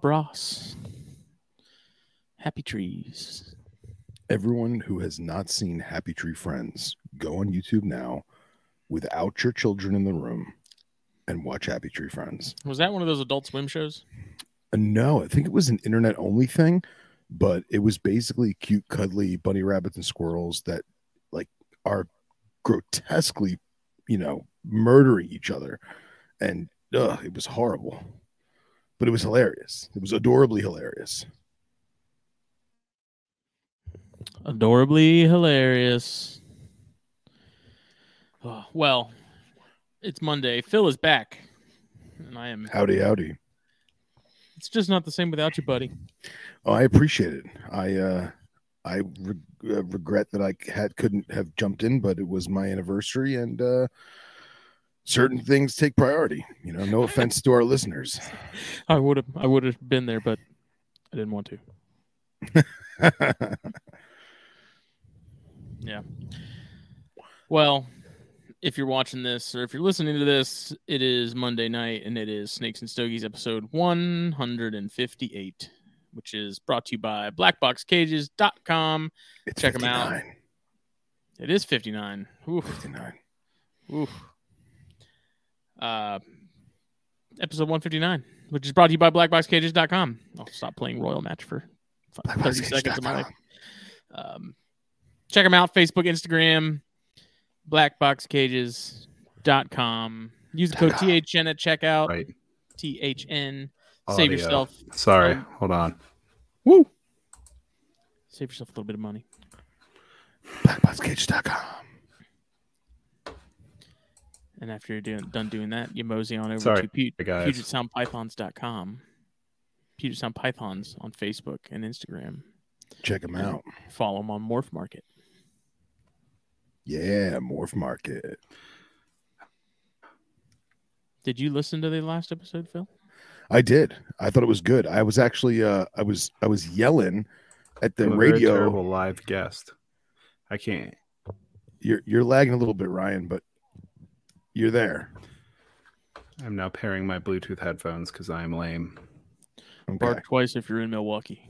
Bob Ross. Happy trees. Everyone who has not seen Happy Tree Friends, go on YouTube now without your children in the room and watch Happy Tree Friends. Was that one of those adult swim shows? Uh, no, I think it was an internet only thing, but it was basically cute, cuddly bunny rabbits and squirrels that like are grotesquely, you know, murdering each other. And ugh, it was horrible. But it was hilarious. It was adorably hilarious. Adorably hilarious. Oh, well, it's Monday. Phil is back. And I am. Howdy, howdy. It's just not the same without you, buddy. Oh, I appreciate it. I uh I re- uh, regret that I had couldn't have jumped in, but it was my anniversary and uh certain things take priority. You know, no offense to our listeners. I would have I would have been there, but I didn't want to. Yeah. Well, if you're watching this or if you're listening to this, it is Monday night and it is Snakes and Stogies episode 158, which is brought to you by blackboxcages.com. It's them out. It is 59. Oof. 59. Oof. Uh, episode 159, which is brought to you by blackboxcages.com. I'll stop playing Royal Match for 30 seconds of my life. Um, check them out Facebook, Instagram, blackboxcages.com. Use the code THN at checkout. Right. THN. Audio. Save yourself. Sorry, Um, hold on. Woo! Save yourself a little bit of money. Blackboxcage.com. And after you're doing, done doing that, you mosey on over Sorry, to Pu- guys. PugetSoundPythons.com. Puget Sound Pythons on Facebook and Instagram. Check them out. Follow them on Morph Market. Yeah, Morph Market. Did you listen to the last episode, Phil? I did. I thought it was good. I was actually uh I was I was yelling at the I'm a very radio. terrible live guest. I can't. You're you're lagging a little bit, Ryan, but you're there. I'm now pairing my Bluetooth headphones because I am lame. Okay. Bark twice if you're in Milwaukee.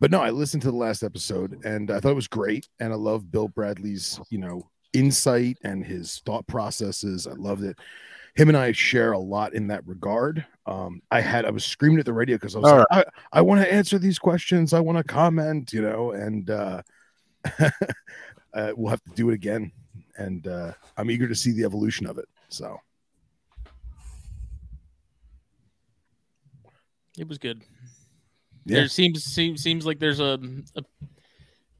But no, I listened to the last episode and I thought it was great. And I love Bill Bradley's, you know, insight and his thought processes. I loved it. Him and I share a lot in that regard. Um, I had I was screaming at the radio because I was All like, I, I want to answer these questions. I want to comment, you know, and uh, uh, we'll have to do it again. And uh, I'm eager to see the evolution of it. So It was good. Yeah. There seems seems seems like there's a a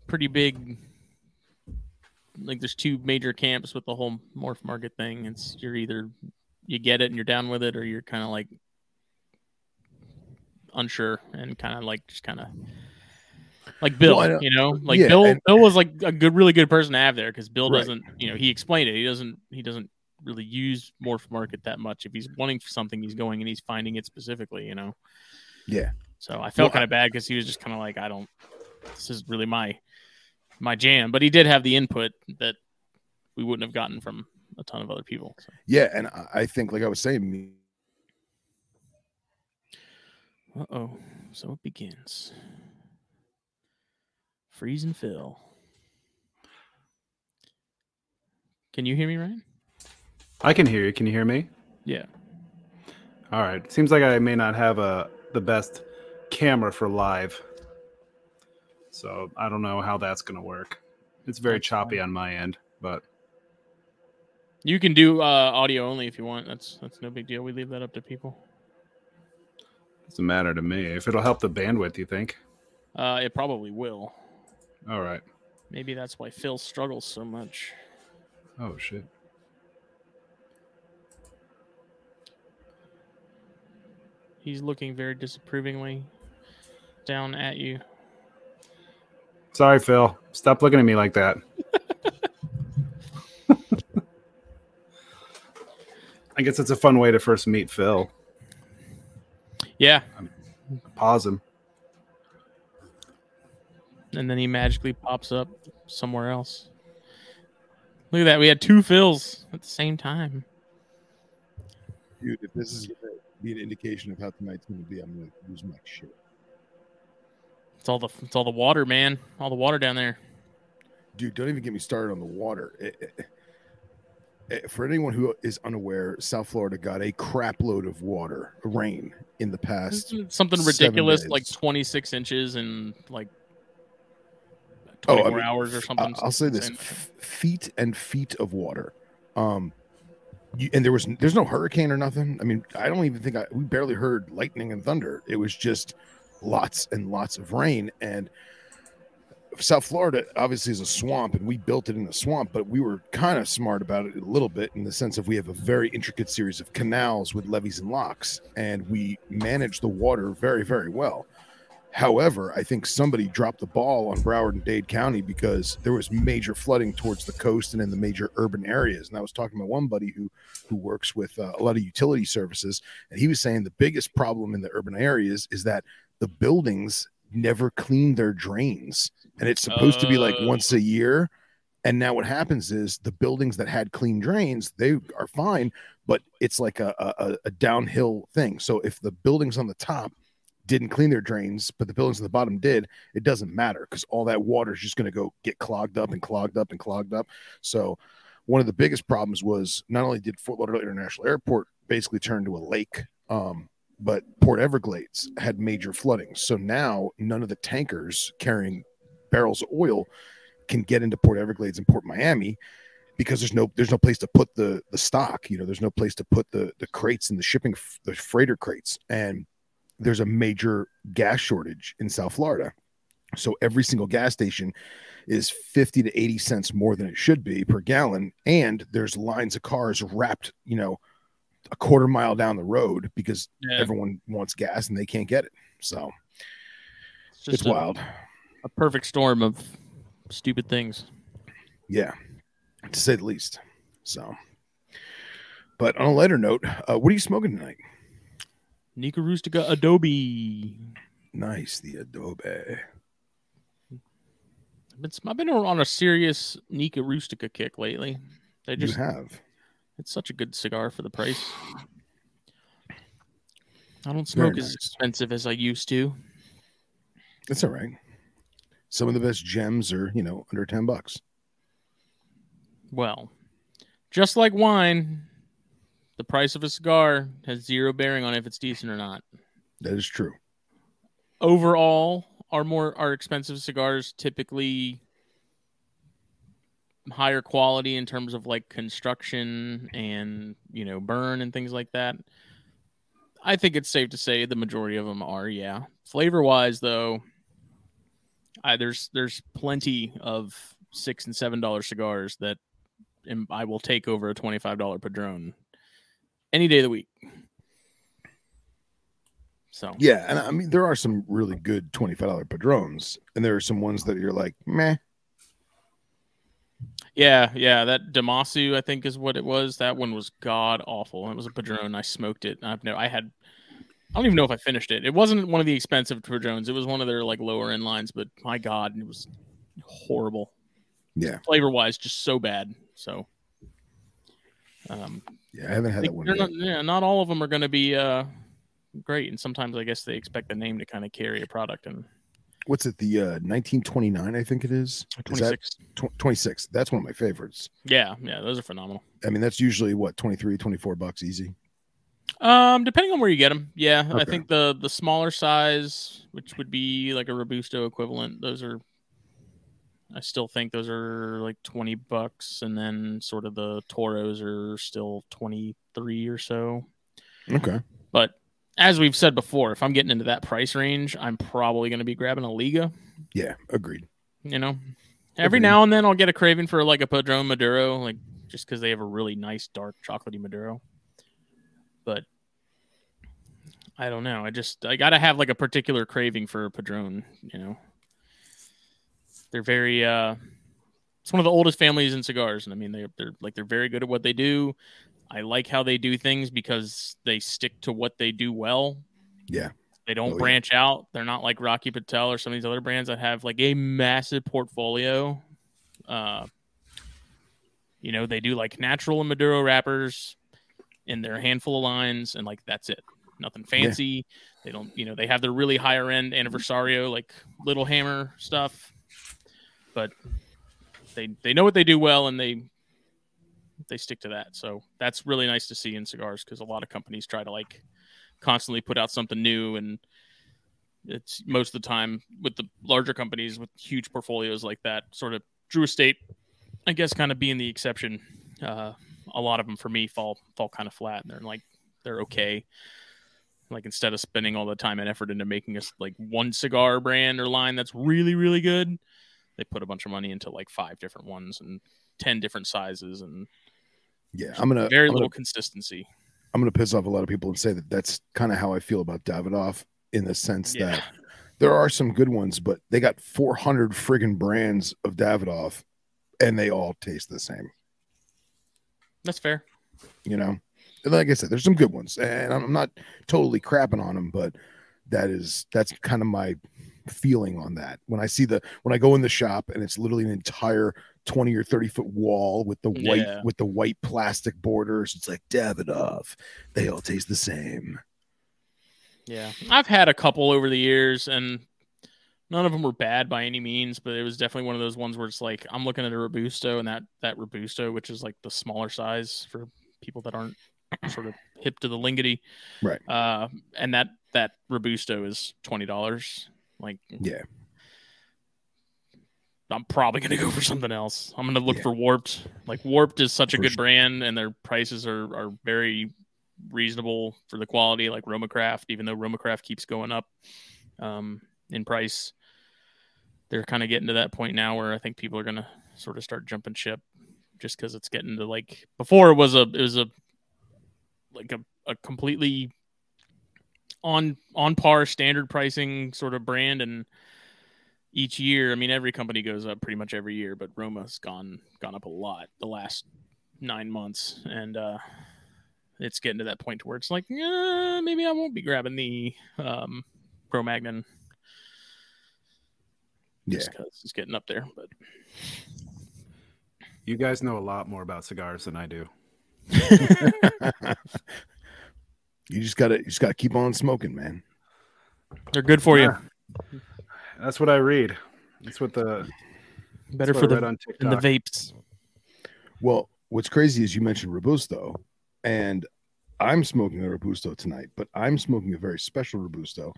pretty big like there's two major camps with the whole morph market thing. It's you're either you get it and you're down with it, or you're kind of like unsure and kind of like just kind of like Bill, Well, you know, like yeah, Bill. and- Bill was like a good, really good person to have there because Bill Right. doesn't, you know, he explained it. He doesn't, he doesn't really use morph market that much. If he's wanting for something, he's going and he's finding it specifically, you know. yeah, So I felt Well, kind of bad because he was just kind of like, I don't. This is really my my jam. But he did have the input that we wouldn't have gotten from a ton of other people. So. yeah. And I, I think, like I was saying, Uh oh. So it begins. Freeze and fill. Can you hear me, Ryan? I can hear you. Can you hear me? Yeah. All right. Seems like I may not have a the best camera for live. So I don't know how that's gonna work. It's very That's choppy fine. on my end, but You can do uh, audio only if you want. That's that's no big deal. We leave that up to people. doesn't matter to me. If it'll help the bandwidth, you think? Uh, it probably will. All right. Maybe that's why Phil struggles so much. Oh shit. He's looking very disapprovingly down at you. Sorry, Phil. Stop looking at me like that. I guess it's a fun way to first meet Phil. Yeah, Pause him. And then he magically pops up somewhere else. Look at that. We had two Phils at the same time. Dude, if this is gonna be an indication of how tonight's gonna be, I'm gonna lose my shit. It's all the it's all the water, man. All the water down there. Dude, don't even get me started on the water. It- it- it- for anyone who is unaware, South Florida got a crap load of water, rain in the past. Something ridiculous, like 26 inches in like Oh, 24 I mean, hours or something. I'll say this: feet and feet of water. Um, you, and there was there's no hurricane or nothing. I mean, I don't even think I we barely heard lightning and thunder. It was just lots and lots of rain. And South Florida obviously is a swamp, and we built it in a swamp, but we were kind of smart about it a little bit in the sense of we have a very intricate series of canals with levees and locks, and we manage the water very very well. However, I think somebody dropped the ball on Broward and Dade County because there was major flooding towards the coast and in the major urban areas. And I was talking to one buddy who who works with uh, a lot of utility services, and he was saying the biggest problem in the urban areas is that the buildings never clean their drains, and it's supposed to be like Oh. once a year. And now what happens is the buildings that had clean drains, they are fine, but it's like a, a, a downhill thing. So if the buildings on the top didn't clean their drains, but the buildings on the bottom did, it doesn't matter because all that water is just going to go get clogged up and clogged up and clogged up. So, one of the biggest problems was not only did Fort Lauderdale International Airport basically turn to a lake, um, but Port Everglades had major flooding. So now none of the tankers carrying barrels of oil can get into Port Everglades and Port Miami because there's no there's no place to put the the stock. You know, there's no place to put the the crates and the shipping the freighter crates and there's a major gas shortage in South Florida. So every single gas station is 50 to 80 cents more than it should be per gallon. And there's lines of cars wrapped, you know, a quarter mile down the road because Yeah, everyone wants gas and they can't get it. So it's just it's a, wild. a perfect storm of stupid things. Yeah, to say the least. So, but on a lighter note, uh, what are you smoking tonight? Nica Rustica Adobe. Nice, the Adobe. I've been, I've been on a serious Nica Rustica kick lately. They just you have. it's such a good cigar for the price. I don't smoke as expensive as I used to. That's all right. Some of the best gems are, you know, under 10 bucks. Well, just like wine, the price of a cigar has zero bearing on if it's decent or not. That is true. Overall, our more our expensive cigars typically higher quality in terms of like construction and you know burn and things like that. I think it's safe to say the majority of them are, yeah. Flavor wise, though, I, there's there's plenty of six and seven dollar cigars that I will take over a twenty five dollar Padron any day of the week. So Yeah. And I mean, there are some really good $25 Padrones, and there are some ones that you're like, meh. yeah, yeah, that Damaso I think is what it was. That one was god awful. It was a Padron. I smoked it. I've no, I had. I don't even know if I finished it. It wasn't one of the expensive Padrones. It was one of their like lower end lines, but my god, it was horrible. Yeah. flavor wise, just so bad. So, um, Yeah. I haven't had that one. not, yeah, not all of them are going to be uh, great, and sometimes I guess they expect the name to kind of carry a product. And What's it? The uh, 1929, I think it is. 26. Is that, tw- 26. That's one of my favorites. yeah, yeah, those are phenomenal. I mean, that's usually what 23, 24 bucks easy. Um, depending on where you get them, yeah, I think the the smaller size, which would be like a robusto equivalent, those are. I still think those are like twenty bucks, and then sort of the toros are still twenty three or so. Okay. But as we've said before, if I'm getting into that price range, I'm probably going to be grabbing a Liga. Yeah. Agreed. You know, every Agreed. now and then I'll get a craving for like a Padron Maduro, like just because they have a really nice dark chocolatey Maduro. But I don't know. I just I gotta have like a particular craving for a Padron. You know, they're very. uh It's one of the oldest families in cigars, and I mean they're they're like they're very good at what they do. I like how they do things because they stick to what they do well. Yeah. They don't Oh, yeah. branch out. They're not like Rocky Patel or some of these other brands that have like a massive portfolio. Uh, you know, they do like natural and Maduro wrappers in their handful of lines, and like that's it. Nothing fancy. They don't, you know, they have their really higher end anniversario, like Little Hammer stuff, but they they know what they do well, and they they stick to that. So that's really nice to see in cigars because a lot of companies try to like constantly put out something new and it's most of the time with the larger companies with huge portfolios like that sort of drew estate i guess kind of being the exception uh, a lot of them for me fall fall kind of flat and they're like they're okay like instead of spending all the time and effort into making us like one cigar brand or line that's really really good they put a bunch of money into like five different ones and 10 different sizes and Yeah, I'm gonna very I'm little gonna, consistency I'm gonna piss off a lot of people and say that that's kind of how I feel about Davidoff in the sense Yeah. that there are some good ones, but they got 400 friggin' brands of Davidoff, and they all taste the same. that's fair You know, and like I said, there's some good ones, and I'm not totally crapping on them, but that is that's kind of my feeling on that. When I see the when I go in the shop and it's literally an entire 20 or 30 foot wall with the white Yeah. with the white plastic borders, it's like Davidoff. They all taste the same. Yeah, I've had a couple over the years, and none of them were bad by any means. But it was definitely one of those ones where it's like I'm looking at a robusto, and that that robusto, which is like the smaller size for people that aren't sort of hip to the lingity, Right. Uh, and that that robusto is twenty dollars. Like, Yeah. I'm probably gonna go for something else. I'm gonna look Yeah. for Warped. Like Warped is such a good sure. brand, and their prices are are very reasonable for the quality. Like Romacraft, even though Romacraft keeps going up um, in price, they're kind of getting to that point now where I think people are gonna sort of start jumping ship, just because it's getting to like before it was a it was a like a, a completely on on par standard pricing sort of brand and each year i mean every company goes up pretty much every year but roma's gone gone up a lot the last nine months and uh it's getting to that point to where it's like eh, maybe i won't be grabbing the um CroMagnon Yeah. because it's getting up there but You guys know a lot more about cigars than I do. you just gotta you just gotta keep on smoking, man. they're good for you That's what I read. That's what the better that's for what the read on than the vapes Well, what's crazy is you mentioned Robusto, and I'm smoking a Robusto tonight, but I'm smoking a very special Robusto.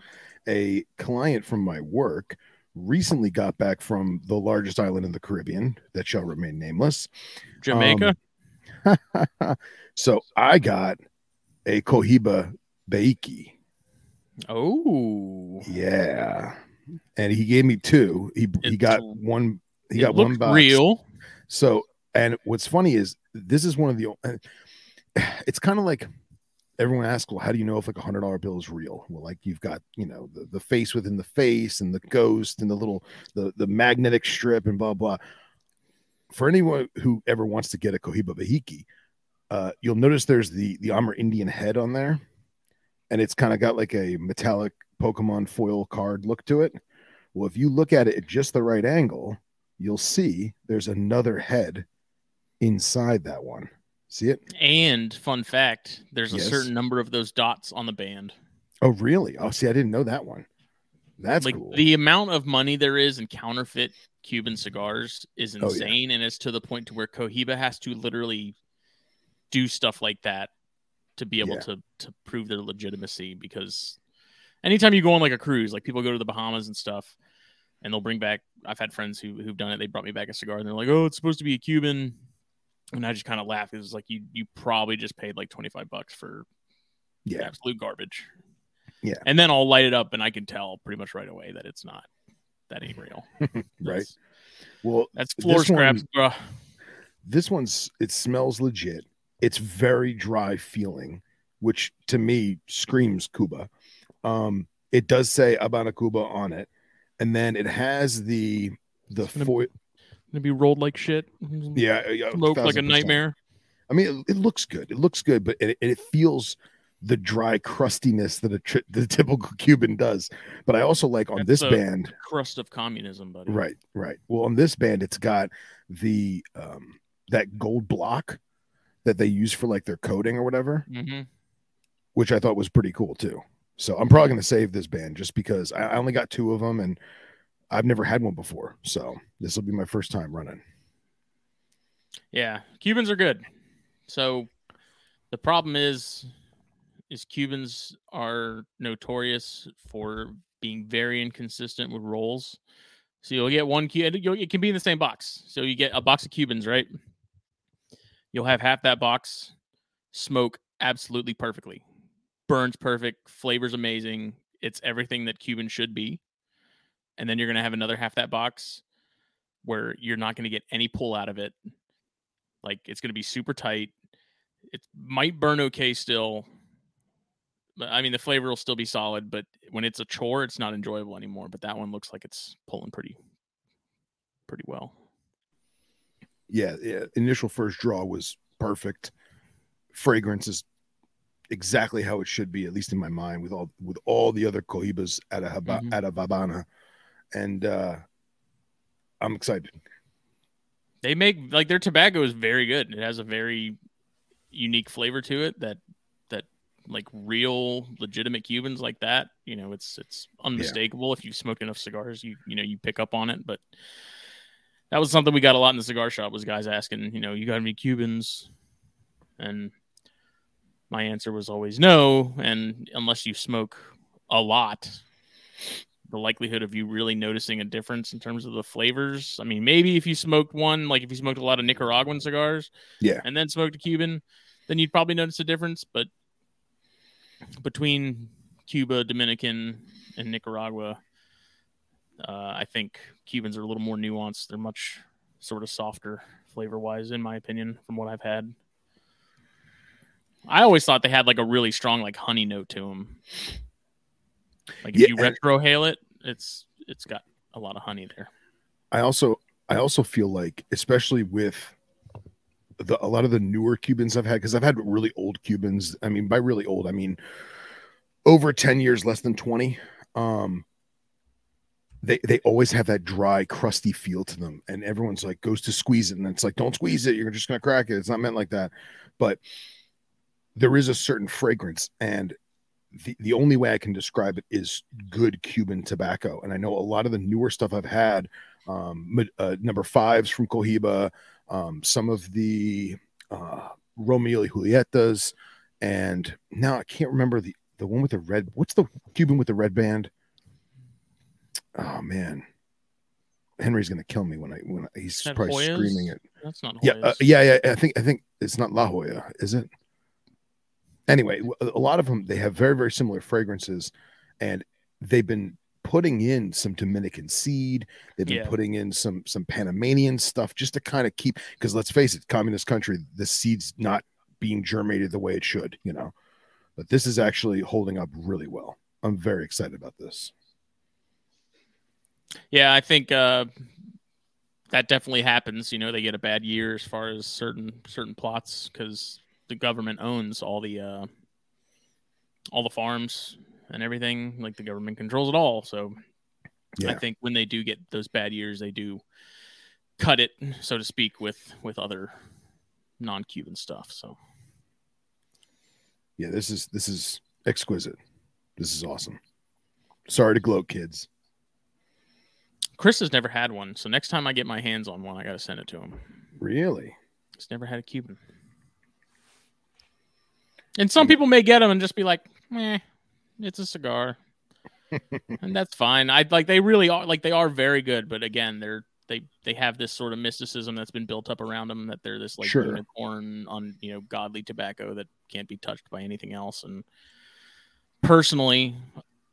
A client from my work recently got back from the largest island in the Caribbean that shall remain nameless. jamaica Um, so I got a Cohiba Behike. oh Yeah. And he gave me two. He he got one he it got one box. real So, and what's funny is this is one of the. It's kind of like everyone asks, well, how do you know if like a hundred dollar bill is real? Well, like you've got you know the, the face within the face and the ghost and the little the the magnetic strip and blah blah. For anyone who ever wants to get a Cohiba Behike, uh, you'll notice there's the the Amr Indian head on there, and it's kind of got like a metallic Pokemon foil card look to it. Well, if you look at it at just the right angle, you'll see there's another head inside that one. See it? And fun fact, there's a certain number of those dots on the band. Oh, really? Oh, see, I didn't know that one. That's like cool. the amount of money there is in counterfeit Cuban cigars is Oh, yeah. insane, and it's to the point to where Cohiba has to literally do stuff like that to be able Yeah. to to prove their legitimacy. Because anytime you go on like a cruise, like people go to the Bahamas and stuff, and they'll bring back. I've had friends who who've done it. They brought me back a cigar, and they're like, "Oh, it's supposed to be a Cuban," and I just kind of laugh. Was like you you probably just paid like twenty five bucks for yeah, absolute garbage. Yeah. And then I'll light it up and I can tell pretty much right away that it's not. That ain't real. right. That's, Well, that's floor one- scraps, bro. this one's it smells legit. It's very dry feeling, which to me screams Cuba. Um, it does say Habana Cuba on it, and then it has the the It's gonna- foil. Gonna be rolled like shit. Yeah, yeah, Smoke like a nightmare. I mean, it, it looks good. It looks good, but it, it feels the dry crustiness that a tri- the typical Cuban does. But I also like on That's this band, Crust of communism, buddy. right, right. Well, on this band, it's got the um that gold block that they use for like their coding or whatever, hmm which I thought was pretty cool too. So I'm probably gonna save this band just because I, I only got two of them and I've never had one before. So this will be my first time running. Yeah, Cubans are good. So the problem is, is Cubans are notorious for being very inconsistent with rolls. So you'll get one Cu- you'll- It can be in the same box. So you get a box of Cubans, right? You'll have half that box smoke absolutely perfectly, burns perfect, flavors amazing. It's everything that Cuban should be. And then you're gonna have another half that box where you're not gonna get any pull out of it like it's going to be super tight. It might burn okay still. But I mean, the flavor will still be solid, but when it's a chore, it's not enjoyable anymore. But that one looks like it's pulling pretty, pretty well. Yeah, yeah, initial first draw was perfect. Fragrance is exactly how it should be, at least in my mind, with all with all the other cohibas at a Haba- Mhm. at a Habana, and uh, I'm excited. They make like their tobacco is very good. It has a very unique flavor to it that that like real legitimate Cubans like that. You know, it's it's unmistakable. If you've smoked enough cigars, you you know you pick up on it. But that was something we got a lot in the cigar shop was guys asking, you know, you got any Cubans? And my answer was always no. And unless you smoke a lot, the likelihood of you really noticing a difference in terms of the flavors. I mean, maybe if you smoked one, like if you smoked a lot of Nicaraguan cigars, Yeah. and then smoked a Cuban, then you'd probably notice a difference. But between Cuba, Dominican, and Nicaragua, uh, I think Cubans are a little more nuanced. They're much sort of softer flavor wise, in my opinion, from what I've had. I always thought they had like a really strong like honey note to them. Like if Yeah, you retrohale it, it's it's got a lot of honey there. I also I also feel like, especially with the a lot of the newer Cubans I've had, because I've had really old Cubans. I mean, by really old, I mean over 10 years, less than 20. Um they they always have that dry, crusty feel to them. And everyone's like goes to squeeze it, and it's like, don't squeeze it, you're just gonna crack it. It's not meant like that. But there is a certain fragrance, and the, the only way I can describe it is good Cuban tobacco. And I know a lot of the newer stuff I've had um, uh, number fives from Cohiba, um, some of the uh, Romeo y Julietas, and now I can't remember the the one with the red. What's the Cuban with the red band? Oh man, Henry's gonna kill me when I when I, he's That probably Hoyas? screaming it. That's not Yeah, uh, yeah, yeah. I think I think it's not La Jolla, is it? Anyway, a lot of them they have very very similar fragrances, and they've been putting in some Dominican seed. They've been Yeah. putting in some some Panamanian stuff just to kind of keep because let's face it, communist country, the seed's not being germinated the way it should, you know. But this is actually holding up really well. I'm very excited about this. Yeah, I think uh, that definitely happens. You know, they get a bad year as far as certain certain plots because the government owns all the uh, all the farms and everything. Like the government controls it all. So I think when they do get those bad years, they do cut it, so to speak, with with other non-Cuban stuff. So Yeah, this is this is exquisite. This is awesome. Sorry to gloat, kids. Chris has never had one. So next time I get my hands on one, I got to send it to him. Really? He's never had a Cuban. And some people may get them and just be like, "Meh, it's a cigar," and that's fine. I like they really are like they are very good, but again, they're they they have this sort of mysticism that's been built up around them that they're this like Sure. unicorn on you know godly tobacco that can't be touched by anything else. And personally,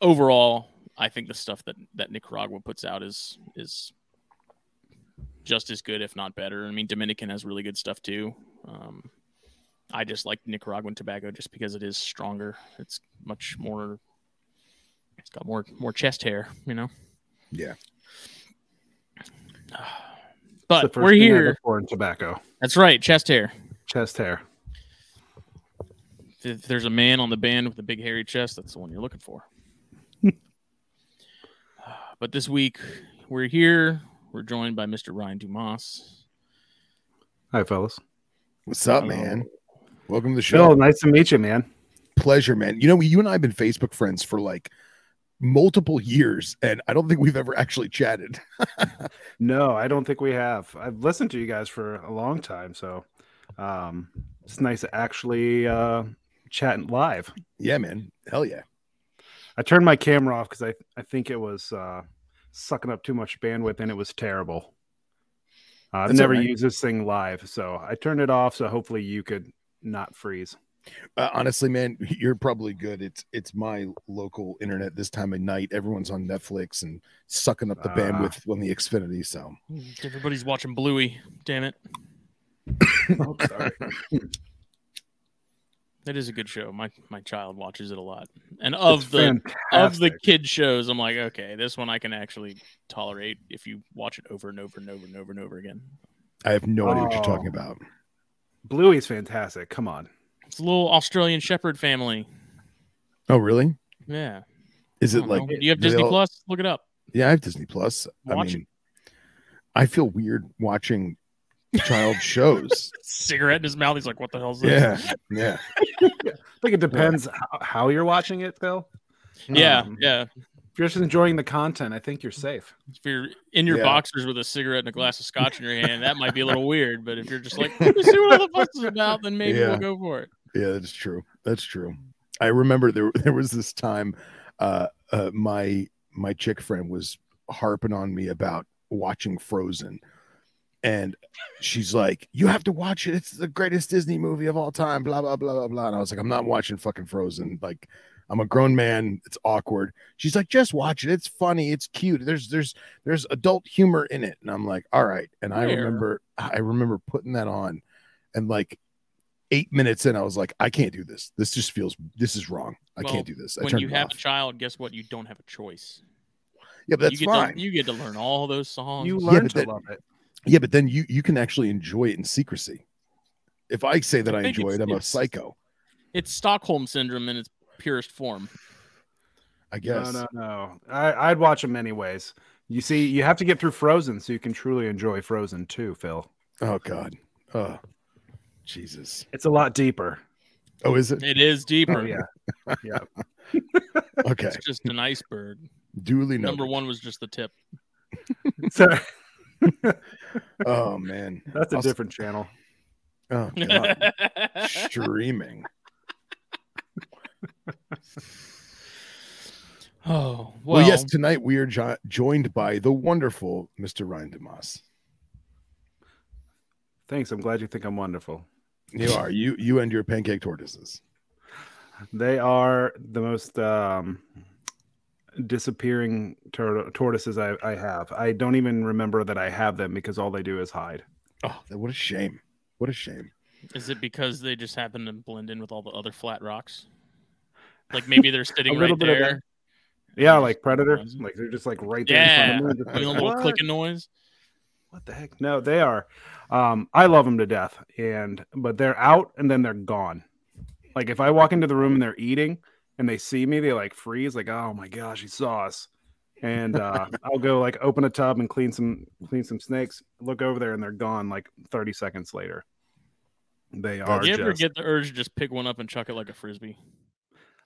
overall, I think the stuff that that Nicaragua puts out is is just as good, if not better. I mean, Dominican has really good stuff too. Um, I just like Nicaraguan tobacco just because it is stronger. It's much more It's got more more chest hair, you know. Yeah. But we're here. for tobacco. That's right, chest hair. Chest hair. If there's a man on the band with a big hairy chest, that's the one you're looking for. But this week we're here. We're joined by Mr. Ryan Dumas. Hi, fellas. What's up, Hello. man? Welcome to the show. Phil, nice to meet you, man. Pleasure, man. You know, you and I have been Facebook friends for like multiple years, and I don't think we've ever actually chatted. No, I don't think we have. I've listened to you guys for a long time, so um, it's nice to actually uh, chat live. yeah, man. Hell yeah. I turned my camera off because I I think it was uh, sucking up too much bandwidth and it was terrible. Uh, I've never all right. used this thing live, so I turned it off so hopefully you could not freeze. Uh, honestly, man, you're probably good. It's it's my local internet this time of night. Everyone's on Netflix and sucking up the Ah. bandwidth on the Xfinity. So Everybody's watching Bluey. Damn it. Oh, sorry. That is a good show. My my child watches it a lot. And of It's the of the kid shows, I'm like, okay, this one I can actually tolerate if you watch it over and over and over and over and over again. I have no idea what you're Oh. talking about. Bluey's fantastic. Come on. It's a little Australian Shepherd family. Oh, really? Yeah. Is it like know. do you have Disney all- Plus? Look it up. Yeah, I have Disney Plus. Watch I mean, I feel weird watching child shows. Cigarette in his mouth. He's like, what the hell is this? Yeah, yeah. I think it depends how, how you're watching it, Phil. Yeah, Um, yeah. If you're just enjoying the content, I think you're safe. If you're in your Yeah. boxers with a cigarette and a glass of scotch in your hand, that might be a little weird. But if you're just like, let me see what all the fuss is about, then maybe Yeah. we'll go for it. Yeah, that's true. That's true. I remember there there was this time uh, uh my my chick friend was harping on me about watching Frozen. And she's like, You have to watch it. It's the greatest Disney movie of all time, blah blah blah blah blah. And I was like, I'm not watching fucking Frozen. Like, I'm a grown man. It's awkward. She's like, just watch it. It's funny. It's cute. There's there's there's adult humor in it. And I'm like, all right. And I Where? remember I remember putting that on and like eight minutes in, I was like, I can't do this. This just feels this is wrong. I Well, can't do this. I When turned you have off. a child, guess what? You don't have a choice. yeah, but that's you get fine. To, you get to learn all those songs. You learn but to that- love it. Yeah, but then you you can actually enjoy it in secrecy. If I say that I I, enjoy it, I'm a psycho. It's Stockholm syndrome in its purest form. I guess. No, no, no. I, I'd watch them anyways. You see, you have to get through Frozen so you can truly enjoy Frozen too, Phil. Oh God. Oh Jesus. It's a lot deeper. Oh, is it? It is deeper. Oh yeah, yeah. Okay. It's just an iceberg. Duly noted. Number one was just the tip. So Oh man. that's a I'll- different channel. Oh God. Streaming. oh well, Well, yes, tonight we are jo- joined by the wonderful Mr. Ryan Dumas. Thanks. I'm glad you think I'm wonderful. You are you you and your pancake tortoises. They are the most um, disappearing tor- tortoises I, I have. I don't even remember that I have them because all they do is hide. Oh, what a shame. What a shame. is it because they just happen to blend in with all the other flat rocks? Like maybe they're sitting right there, Yeah, like Predator. Like they're just like right there in front of me. just doing a little "What?" clicking noise. What the heck? No, they are. Um, I love them to death, and but they're out and then they're gone. Like if I walk into the room and they're eating and they see me, they like freeze, like oh my gosh, he saw us. And uh, I'll go like open a tub and clean some clean some snakes. Look over there and they're gone like thirty seconds later. They are. Do you ever just- get the urge to just pick one up and chuck it like a frisbee?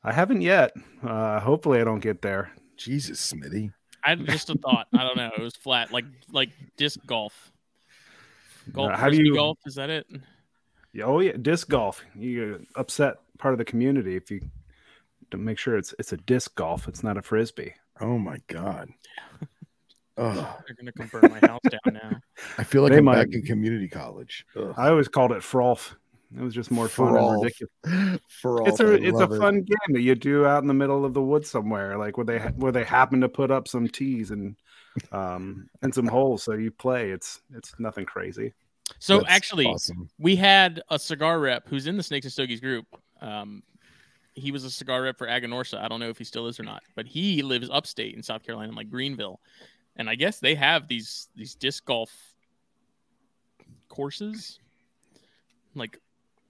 I haven't yet. Uh, hopefully, I don't get there. Jesus, Smitty. I just a thought. I don't know. It was flat, like like disc golf. Golf, Uh, how do you- golf? Is that it? Yeah, Oh yeah, disc golf. You upset part of the community if you don't make sure it's it's a disc golf. It's not a frisbee. Oh my God. Oh, They're gonna come burn my house down now. I feel like They I'm might- back in community college. Ugh. I always called it frolf. It was just more fun Frolf. and ridiculous. For all It's a I it's a love it. fun game that you do out in the middle of the woods somewhere, like where they ha- where they happen to put up some tees and um and some holes, so you play. It's it's nothing crazy. So That's actually, awesome. we had a cigar rep who's in the Snakes and Stogies group. Um, he was a cigar rep for Aganorsa. I don't know if he still is or not, but he lives upstate in South Carolina, like Greenville, and I guess they have these these disc golf courses, like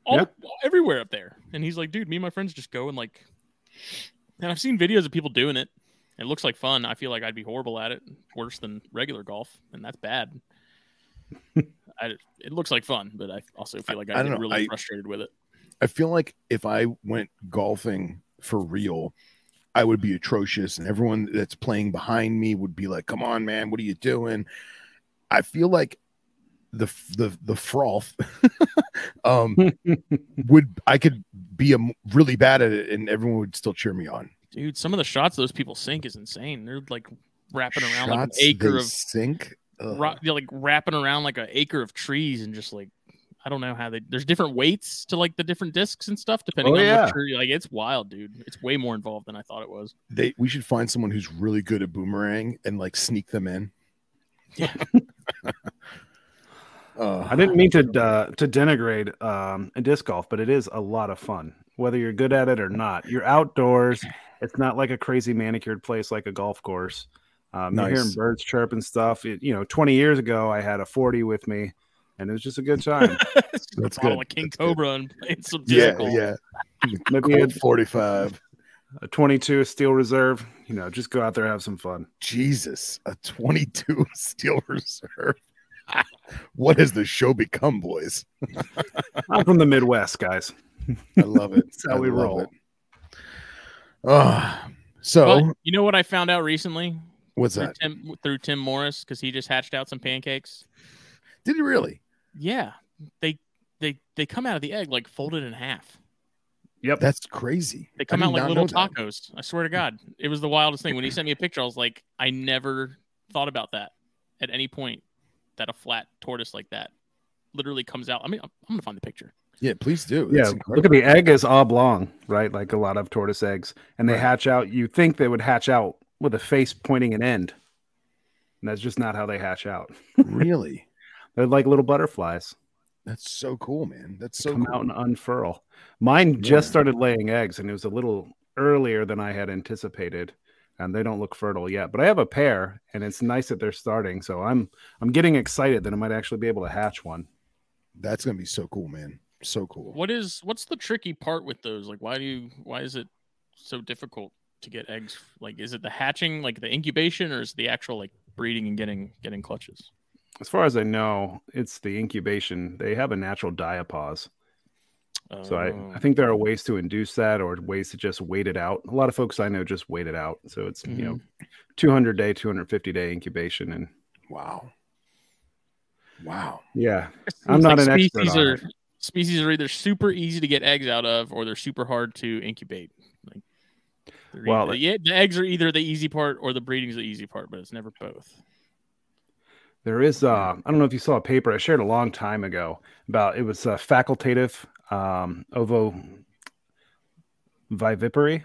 all everywhere up there. And he's like, dude, me and my friends just go and like, and I've seen videos of people doing it. It looks like fun. I feel like I'd be horrible at it, worse than regular golf, and that's bad. I, it looks like fun, but I also feel like I I'd don't get know. really I- frustrated with it. I feel like if I went golfing for real, I would be atrocious, and everyone that's playing behind me would be like, "Come on, man, what are you doing?" I feel like the the the froth um would I could be a, really bad at it, and everyone would still cheer me on. Dude, some of the shots those people sink is insane. They're like wrapping around like an acre of sink. Ro- they're like wrapping around like an acre of trees and just like I don't know how they. There's different weights to like the different discs and stuff depending Oh, on yeah. what tree. Like it's wild, dude. It's way more involved than I thought it was. They we should find someone who's really good at boomerang and like sneak them in. Yeah. Uh, I didn't mean to uh, to denigrate um, a disc golf, but it is a lot of fun, whether you're good at it or not. You're outdoors. It's not like a crazy manicured place like a golf course. Um, You're hearing birds chirp and stuff. It, you know, 20 years ago, I had a 40 with me, and it was just a good time. That's Bottle good. of King That's good. Cobra and playing some Yeah, disc golf. yeah. Maybe Colt a, 45. a 22 steel reserve. You know, just go out there have some fun. Jesus, a 22 steel reserve. what has the show become, boys? I'm from the Midwest, guys. I love it. That's how I we roll. it. Ah, so But you know what I found out recently what's through that? Tim, through Tim Morris because he just hatched out some pancakes. Did he really? Yeah, they they they come out of the egg like folded in half. Yep. That's crazy. They come did out like little know that. tacos. I swear to God, it was the wildest thing. When he sent me a picture, I was like, I never thought about that at any point that a flat tortoise like that literally comes out. I mean, I'm, I'm gonna find the picture. Yeah, please do. Yeah, That's look at the egg is oblong, right? Like a lot of tortoise eggs, and they Right. hatch out. You think they would hatch out with a face pointing an end, and that's just not how they hatch out. really. They're like little butterflies, That's so cool, man. That's so come cool. out and unfurl. Mine just started laying eggs, and it was a little earlier than I had anticipated, and they don't look fertile yet. But I have a pair, and it's nice that they're starting. So I'm I'm getting excited that I might actually be able to hatch one. That's gonna be so cool, man. So cool. What is what's the tricky part with those? Like, why do you why is it so difficult to get eggs? Like, is it the hatching, like the incubation, or is it the actual like breeding and getting getting clutches? As far as I know, it's the incubation. They have a natural diapause. So I, Oh. I think there are ways to induce that or ways to just wait it out. A lot of folks I know just wait it out. So it's, you know, mm-hmm. 200 day, 250 day incubation. And Wow. Wow. yeah, I'm not like an expert species on are species are either super easy to get eggs out of or they're super hard to incubate. Like, they're Well, either- yeah, the eggs are either the easy part or the breeding's the easy part, but it's never both. There is, uh, I don't know if you saw a paper I shared a long time ago about it was uh, facultative um, ovo vivipary,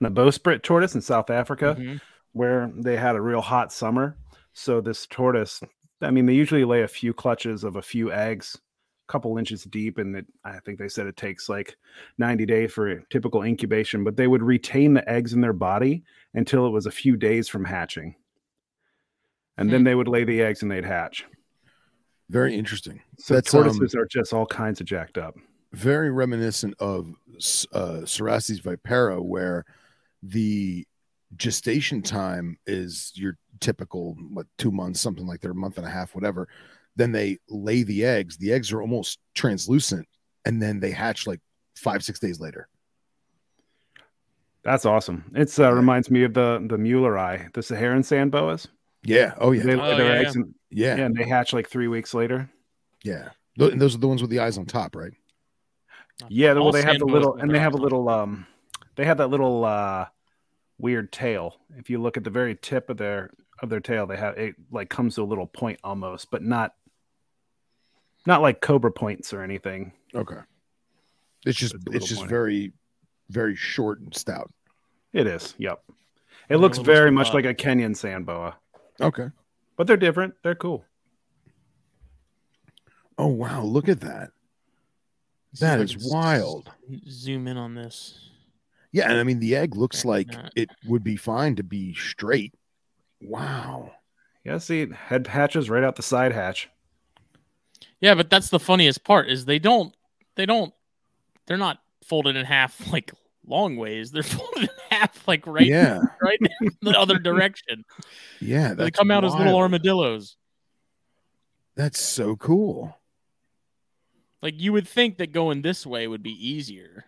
and a bowsprit tortoise in South Africa. Mhm. where they had a real hot summer. So this tortoise, I mean, they usually lay a few clutches of a few eggs, a couple inches deep, and it, I think they said it takes like 90 days for a typical incubation, but they would retain the eggs in their body until it was a few days from hatching. And then they would lay the eggs and they'd hatch. Very interesting. So That's, um, tortoises are just all kinds of jacked up. very reminiscent of uh, Cerastes vipera, where the gestation time is your typical what two months, something like that, a month and a half, whatever. Then they lay the eggs. The eggs are almost translucent, and then they hatch like five, six days later. That's awesome. It's uh, reminds me of the the muelleri, the Saharan sand boas. Yeah. Oh yeah. They Yeah. Oh, their yeah, eggs and, Yeah. yeah, and they hatch like three weeks later. Yeah. And those are the ones with the eyes on top, right? Yeah, well, All they have sand the little, and they have a little, um, they have that little uh, weird tail. If you look at the very tip of their of their tail, they have it like comes to a little point almost, but not not like cobra points or anything. Okay. It's just It's it's just pointy. very, very short and stout. It is. Yep. It Yeah, looks very spot. much like a Kenyan sand boa, Okay. but they're different. They're cool. Oh wow! Look at that. See That if I is can s- wild. Zoom in on this. Yeah, and I mean the egg looks Very like not. it would be fine to be straight. Wow. Yeah, see, it head hatches right out the side hatch. Yeah, but that's the funniest part is they don't they don't they're not folded in half like long ways. They're folded in half like right Yeah. right in the other direction. Yeah. they come out as little armadillos. That's so cool. Like you would think that going this way would be easier.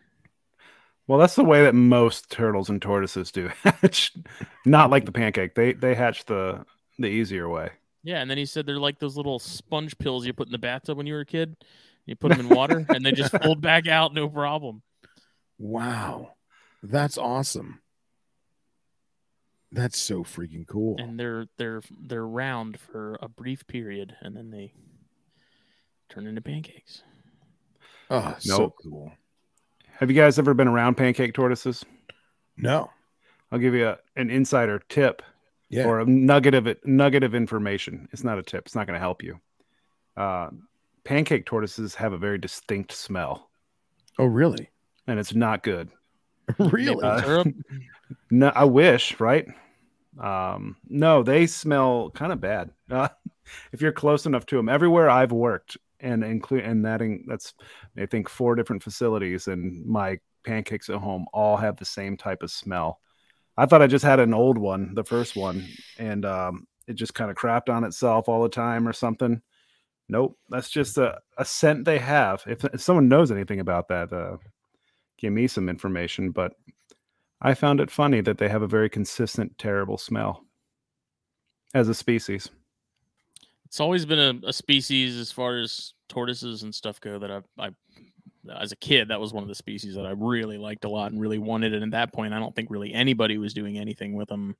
Well, that's the way that most turtles and tortoises do hatch. Not like the pancake. They they hatch the the easier way. Yeah, and then he said they're like those little sponge pills you put in the bathtub when you were a kid. You put them in water and they just fold back out, no problem. Wow. That's awesome. That's so freaking cool. And they're they're they're round for a brief period, and then they turn into pancakes. Oh, so cool. Have you guys ever been around pancake tortoises? No. I'll give you a, an insider tip Yeah. or a nugget of it nugget of information. It's not a tip. It's not going to help you. Uh, pancake tortoises have a very distinct smell, oh, really? And it's not good. really? Uh. No, I wish, right? Um, no, they smell kind of bad. Uh, if you're close enough to them, everywhere I've worked, and include and that in, that's I think four different facilities, and my pancakes at home all have the same type of smell. I thought I just had an old one, the first one, and um, it just kind of crapped on itself all the time or something. Nope, that's just a, a scent they have. If, if someone knows anything about that, uh, give me some information. But I found it funny that they have a very consistent, terrible smell as a species. It's always been a, a species as far as tortoises and stuff go that I, I, as a kid, that was one of the species that I really liked a lot and really wanted. And at that point, I don't think really anybody was doing anything with them.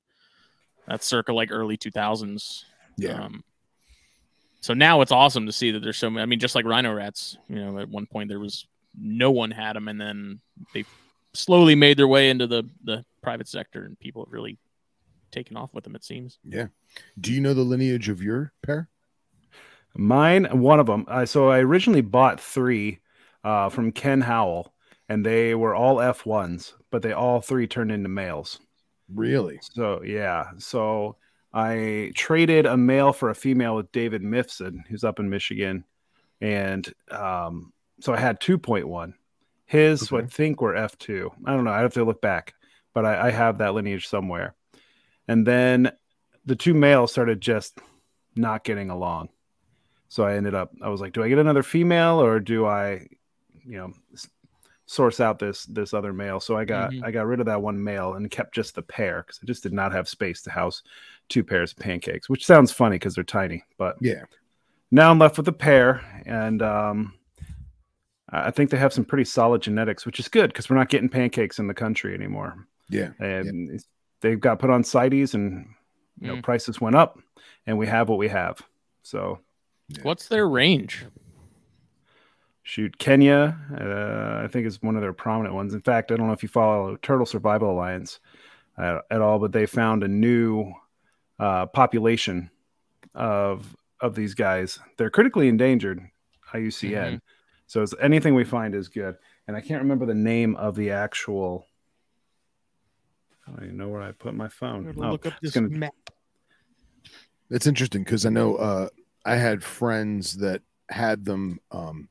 That's circa like early 2000s. yeah. Um, so now it's awesome to see that there's so many. I mean, just like rhino rats, you know, at one point there was no one had them, and then they slowly made their way into the the private sector, and people have really taken off with them. It seems. yeah. Do you know the lineage of your pair? Mine, one of them. Uh, so I originally bought three uh, from Ken Howell, and they were all F1s, but they all three turned into males. Really? So yeah, so I traded a male for a female with David Mifsud, who's up in Michigan, and um, so I had two point one. His, I Okay. think, were F two. I don't know. I have to look back, but I, I have that lineage somewhere. And then the two males started just not getting along. So I ended up. I was like, do I get another female or do I, you know, source out this this other male? So I got Mhm. I got rid of that one male and kept just the pair because I just did not have space to house two pairs of pancakes, which sounds funny because they're tiny. But Yeah. now I'm left with a pair, and um, I I think they have some pretty solid genetics, which is good because we're not getting pancakes in the country anymore. Yeah. And it's- they've got put on CITES, and you know Mm. prices went up, and we have what we have. So Yeah. What's their range? shoot, Kenya, uh, I think is one of their prominent ones. In fact, I don't know if you follow Turtle Survival Alliance uh, at all, but they found a new uh, population of of these guys. They're critically endangered, IUCN. So it's, anything we find is good. And I can't remember the name of the actual. I don't even know where I put my phone. Oh, look up it's this gonna- map. It's interesting because I know uh, I had friends that had them um,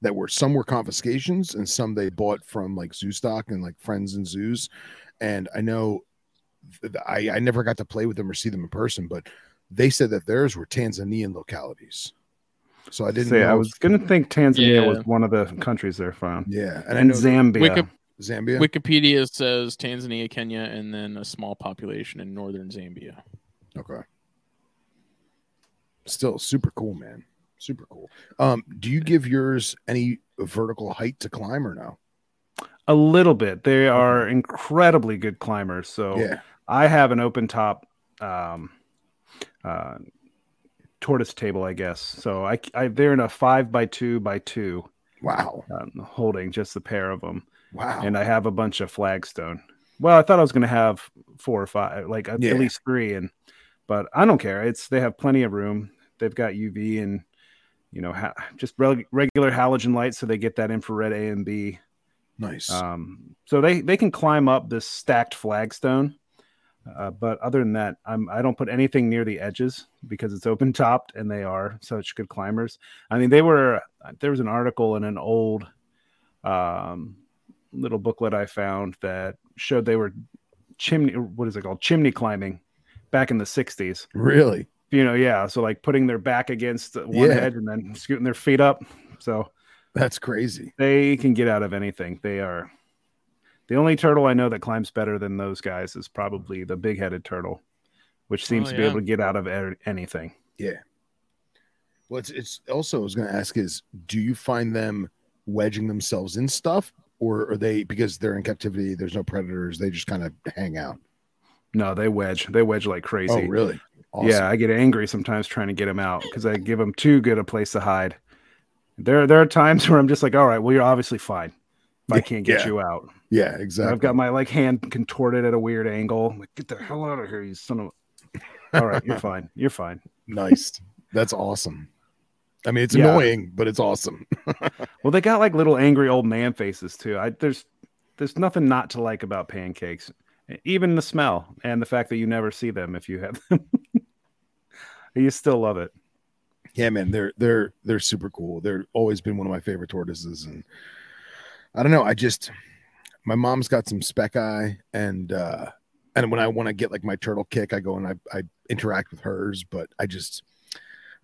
that were some were confiscations and some they bought from like zoo stock and like friends and zoos. And I know th- I, I never got to play with them or see them in person, but they said that theirs were Tanzanian localities. So I didn't say, know. I was going to think Tanzania Yeah. was one of the countries they're from. yeah, and, I And Zambia. Wiki- Zambia. Wikipedia says Tanzania, Kenya, and then a small population in northern Zambia. Okay. Still super cool, man. Super cool. Um, do you give yours any vertical height to climb or no? A little bit. They are incredibly good climbers. So Yeah. I have an open top um, uh, tortoise table, I guess. So I, I they're in a five by two by two Wow. um, holding just the pair of them, Wow. and I have a bunch of flagstone. Well, I thought I was going to have four or five, like at Yeah. at least three, and but I don't care. It's they have plenty of room. They've got UV and you know ha- just reg- regular halogen lights, so they get that infrared A and B, Nice. Um, so they they can climb up this stacked flagstone, uh, but other than that, I'm I don't put anything near the edges because it's open topped and they are such good climbers. I mean, they were there was an article in an old um, little booklet I found that showed they were chimney what is it called chimney climbing back in the 60s really? you know yeah so like putting their back against one Yeah. edge and then scooting their feet up so That's crazy. they can get out of anything they are the only turtle i know that climbs better than those guys is probably the big-headed turtle which oh, seems Oh, to be yeah. able to get out of a- anything Yeah. Well, it's, it's also I was going to ask is, do you find them wedging themselves in stuff, or are they because they're in captivity? There's no predators. They just kind of hang out. no they wedge they wedge like crazy Oh, really? Awesome. Yeah, I get angry sometimes trying to get them out because I give them too good a place to hide. There, there are times where I'm just like, all right, well, you're obviously fine. If I can't get yeah. you out. Yeah. Exactly. I've got my like hand contorted at a weird angle. I'm like, get the hell out of here, you son of. a-" All right, you're fine. You're fine. nice. That's awesome. I mean, it's Yeah. annoying, but it's awesome. Well, they got like little angry old man faces too. I there's there's nothing not to like about pancakes, even the smell and the fact that you never see them if you have them. you still love it. yeah, man. They're they're they're super cool. They're always been one of my favorite tortoises, and I don't know. I just my mom's got some spekii, and uh and when I want to get like my turtle kick, I go and I I interact with hers, but I just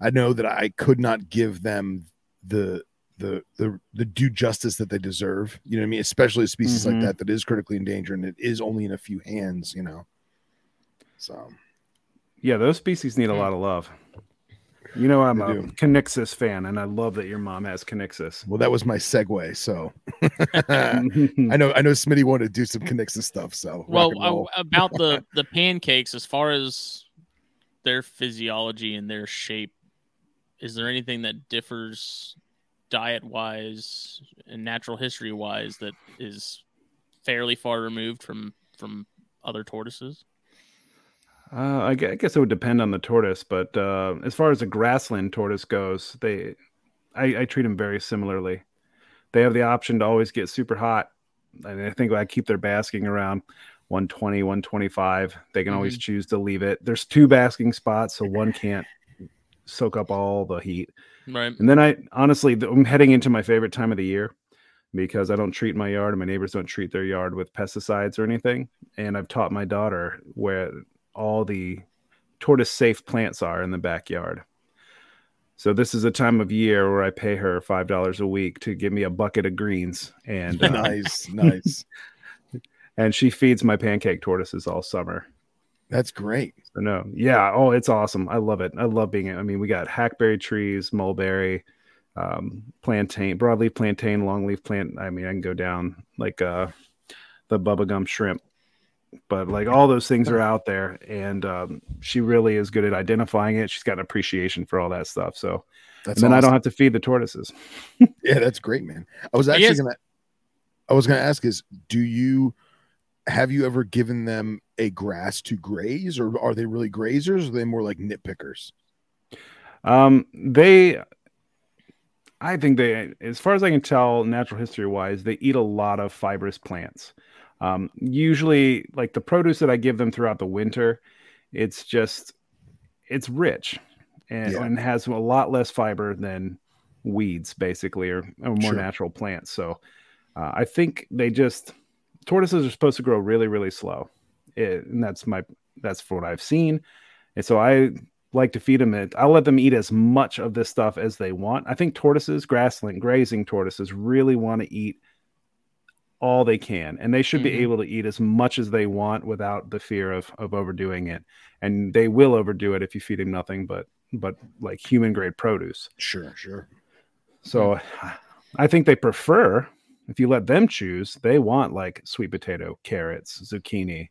I know that I could not give them the the the the due justice that they deserve. You know what I mean? Especially a species Mhm. like that that is critically endangered and it is only in a few hands. You know, so Yeah, those species need a lot of love. You know, I'm They a do. Kinixys fan, and I love that your mom has Kinixys. well, that was my segue. So I know I know Smitty wanted to do some Kinixys stuff. So Well, uh, about the the pancakes, as far as their physiology and their shape, is there anything that differs diet wise and natural history wise that is fairly far removed from from other tortoises? Uh, I guess it would depend on the tortoise, but uh, as far as a grassland tortoise goes, they, I, I treat them very similarly. They have the option to always get super hot, and I think I keep their basking around 120, 125. They can always choose to leave it. There's two basking spots, so one can't soak up all the heat. Right. And then I honestly, I'm heading into my favorite time of the year because I don't treat my yard and my neighbors don't treat their yard with pesticides or anything. And I've taught my daughter where all the tortoise safe plants are in the backyard. So this is a time of year where I pay her five dollars a week to give me a bucket of greens, and uh, nice, nice. and she feeds my pancake tortoises all summer. That's great. So no, yeah, oh, it's awesome. I love it. I love being. I mean, we got hackberry trees, mulberry, um, plantain, broadleaf plantain, longleaf plant. I mean, I can go down like uh, the bubblegum shrimp, but like all those things are out there, and um, she really is good at identifying it. She's got an appreciation for all that stuff. So, That's and then I don't have to feed the tortoises. Yeah, that's great, man. I was actually Yes. gonna I was gonna ask is do you have you ever given them a grass to graze or are they really grazers or are they more like nitpickers? Um, they, I think they, as far as I can tell, natural history wise, they eat a lot of fibrous plants. Um, usually, like the produce that I give them throughout the winter, it's just, it's rich and, Yeah. and has a lot less fiber than weeds, basically, or, or more Sure. natural plants. So, uh, I think they just tortoises are supposed to grow really, really slow, It- and that's my that's for what I've seen. And so I like to feed them it. I'll let them eat as much of this stuff as they want. I think tortoises, grassland, grazing tortoises really want to eat all they can, and they should be Mhm. able to eat as much as they want without the fear of of overdoing it. And they will overdo it if you feed them nothing but but like human grade produce. Sure, sure. So I think they prefer if you let them choose, they want like sweet potato, carrots, zucchini,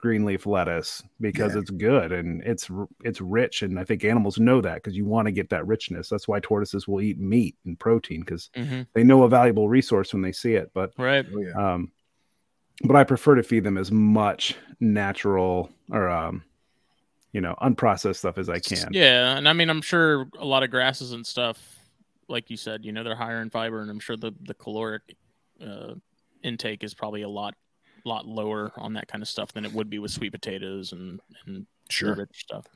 green leaf lettuce because Yeah. it's good and it's it's rich and I think animals know that because you want to get that richness. That's why tortoises will eat meat and protein because hmm they know a valuable resource when they see it. But Right. Oh yeah. um but I prefer to feed them as much natural or um you know unprocessed stuff as I can. Yeah, and I mean, I'm sure a lot of grasses and stuff, like you said, you know, they're higher in fiber, and I'm sure the the caloric uh, intake is probably a lot lot lower on that kind of stuff than it would be with sweet potatoes and and Sure. stuff.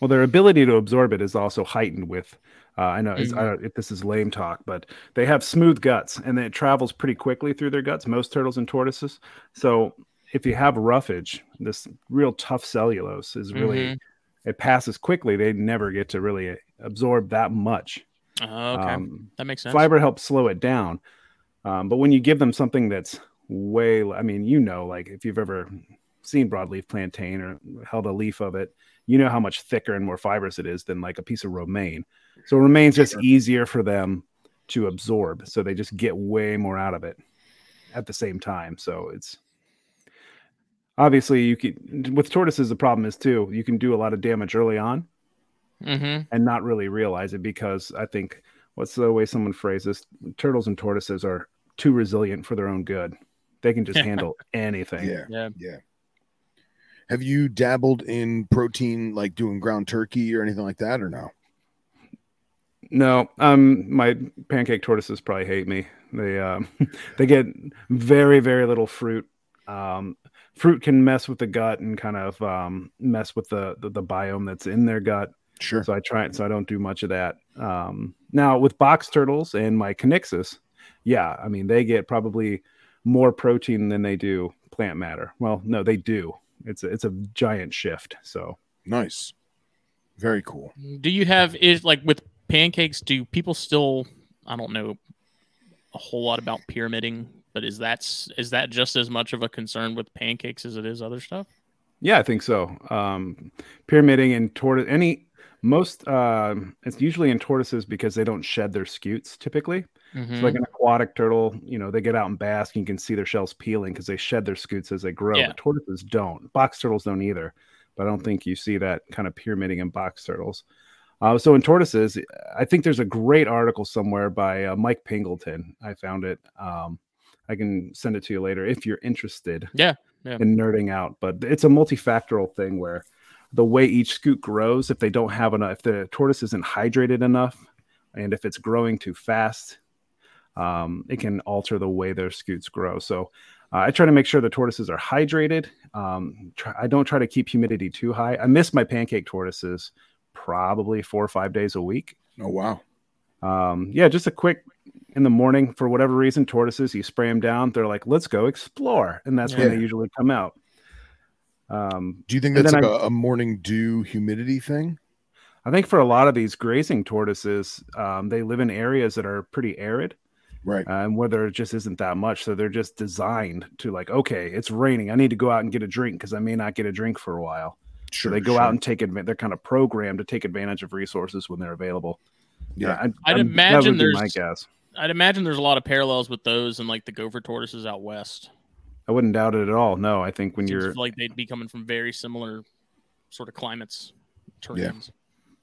Well, their ability to absorb it is also heightened with. Uh, I know it's, Mhm. I don't, if this is lame talk, but they have smooth guts and it travels pretty quickly through their guts. Most turtles and tortoises. So if you have roughage, this real tough cellulose is really Mhm. it passes quickly. They never get to really absorb that much. Oh, okay, Um, that makes sense. fiber helps slow it down. Um, but when you give them something that's way, I mean, you know, like if you've ever seen broadleaf plantain or held a leaf of it, you know how much thicker and more fibrous it is than like a piece of romaine. So romaine's just easier for them to absorb. So they just get way more out of it at the same time. So it's obviously you can with tortoises the problem is too you can do a lot of damage early on Mm-hmm. and not really realize it because I think what's the way someone phrases turtles and tortoises are too resilient for their own good. They can just handle anything. Yeah. Yeah. Yeah. Have you dabbled in protein, like doing ground turkey or anything like that, or no? No, um, my pancake tortoises probably hate me. They um, they get very very little fruit. Um, fruit can mess with the gut and kind of um, mess with the, the the biome that's in their gut. Sure. So I try it. So I don't do much of that. Um, now with box turtles and my Kinixys, yeah, I mean they get probably more protein than they do plant matter. Well, no, they do. It's a, it's a giant shift. So Nice. Very cool. Do you have is like with pancakes? Do people still? I don't know a whole lot about pyramiding, but is that's is that just as much of a concern with pancakes as it is other stuff? yeah, I think so. Um, pyramiding and tortoise any most uh, it's usually in tortoises because they don't shed their scutes typically. Mm-hmm. So like an aquatic turtle, you know, they get out and bask, and you can see their shells peeling because they shed their scutes as they grow. Yeah. But tortoises don't. Box turtles don't either. But I don't think you see that kind of pyramiding in box turtles. Uh, so in tortoises, I think there's a great article somewhere by uh, Mike Pingleton. I found it. Um, I can send it to you later if you're interested. Yeah, yeah. In nerding out, but it's a multifactorial thing where the way each scute grows, if they don't have enough, if the tortoise isn't hydrated enough, and if it's growing too fast, um, it can alter the way their scutes grow. So uh, I try to make sure the tortoises are hydrated. Um, try, I don't try to keep humidity too high. I miss my pancake tortoises probably four or five days a week. Oh wow. Um, yeah, just a quick in the morning for whatever reason, tortoises, you spray them down, they're like, let's go explore. And that's when they usually come out. Um, Do you think that's like a, a morning dew humidity thing? I think for a lot of these grazing tortoises, um, they live in areas that are pretty arid Right. uh, and whether it just isn't that much. So they're just designed to like, okay, it's raining. I need to go out and get a drink because I may not get a drink for a while. Sure. so they go sure. out and take advantage. They're kind of programmed to take advantage of resources when they're available. Yeah. I, I'd I'm- that imagine would be my there's- guess. I'd imagine there's a lot of parallels with those and like the gopher tortoises out west. I wouldn't doubt it at all. No, I think when Seems you're like they'd be coming from very similar sort of climates, terrains.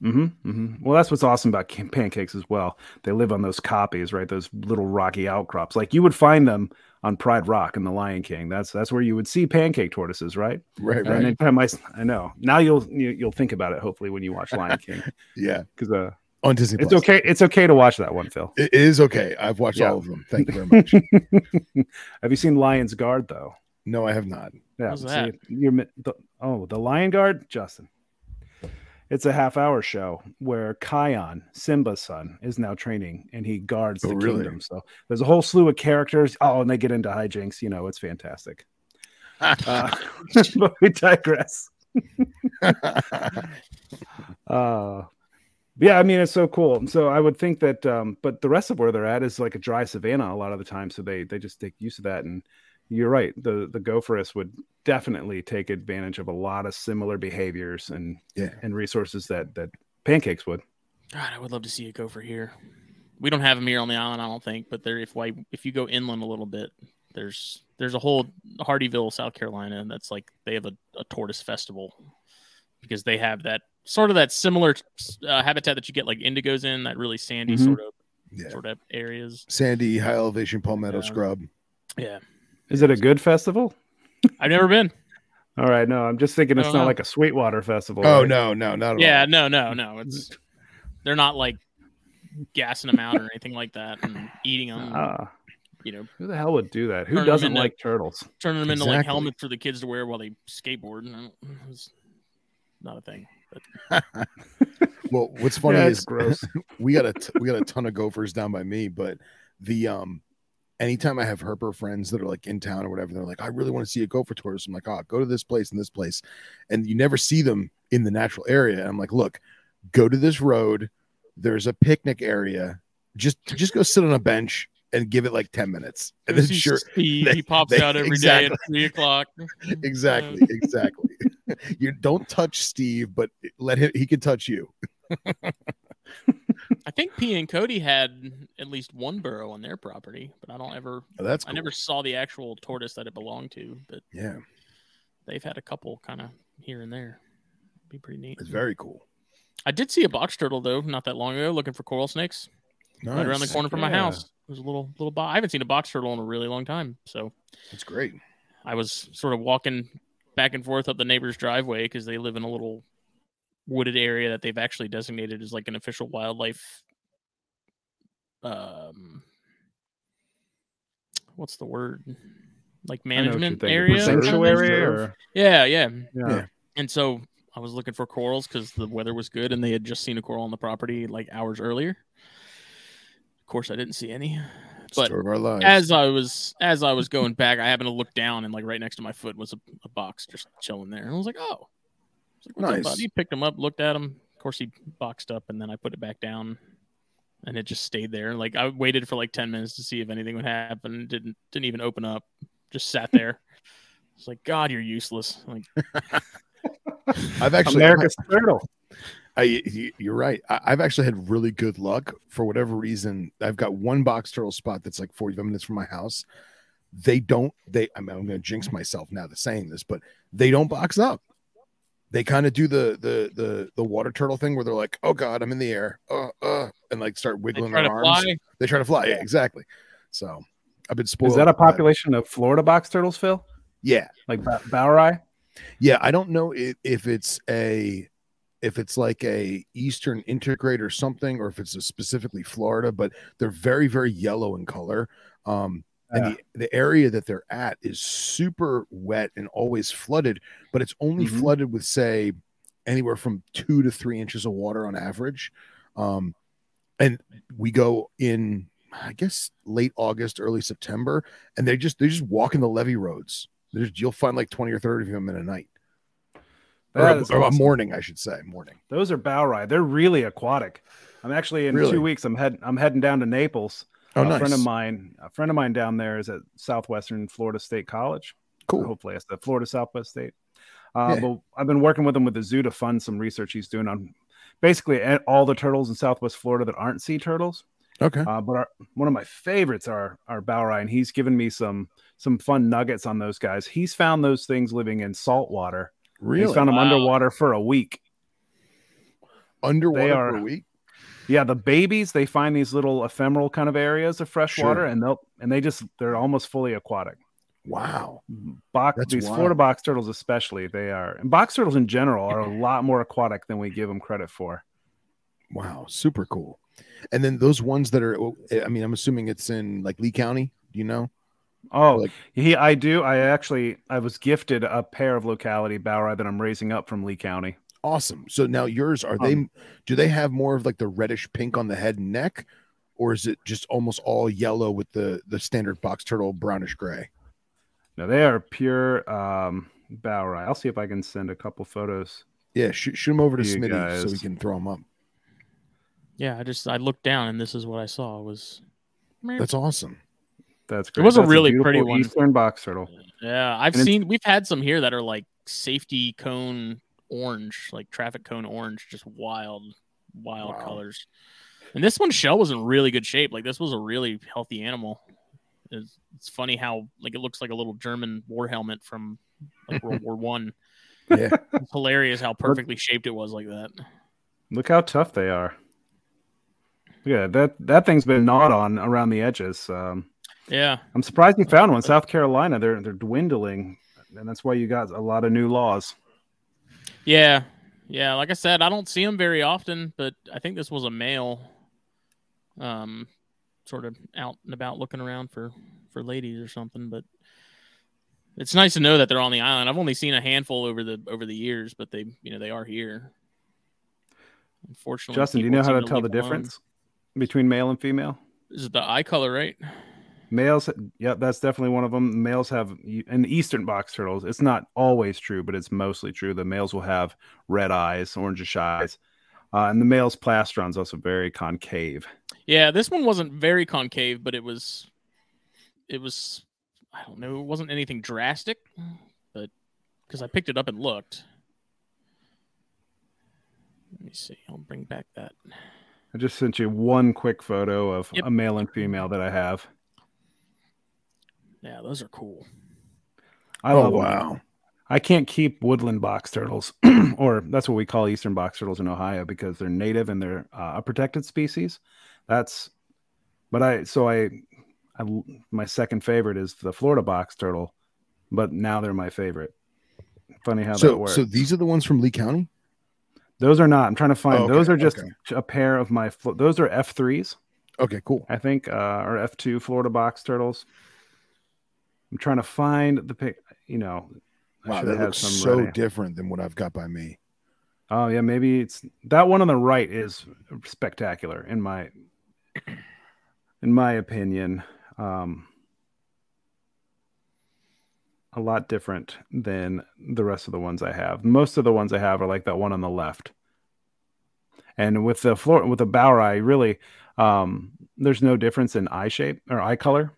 Hmm hmm Well, that's what's awesome about pancakes as well. They live on those kopjes, right? Those little rocky outcrops. Like you would find them on Pride Rock in The Lion King. That's that's where you would see pancake tortoises, right? Right. And Right. anytime I, s- I know now you'll you, you'll think about it. Hopefully, when you watch Lion King, yeah. because uh, On Disney. it's okay. It's okay to watch that one, Phil. It is okay. I've watched Yeah. all of them. Thank you very much. Have you seen Lion's Guard though? no, I have not. Yeah. What's see, that? you're mi- the, oh the Lion Guard, Justin. It's a half hour show where Kion, Simba's son, is now training and he guards Oh, the really? kingdom. So there's a whole slew of characters. Oh, and they get into hijinks. You know, it's fantastic. Uh, but we digress. Uh, yeah, I mean it's so cool. So I would think that, um, but the rest of where they're at is like a dry savanna a lot of the time. So they they just take use of that. And you're right, the the gopherus would definitely take advantage of a lot of similar behaviors and Yeah. and resources that that pancakes would. God, I would love to see a gopher here. We don't have them here on the island, I don't think, but there if why if you go inland a little bit, there's there's a whole Hardeeville, South Carolina, and that's like they have a, a tortoise festival because they have that sort of that similar uh, habitat that you get like indigos in that really sandy Mhm. sort of Yeah. sort of areas. Sandy, high elevation palmetto Yeah. scrub. Yeah, Is it a good festival? I've never been. All right, no, I'm just thinking it's not wow. like a Sweetwater festival. Oh right? no, no, not at Yeah, all. no, no, no. It's they're not like gassing them out or anything like that and eating them. Ah, you know, Who the hell would do that? Who doesn't into- like turtles? turning them into like helmets for the kids to wear while they skateboard. And don't- It's not a thing. But Well, what's funny yeah, is gross. we got a t- we got a ton of gophers down by me, but the um anytime I have herper friends that are like in town or whatever, they're like, I really want to see a gopher tortoise. I'm like, oh, go to this place and this place, and you never see them in the natural area. And I'm like, look, go to this road. There's a picnic area. Just just go sit on a bench and give it like ten minutes, and then sure, they- he pops they- out every day exactly. at three o'clock. exactly, exactly. you don't touch Steve, but let him. He can touch you. I think P and Cody had at least one burrow on their property, but I don't ever. Oh, that's I never saw the actual tortoise that it belonged to, but yeah, they've had a couple kind of here and there. Be pretty neat. it's very cool. I did see a box turtle though, not that long ago, looking for coral snakes right around the corner from my Yeah. house. There's a little little. Bo- I haven't seen a box turtle in a really long time, so That's great. I was sort of walking back and forth up the neighbor's driveway because they live in a little wooded area that they've actually designated as like an official wildlife. Um, what's the word? Like I know what you're management area, sanctuary, Reserve. or Yeah, yeah. yeah. Yeah. And so I was looking for corals because the weather was good and they had just seen a coral on the property like hours earlier. Of course, I didn't see any. But Story of our lives. as I was as I was going back, I happened to look down and like right next to my foot was a, a box just chilling there. And I was like, oh, I was like, Nice. up, buddy? Picked him up, looked at him. Of course, he boxed up, and then I put it back down, and it just stayed there. Like I waited for like ten minutes to see if anything would happen. Didn't didn't even open up. Just sat there. It's like God, you're useless. Like I've actually America's turtle. I, you- you're right. I, I've actually had really good luck for whatever reason. I've got one box turtle spot that's like 45 minutes from my house. They don't. They. I mean, I'm going to jinx myself now to saying this, but they don't box up. They kind of do the the the the water turtle thing where they're like, "Oh God, I'm in the air," uh, uh, and like start wiggling try their arms. fly. They try to fly. Yeah, exactly. So I've been spoiled. Is that a with that. population of Florida box turtles, Phil? Yeah, Like ba- bauri? Yeah, I don't know if, if it's a if it's like a Eastern intergrade or something, or if it's a specifically Florida, but they're very very yellow in color. Um, and the, the area that they're at is super wet and always flooded, but it's only Mhm. flooded with say anywhere from two to three inches of water on average. Um, and we go in, I guess, late August, early September, and they just they're just walk in the levee roads. There's, you'll find like 20 or 30 of them in a night or, a, is or a morning, I should say. Morning. Those are bauri. They're really aquatic. I'm actually in Really? two weeks. I'm heading. I'm heading down to Naples. Oh, a nice. friend of mine, a friend of mine down there is at Southwestern Florida State College. Cool. Hopefully, it's the Florida Southwest State. Uh, Yeah. But I've been working with him with the zoo to fund some research he's doing on basically all the turtles in Southwest Florida that aren't sea turtles. Okay. Uh, but our, one of my favorites are are bauri, and he's given me some some fun nuggets on those guys. He's found those things living in salt water. Really? He's found them underwater for a week. Underwater they for a week? Yeah, the babies they find these little ephemeral kind of areas of fresh Sure. water, and they'll and they just they're almost fully aquatic. Wow. Mm-hmm. Box That's these wild. Florida box turtles, especially, they are and box turtles in general are a lot more aquatic than we give them credit for. Wow. Super cool. And then those ones that are, oh, I mean, I'm assuming it's in like Lee County. Do you know? Oh, Like- he I do. I actually I was gifted a pair of locality bauri that I'm raising up from Lee County. Awesome. So now yours, are they, Um, do they have more of like the reddish pink on the head and neck? Or is it just almost all yellow with the the standard box turtle brownish gray? No, they are pure um bauri. I'll see if I can send a couple photos. Yeah, shoot, shoot them over to You Smitty so we can throw them up. Yeah, I just I looked down and this is what I saw was. That's awesome. That's great. It was a really beautiful pretty one. Eastern box turtle. Yeah, I've And seen we've had some here that are like safety cone orange, like traffic cone orange, just wild, wild Wow. colors. And this one's shell was in really good shape. Like this was a really healthy animal. It's, it's funny how like it looks like a little German war helmet from like World War One. Yeah. It's hilarious how perfectly shaped it was like that. Look how tough they are. Yeah, that that thing's been gnawed on around the edges. Um, Yeah, I'm surprised you found one. South Carolina, they're they're dwindling, and that's why you got a lot of new laws. Yeah, yeah. Like I said, I don't see them very often, but I think this was a male. Um, sort of out and about looking around for for ladies or something. But it's nice to know that they're on the island. I've only seen a handful over the over the years, but they you know they are here. Unfortunately, Justin, do you know how to tell the alone. difference between male and female? Is it the eye color, right? Males, yeah, that's definitely one of them. Males have in eastern box turtles. It's not always true, but it's mostly true. The males will have red eyes, orangish eyes, uh, and the male's plastron's also very concave. Yeah, this one wasn't very concave, but it was it was I don't know, it wasn't anything drastic, but because I picked it up and looked. Let me see. I'll bring back that. I just sent you one quick photo of Yep. a male and female that I have. Yeah, those are cool. I oh love 'em. wow. I can't keep woodland box turtles, or that's what we call eastern box turtles in Ohio because they're native and they're uh, a protected species. That's, but I so I, I my second favorite is the Florida box turtle, but now they're my favorite. Funny how that works. so these are the ones from Lee County. those are not. I'm trying to find. Oh, okay, those are just okay. a pair of my. Those are F threes, Okay, cool. I think, uh, or F two Florida box turtles. I'm trying to find the pic. You know, I Wow, that looks so different than what I've got by me. Oh yeah, maybe it's that one on the right is spectacular in my in my opinion. Um a lot different than the rest of the ones I have. Most of the ones I have are like that one on the left. And with the floor with the Bower eye, really um there's no difference in eye shape or eye color.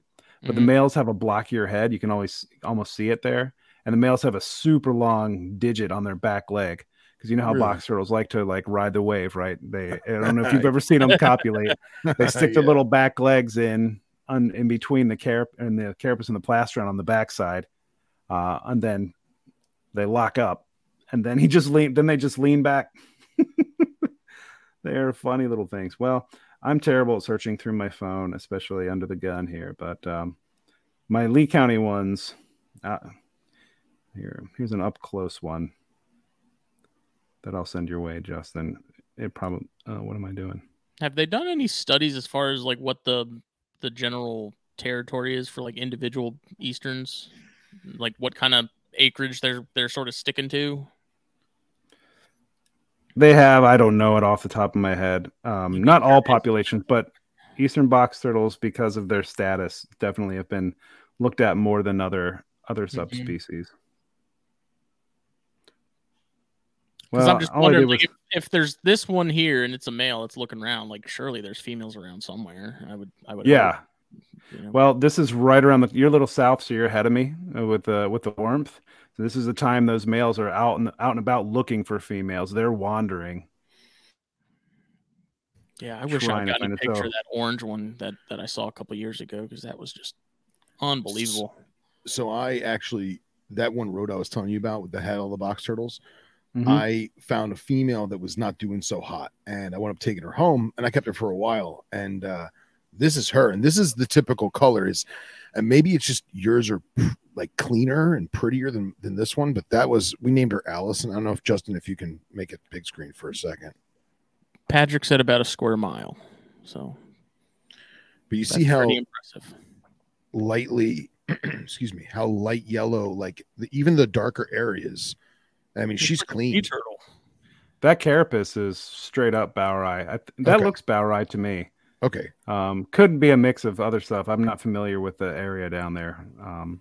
But the Mhm. males have a blockier head. You can always almost see it there. And the males have a super long digit on their back leg. Because you know how Really? box turtles like to like ride the wave, right? They I don't know if you've ever seen them copulate. They stick their Yeah. little back legs in on, in between the carp and the carapace and the plastron on the backside. Uh, and then they lock up. And then he just lean then they just lean back. They're funny little things. Well, I'm terrible at searching through my phone, especially under the gun here. But um, my Lee County ones, uh, here, here's an up close one that I'll send your way, Justin. It probably, uh, what am I doing? Have they done any studies as far as like what the the general territory is for like individual easterns? Like what kind of acreage they're they're sort of sticking to? They have, I don't know it off the top of my head. Um, not all populations, but Eastern box turtles, because of their status, definitely have been looked at more than other other subspecies. Because I'm just all I did wondering like, if, if there's this one here and it's a male that's looking around, like surely there's females around somewhere. I would I would yeah. you know? Well, this is right around the you're a little south, so you're ahead of me with the with the warmth. So this is the time those males are out and out and about looking for females. They're wandering. yeah, I wish trying I'd to gotten a picture of that orange one that that I saw a couple years ago because that was just unbelievable. So I actually that one road I was telling you about with the head all the box turtles. Mhm. I found a female that was not doing so hot, and I wound up taking her home, and I kept her for a while. And uh, this is her, and this is the typical color. Is and maybe it's just yours are like cleaner and prettier than than this one, but that was we named her Allison. I don't know if Justin, if you can make it big screen for a second, Patrick said about a square mile, so but you see how pretty impressive. lightly, excuse me, how light yellow, like the, even the darker areas. I mean, It's she's like clean. sea turtle. That carapace is straight up bauri. I, that Okay. looks bauri to me. Okay, Um, could be a mix of other stuff. I'm not familiar with the area down there. Um,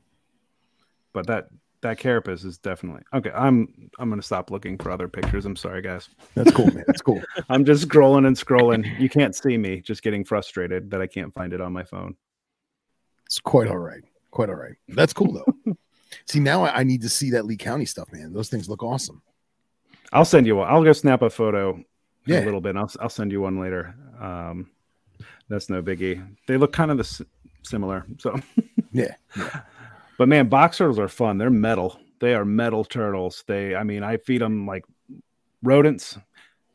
but that that carapace is definitely okay. I'm I'm gonna stop looking for other pictures. I'm sorry, guys. that's cool, man. That's cool. I'm just scrolling and scrolling. You can't see me, just getting frustrated that I can't find it on my phone. It's quite all right. Quite all right. That's cool though. see, now I, I need to see that Lee County stuff, man. Those things look awesome. I'll send you one. I'll go snap a photo Yeah. a little bit. I'll I'll send you one later. Um, that's no biggie. They look kind of the s- similar. So, Yeah. yeah. but man, box turtles are fun. They're metal. They are metal turtles. They, I mean, I feed them like rodents,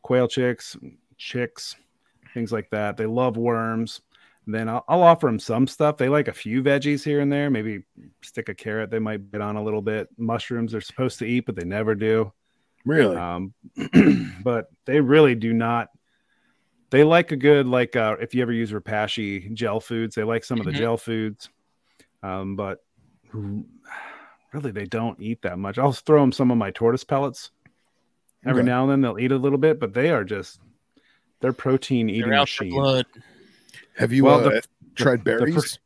quail chicks, chicks, things like that. They love worms. Then I'll, I'll offer them some stuff. They like a few veggies here and there. Maybe stick a carrot. They might bit on a little bit. Mushrooms they're supposed to eat, but they never do. Really? Um, but they really do not they like a good like uh, if you ever use Repashy gel foods, they like some of the Mhm. gel foods, um, but really they don't eat that much. I'll throw them some of my tortoise pellets every Okay. now and then. They'll eat a little bit, but they are just they're protein eating They're out for machines. blood. Have you Well, uh, the- tried the berries? first-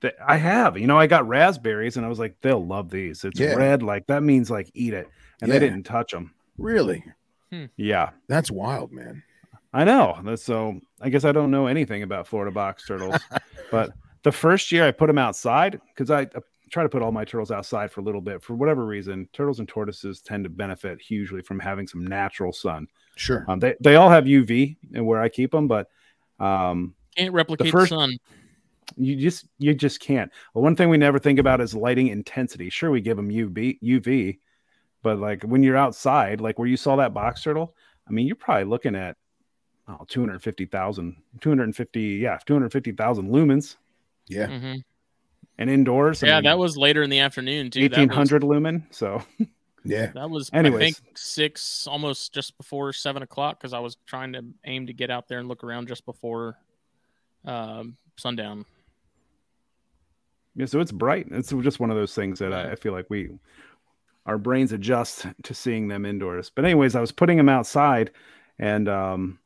Th- I have. You know, I got raspberries and I was like, they'll love these. It's Yeah. red, like that means like eat it. And Yeah. they didn't touch them. really? Yeah. That's wild, man. I know. That's so I guess I don't know anything about Florida box turtles. but the first year I put them outside because I, I try to put all my turtles outside for a little bit. For whatever reason, turtles and tortoises tend to benefit hugely from having some natural sun. Sure. Um, they, they all have UV and where I keep them, but um, Can't replicate the, first- sun. you just you just can't. Well, one thing we never think about is lighting intensity. Sure, we give them UV, UV, but like when you're outside, like where you saw that box turtle, I mean, you're probably looking at oh, 250,000, 250, yeah, 250,000 lumens. Yeah. Mm-hmm. And indoors, I Yeah, mean, that was later in the afternoon too. That was- 1800 lumen. So Yeah. That was, Anyways. I think, six, almost just before seven o'clock, because I was trying to aim to get out there and look around just before um, sundown. yeah, so it's bright. It's just one of those things that I, I feel like we our brains adjust to seeing them indoors. But anyways, I was putting them outside, and um,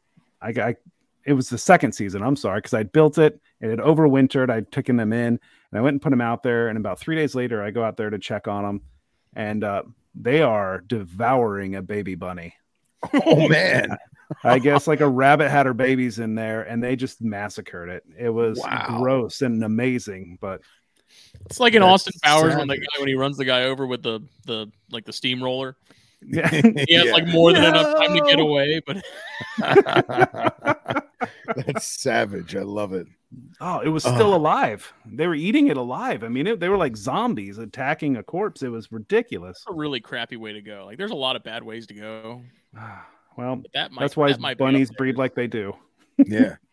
I, I it was the second season. I'm sorry because I built it. It had overwintered. I'd taken them in, and I went and put them out there. And about three days later, I go out there to check on them, and uh, they are devouring a baby bunny. Oh man. I guess like a rabbit had her babies in there, and they just massacred it. It was Wow. gross and amazing, but It's like in Austin Powers when the guy when he runs the guy over with the the like the steamroller. yeah. He has Yeah. like more than enough time to get away, but That's savage. I love it. Oh, it was still Ugh. alive. They were eating it alive. I mean, it, they were like zombies attacking a corpse. It was ridiculous. it's a really crappy way to go. Like there's a lot of bad ways to go. Well, that might that's why that might bunnies breed like they do. Yeah.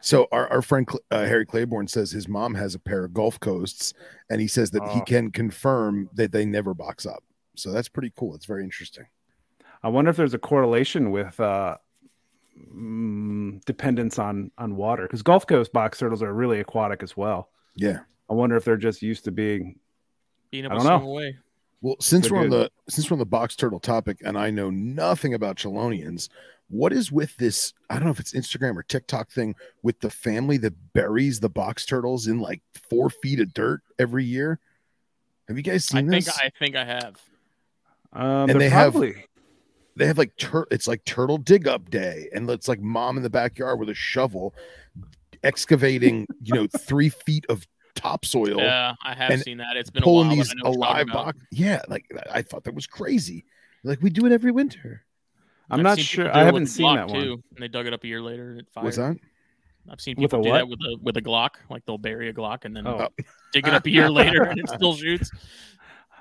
So our, our friend uh, Harry Claiborne says his mom has a pair of Gulf Coasts, and he says that he Oh. can confirm that they never box up. So that's pretty cool. It's very interesting. I wonder if there's a correlation with uh, mm, dependence on on water because Gulf Coast box turtles are really aquatic as well. Yeah. I wonder if they're just used to being. being I able to don't know. swim away. Well, since They're we're on the since we're on the box turtle topic, and I know nothing about Chelonians, what is with this? I don't know if it's Instagram or TikTok thing with the family that buries the box turtles in like four feet of dirt every year. Have you guys seen I seen think? I think I have. Um, And they're they have- they have like tur- it's like turtle dig up day, and it's like mom in the backyard with a shovel excavating, you know, three feet of topsoil. Yeah, I have and seen that. It's been a pulling while. these I know what you're talking alive box. Yeah, like I thought that was crazy. Like we do it every winter. I'm I've not sure. I haven't seen Glock, that one. too, and they dug it up a year later. And it fired. What's that? I've seen With a people do what? that with a with a Glock. Like they'll bury a Glock and then Oh. dig it up a year later and it still shoots.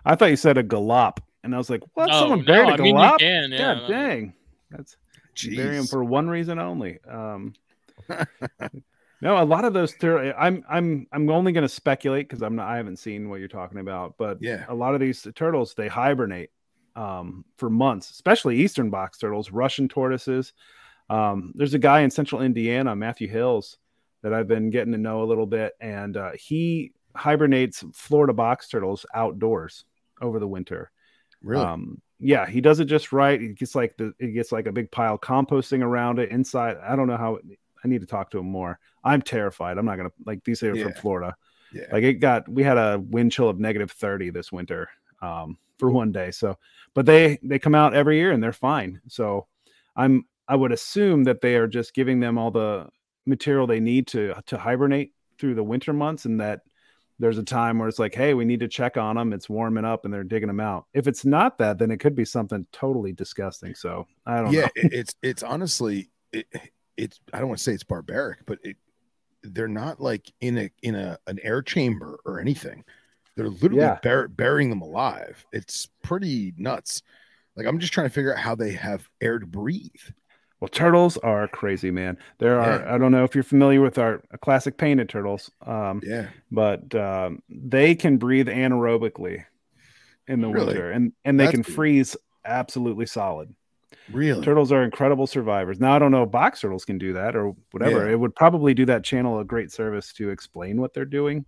I thought you said a galop, and I was like, "What? Oh, Someone no, buried a I mean, you galop? can, yeah. God dang, that's bury them Jeez. for one reason only. Um, no, a lot of those. Tur- I'm I'm I'm only going to speculate because I'm not. I haven't seen what you're talking about, but Yeah. a lot of these turtles they hibernate um, for months, especially eastern box turtles, Russian tortoises. Um, there's a guy in central Indiana, Matthew Hills, that I've been getting to know a little bit, and uh, he hibernates Florida box turtles outdoors over the winter. Really? Um, yeah, he does it just right. It gets like the he gets like a big pile composting around it inside. I don't know how. I need to talk to him more. I'm terrified. I'm not gonna like these are from Florida. yeah. Like it got we had a wind chill of negative 30 this winter um, for one day. So, but they they come out every year and they're fine. So, I'm I would assume that they are just giving them all the material they need to to hibernate through the winter months, and that there's a time where it's like, hey, we need to check on them. It's warming up, and they're digging them out. If it's not that, then it could be something totally disgusting. So I don't yeah, know. it- it's it's honestly it, it's I don't want to say it's barbaric, but it they're not like in a in a an air chamber or anything. They're literally Yeah. bur- burying them alive. It's pretty nuts. Like I'm just trying to figure out how they have air to breathe. Well, turtles are crazy, man. There are. Yeah. I don't know if you're familiar with our classic painted turtles. Um, Yeah, but um, they can breathe anaerobically in the Really? winter and and they That's can cool. freeze absolutely solid Really? Turtles are incredible survivors. Now I don't know if box turtles can do that or whatever. Yeah. It would probably do that channel a great service to explain what they're doing.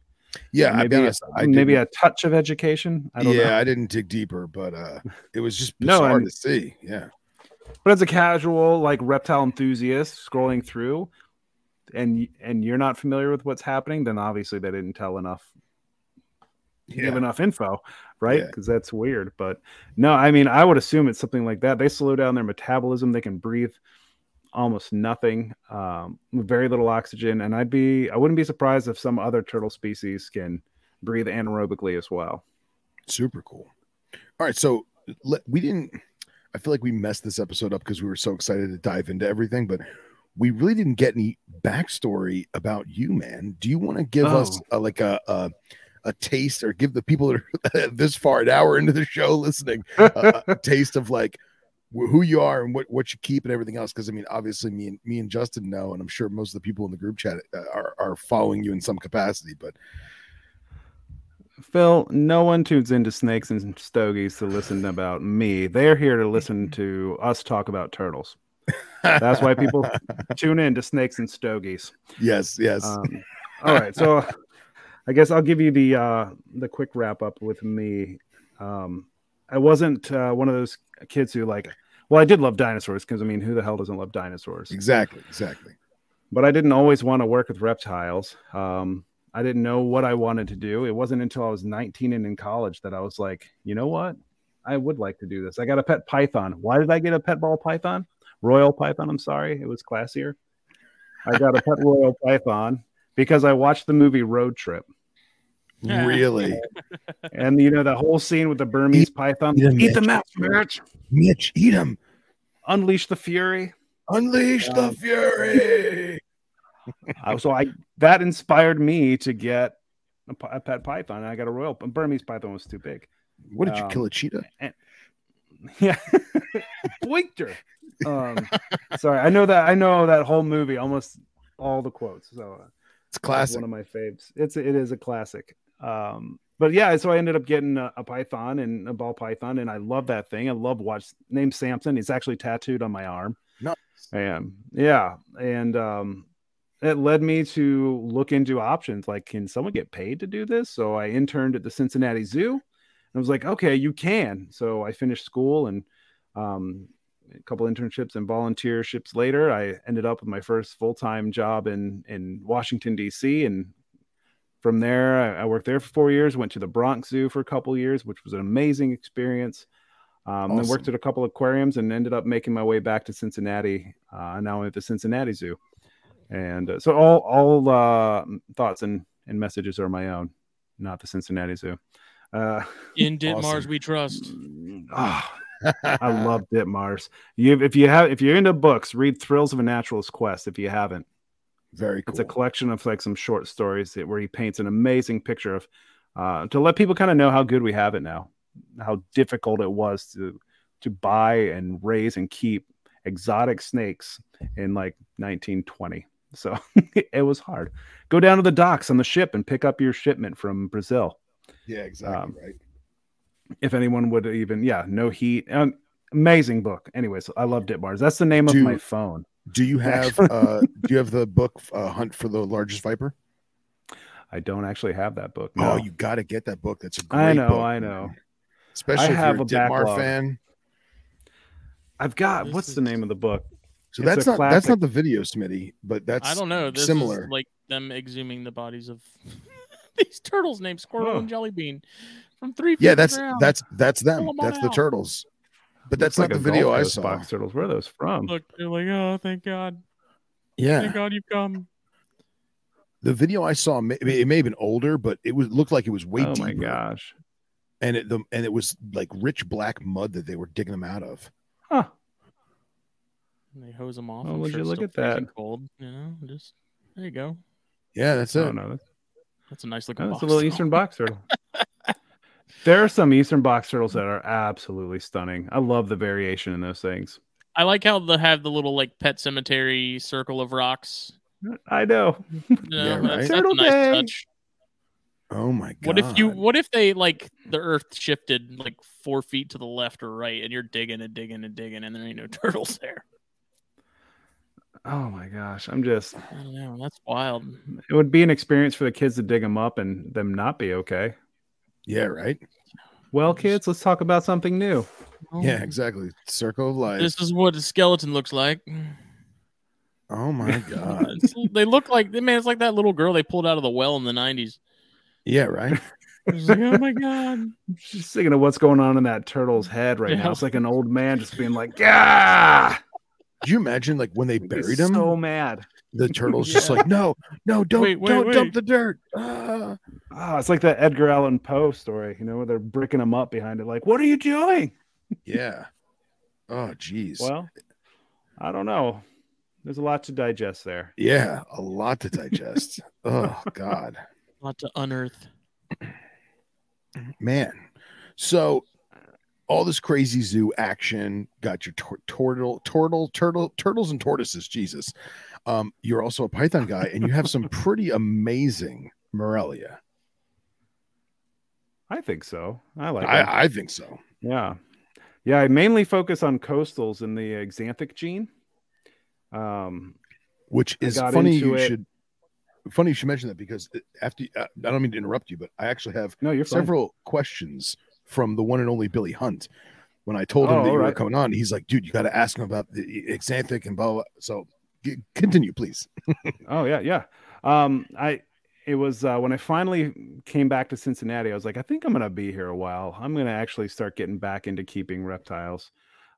Yeah, maybe honest, I maybe a touch of education. I don't yeah, know. I didn't dig deeper, but uh it was just No, and- to see. Yeah. But as a casual like reptile enthusiast scrolling through, and and you're not familiar with what's happening, then obviously they didn't tell enough, give Yeah. enough info, right? Yeah. Because that's weird. But no, I mean, I would assume it's something like that. They slow down their metabolism. They can breathe almost nothing, um, very little oxygen, and I'd be I wouldn't be surprised if some other turtle species can breathe anaerobically as well. Super cool. All right, so we didn't. I feel like we messed this episode up because we were so excited to dive into everything, but we really didn't get any backstory about you, man. Do you want to give us a, like a, a a taste, or give the people that are this far an hour into the show listening a, a taste of like who you are and what what you keep and everything else? Because I mean, obviously, me and me and Justin know, and I'm sure most of the people in the group chat uh, are are following you in some capacity. But Phil, no one tunes into Snakes and Stogies to listen about me. They're here to listen to us talk about turtles. That's why people tune in to Snakes and Stogies. yes, yes, Um, all right, so I guess I'll give you the uh, the quick wrap up with me. Um, I wasn't uh, one of those kids who like. Well, I did love dinosaurs because I mean, who the hell doesn't love dinosaurs? exactly, exactly. but I didn't always want to work with reptiles. Um, I didn't know what I wanted to do. It wasn't until I was 19 and in college that I was like, you know what? I would like to do this. I got a pet python. Why did I get a pet ball python? Royal python. I'm sorry. It was classier. I got a pet royal python because I watched the movie Road Trip. Really, And you know, the whole scene with the Burmese python. eat 'em, Eat the Mitch. mouse, Mitch. Mitch, eat him. Unleash the fury. Unleash the Um, fury. So I that inspired me to get a, a pet python. And I got a royal Burmese python was too big. What did you um, kill a cheetah? Yeah, boinked her. Um, sorry, I know that I know that whole movie, almost all the quotes. So uh, It's classic. one of my faves. It's it is a classic. Um, but yeah, so I ended up getting a, a python and a ball python, and I love that thing. I love watch named Samson. He's actually tattooed on my arm. Nice. And yeah, and um, it led me to look into options. Like, can someone get paid to do this? So I interned at the Cincinnati Zoo. And I was like, okay, you can. So I finished school and um, a couple internships and volunteerships later, I ended up with my first full time job in in Washington D.C. And from there, I, I worked there for four years. Went to the Bronx Zoo for a couple years, which was an amazing experience. Um, Then worked at a couple aquariums and ended up making my way back to Cincinnati. Uh, now I'm at the Cincinnati Zoo, and uh, so all all uh, thoughts and and messages are my own, not the Cincinnati Zoo. Uh, In Ditmars Awesome. we trust. ah, I love Ditmars. You, if you have, if you're into books, read Thrills of a Naturalist Quest. If you haven't, Very cool. it's a collection of like some short stories that, where he paints an amazing picture of, uh, to let people kind of know how good we have it now, how difficult it was to to buy and raise and keep exotic snakes in like 1920. So it was hard. Go down to the docks on the ship and pick up your shipment from Brazil yeah, exactly um, right. if anyone would even yeah no heat um, amazing book anyways i love ditmars that's the name of my phone Do you have uh do you have the book uh, Hunt for the Largest Viper? i don't actually have that book no Oh, you got to get that book. That's a great I know, book, I man. know. Especially I if have you're a a Ditmar backlog. fan. i've got what's the name of the book So It's that's a not that's not the video, Smitty, but that's I don't know. This similar. is like them exhuming the bodies of these turtles named Squirtle Oh. and Jellybean from three feet yeah, that's ground. that's that's them. Pull 'em on That's the out. turtles. But that's Looks not like the video I Coast saw. box turtles where are those from Look, they're like, oh, thank God, Yeah, thank God you've come. the video I saw may, it may have been older, but it was looked like it was way oh my gosh and it the and it was like rich black mud that they were digging them out of. huh And they hose them off. Oh, I'm would sure you it's look still at that? freezing Cold, you know, just there you go. Yeah, that's it. oh no that's, That's a nice looking. that's box a little though. eastern box turtle there are some eastern box turtles that are absolutely stunning i love the variation in those things I like how they have the little like pet cemetery circle of rocks. i know You know, Yeah, that's, right. that's Turtle a nice day. touch. Oh my god. What if you? What if they like the Earth shifted like four feet to the left or right, and you're digging and digging and digging, and there ain't no turtles there? Oh my gosh, I'm just. I don't know. That's wild. It would be an experience for the kids to dig them up and them not be okay. Yeah, right. Well, kids, let's talk about something new. Yeah, exactly. Circle of life. This is what a skeleton looks like. Oh my god. They look like man. It's like that little girl they pulled out of the well in the '90s. yeah, right. Like, oh my god. Just thinking of what's going on in that turtle's head right Yeah. now. It's like an old man just being like, "Yeah." Do you imagine like when they buried him, So mad. the turtle's just like, no, no, don't, Wait, wait, don't wait. dump the dirt. Ah. Oh, it's like that Edgar Allan Poe story, you know, where they're bricking him up behind it. Like, what are you doing? Yeah. Oh, geez. Well, I don't know. There's a lot to digest there. yeah, a lot to digest. oh God, lot to unearth. man. So all this crazy zoo action got your tor- turtle, turtle, turtle, turtles and tortoises. Jesus. Um, you're also a Python guy, and you have some pretty amazing Morelia. I think so. I like. I, I think so. Yeah. Yeah, I mainly focus on coastals and the xanthic gene. Um, which is funny you it- should funny you should mention that because after uh, i don't mean to interrupt you but i actually have no, you're fine. several questions from the one and only billy hunt when i told him Oh, that you were coming on he's like dude you got to ask him about the xanthic and blah, blah. so g- continue please Oh yeah, yeah. Um, I it was uh, when I finally came back to Cincinnati. I was like, I think I'm gonna be here a while. I'm gonna actually start getting back into keeping reptiles,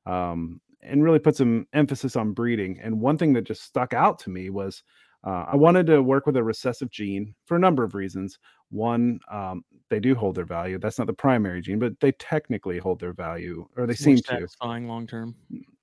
um, and really put some emphasis on breeding. And one thing that just stuck out to me was uh, I wanted to work with a recessive gene for a number of reasons. One, um, they do hold their value. That's not the primary gene, but they technically hold their value, or they It's seem to satisfying long term.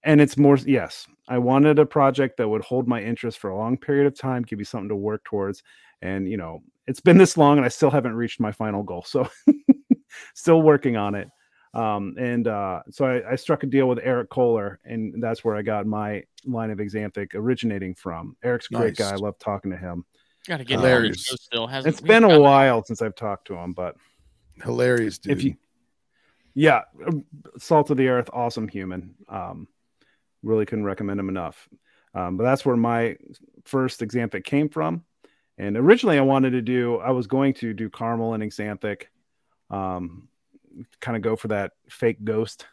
and it's more yes i wanted a project that would hold my interest for a long period of time give me something to work towards and you know it's been this long and i still haven't reached my final goal so still working on it um, and uh, so I, I struck a deal with eric kohler and that's where i got my line of xanthic originating from. Eric's a great guy. I love talking to him. Got to get him on the Hilarious. show still. Hasn't it's we been a haven't while since i've talked to him but hilarious dude. if you yeah uh, salt of the earth awesome human. Um really couldn't recommend him enough. Um, but that's where my first xanthic came from. And originally i wanted to do i was going to do caramel and xanthic. Um kind of go for that fake ghost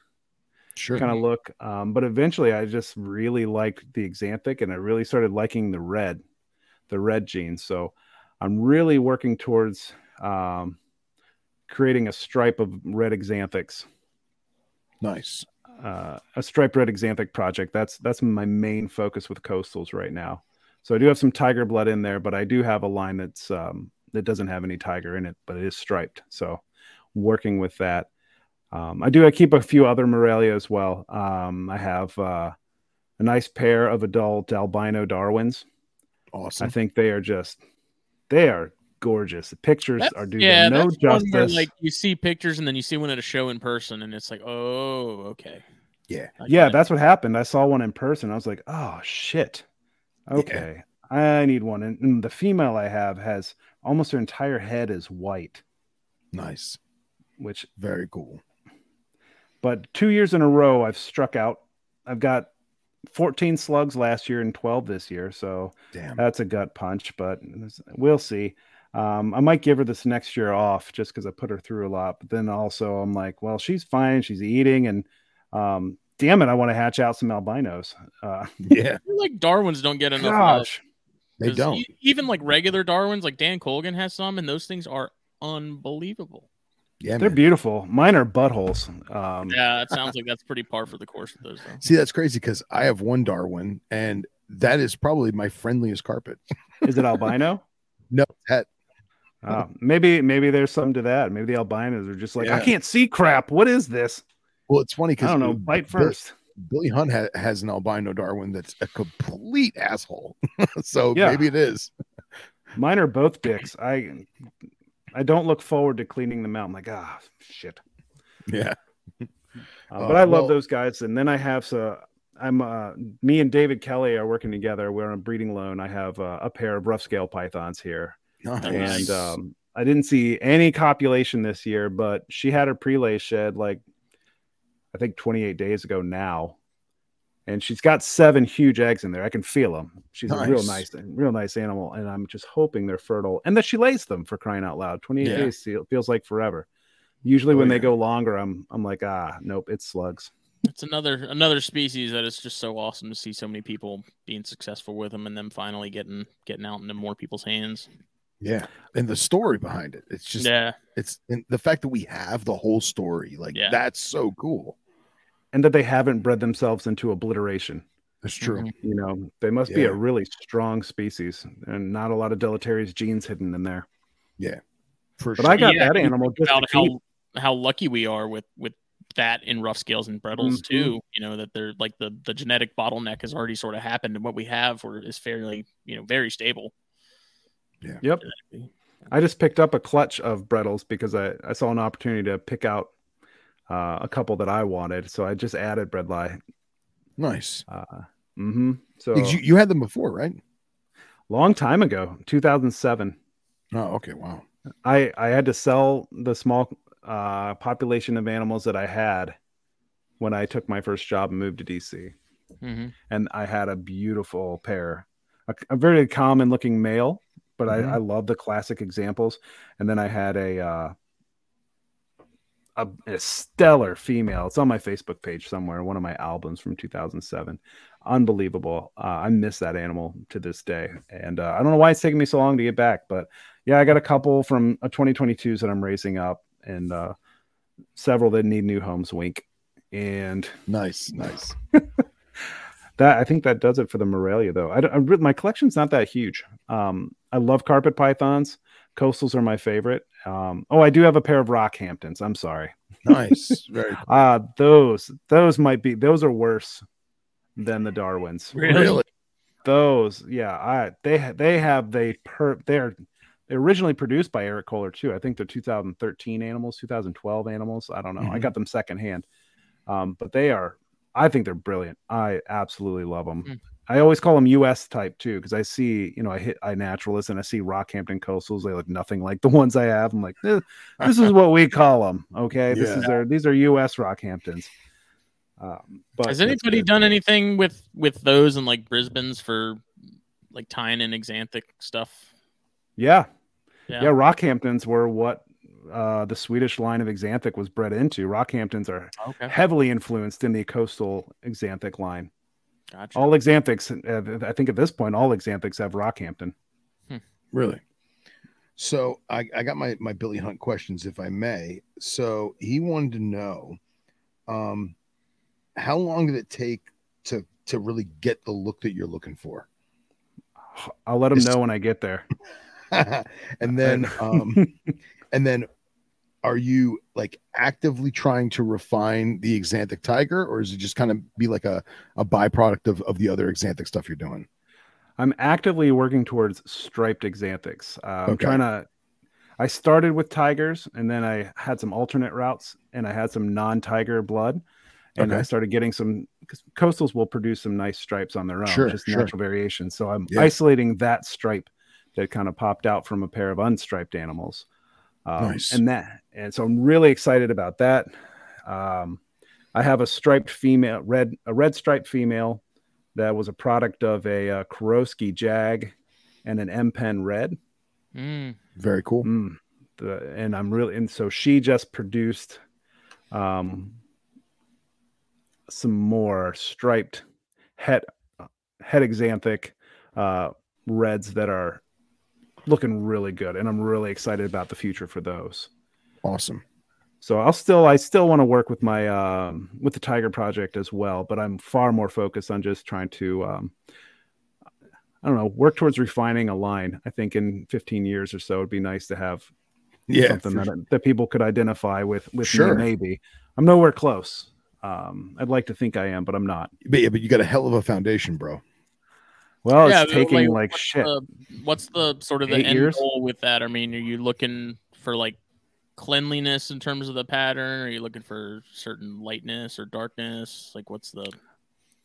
sure. kind of look. Um, but eventually i just really liked the xanthic and i really started liking the red the red gene so i'm really working towards um, creating a stripe of red xanthics. Nice. Uh, a striped red xanthic project. That's that's my main focus with coastals right now. So i do have some tiger blood in there but i do have a line that's um, that doesn't have any tiger in it but it is striped. So working with that. Um, i do i keep a few other morelia as well. Um, i have uh, a nice pair of adult albino darwins. Awesome. i think they are just they are gorgeous. The pictures That's- are doing yeah, them no that's one where, justice. like you see pictures and then you see one at a show in person, and it's like, oh, okay. yeah. I yeah get it. that's what happened. I saw one in person. I was like oh shit. Okay. I need one. And, and the female i have has almost her entire head is white. Nice which very cool. But two years in a row i've struck out. I've got 14 slugs last year and 12 this year so damn. that's a gut punch but we'll see. Um, i might give her this next year off just because i put her through a lot but then also i'm like well she's fine. She's eating and um, damn it i want to hatch out some albinos. Uh, yeah. I feel like Darwins don't get enough. love, gosh. They 'cause don't. e- even like regular Darwins, like Dan Colgan has some, and those things are unbelievable. Yeah They're man. beautiful. Mine are buttholes. Um, Yeah, it sounds like that's pretty par for the course with those. Though. see that's crazy because i have one darwin and that is probably my friendliest carpet Is it albino? no that Uh, maybe maybe there's something to that. Maybe the albinos are just like, I can't see crap. What is this? well it's funny because I don't know. Bite first. Billy Hunt ha- has an albino Darwin that's a complete asshole. so Yeah. maybe it is. Mine are both dicks. I I don't look forward to cleaning them out. I'm like, ah, shit. Yeah. Uh, Uh, but I love well- those guys. And then I have so I'm uh, me and David Kelly are working together. We're on breeding loan. I have uh, a pair of rough scale pythons here. Nice. and um, I didn't see any copulation this year, but she had her prelay shed like I think 28 days ago now. And she's got seven huge eggs in there. I can feel them. She's a real Nice. nice, real nice animal, and I'm just hoping they're fertile and that she lays them for crying out loud. 28 Yeah. days feel- feels like forever. Usually, Oh, when they go longer, I'm I'm like, ah, nope, it's slugs. It's another another species that is just so awesome to see so many people being successful with them and then finally getting getting out into more people's hands. Yeah, and the story behind it. It's just yeah, it's and the fact that we have the whole story. Like Yeah. that's so cool. And that they haven't bred themselves into obliteration. That's true. Mhm. You know, they must be a really strong species, and not a lot of deleterious genes hidden in there. For But sure. I got Yeah, that animal just about to keep. how how lucky we are with with that in rough scales and bredlis Mhm. too. You know that they're like the the genetic bottleneck has already sort of happened, and what we have were, is fairly you know very stable. Yeah. Yep. I just picked up a clutch of Bredlis because I, I saw an opportunity to pick out uh, a couple that I wanted. So I just added Bredli. nice. Uh, hmm So You, you had them before, right? long time ago, 2007, Oh, okay. Wow. I, I had to sell the small uh, population of animals that I had when I took my first job and moved to DC. hmm And I had a beautiful pair, a, a very common looking male, but Mhm. I, I love the classic examples. And then I had a, uh, a, a stellar female. It's on my Facebook page somewhere, one of my albums from 2007. Unbelievable. Uh, I miss that animal to this day. And uh, I don't know why it's taking me so long to get back, but yeah, I got a couple from a 2022s that I'm raising up and uh, several that need new homes. Wink. And Nice. Nice. that I think that does it for the Morelia, though. I, I my collection's not that huge. Um, I love carpet pythons. Coastals are my favorite. Um, oh, I do have a pair of Rockhamptons. I'm sorry. Nice. Very cool. Uh those those might be those are worse than the Darwins. Really? Those, yeah. I they they have they per they're they're originally produced by Eric Kohler too. I think they're 2013 animals, 2012 animals. I don't know. I Mhm. got them secondhand, um, but they are. I think they're brilliant. I absolutely love them. Hmm. I always call them U.S. type too because I see, you know, I hit iNaturalist and I see Rockhampton coastals. They look nothing like the ones I have. I'm like, "Eh, this is what we call them. Okay, this is Yeah. their these are U.S. Rockhamptons. Um, but Has anybody done anything with with those and like Brisbane's for like tying in xanthic stuff? Yeah, Yeah. yeah. Rockhamptons were what uh, the Swedish line of Xanthic was bred into. Rockhamptons are Okay. heavily influenced in the coastal Xanthic line. Gotcha. All Xanthics, uh, I think at this point, all Xanthics have Rockhampton. Really? So I, I got my, my Billy Hunt questions, if I may. So he wanted to know um, how long did it take to to really get the look that you're looking for? I'll let him It's- know when I get there. and then um, and then are you like actively trying to refine the Xanthic Tiger, or is it just kind of be like a, a byproduct of, of the other Xanthic stuff you're doing? I'm actively working towards striped Xanthics. Uh, I'm trying to. I started with tigers, and then I had some alternate routes, and I had some non-tiger blood, and I started getting some. Because coastals will produce some nice stripes on their own, Sure, just sure. natural variation. So I'm Yeah. isolating that stripe that kind of popped out from a pair of unstriped animals, um, Nice. and that, and so I'm really excited about that. Um, I have a striped female, red, a red striped female that was a product of a uh, Kurosky Jag and an M Pen Red. Mm, Very cool. Mm, the, and I'm really, and so she just produced um, some more striped het, het xanthic uh, reds that are looking really good. And I'm really excited about the future for those. Awesome. So I'll still I still want to work with my um, with the Tiger project as well, but I'm far more focused on just trying to um, I don't know work towards refining a line. I think in 15 years or so, it'd be nice to have Yeah. something that that people could identify with with Sure. me. Maybe I'm nowhere close. Um, I'd like to think I am, but I'm not. But yeah, but you got a hell of a foundation, bro. Well, Yeah, it's taking like, like, what's shit. The, what's the sort of the Eight end years? goal with that? I mean, are you looking for like cleanliness in terms of the pattern? Are you looking for certain lightness or darkness? Like, what's the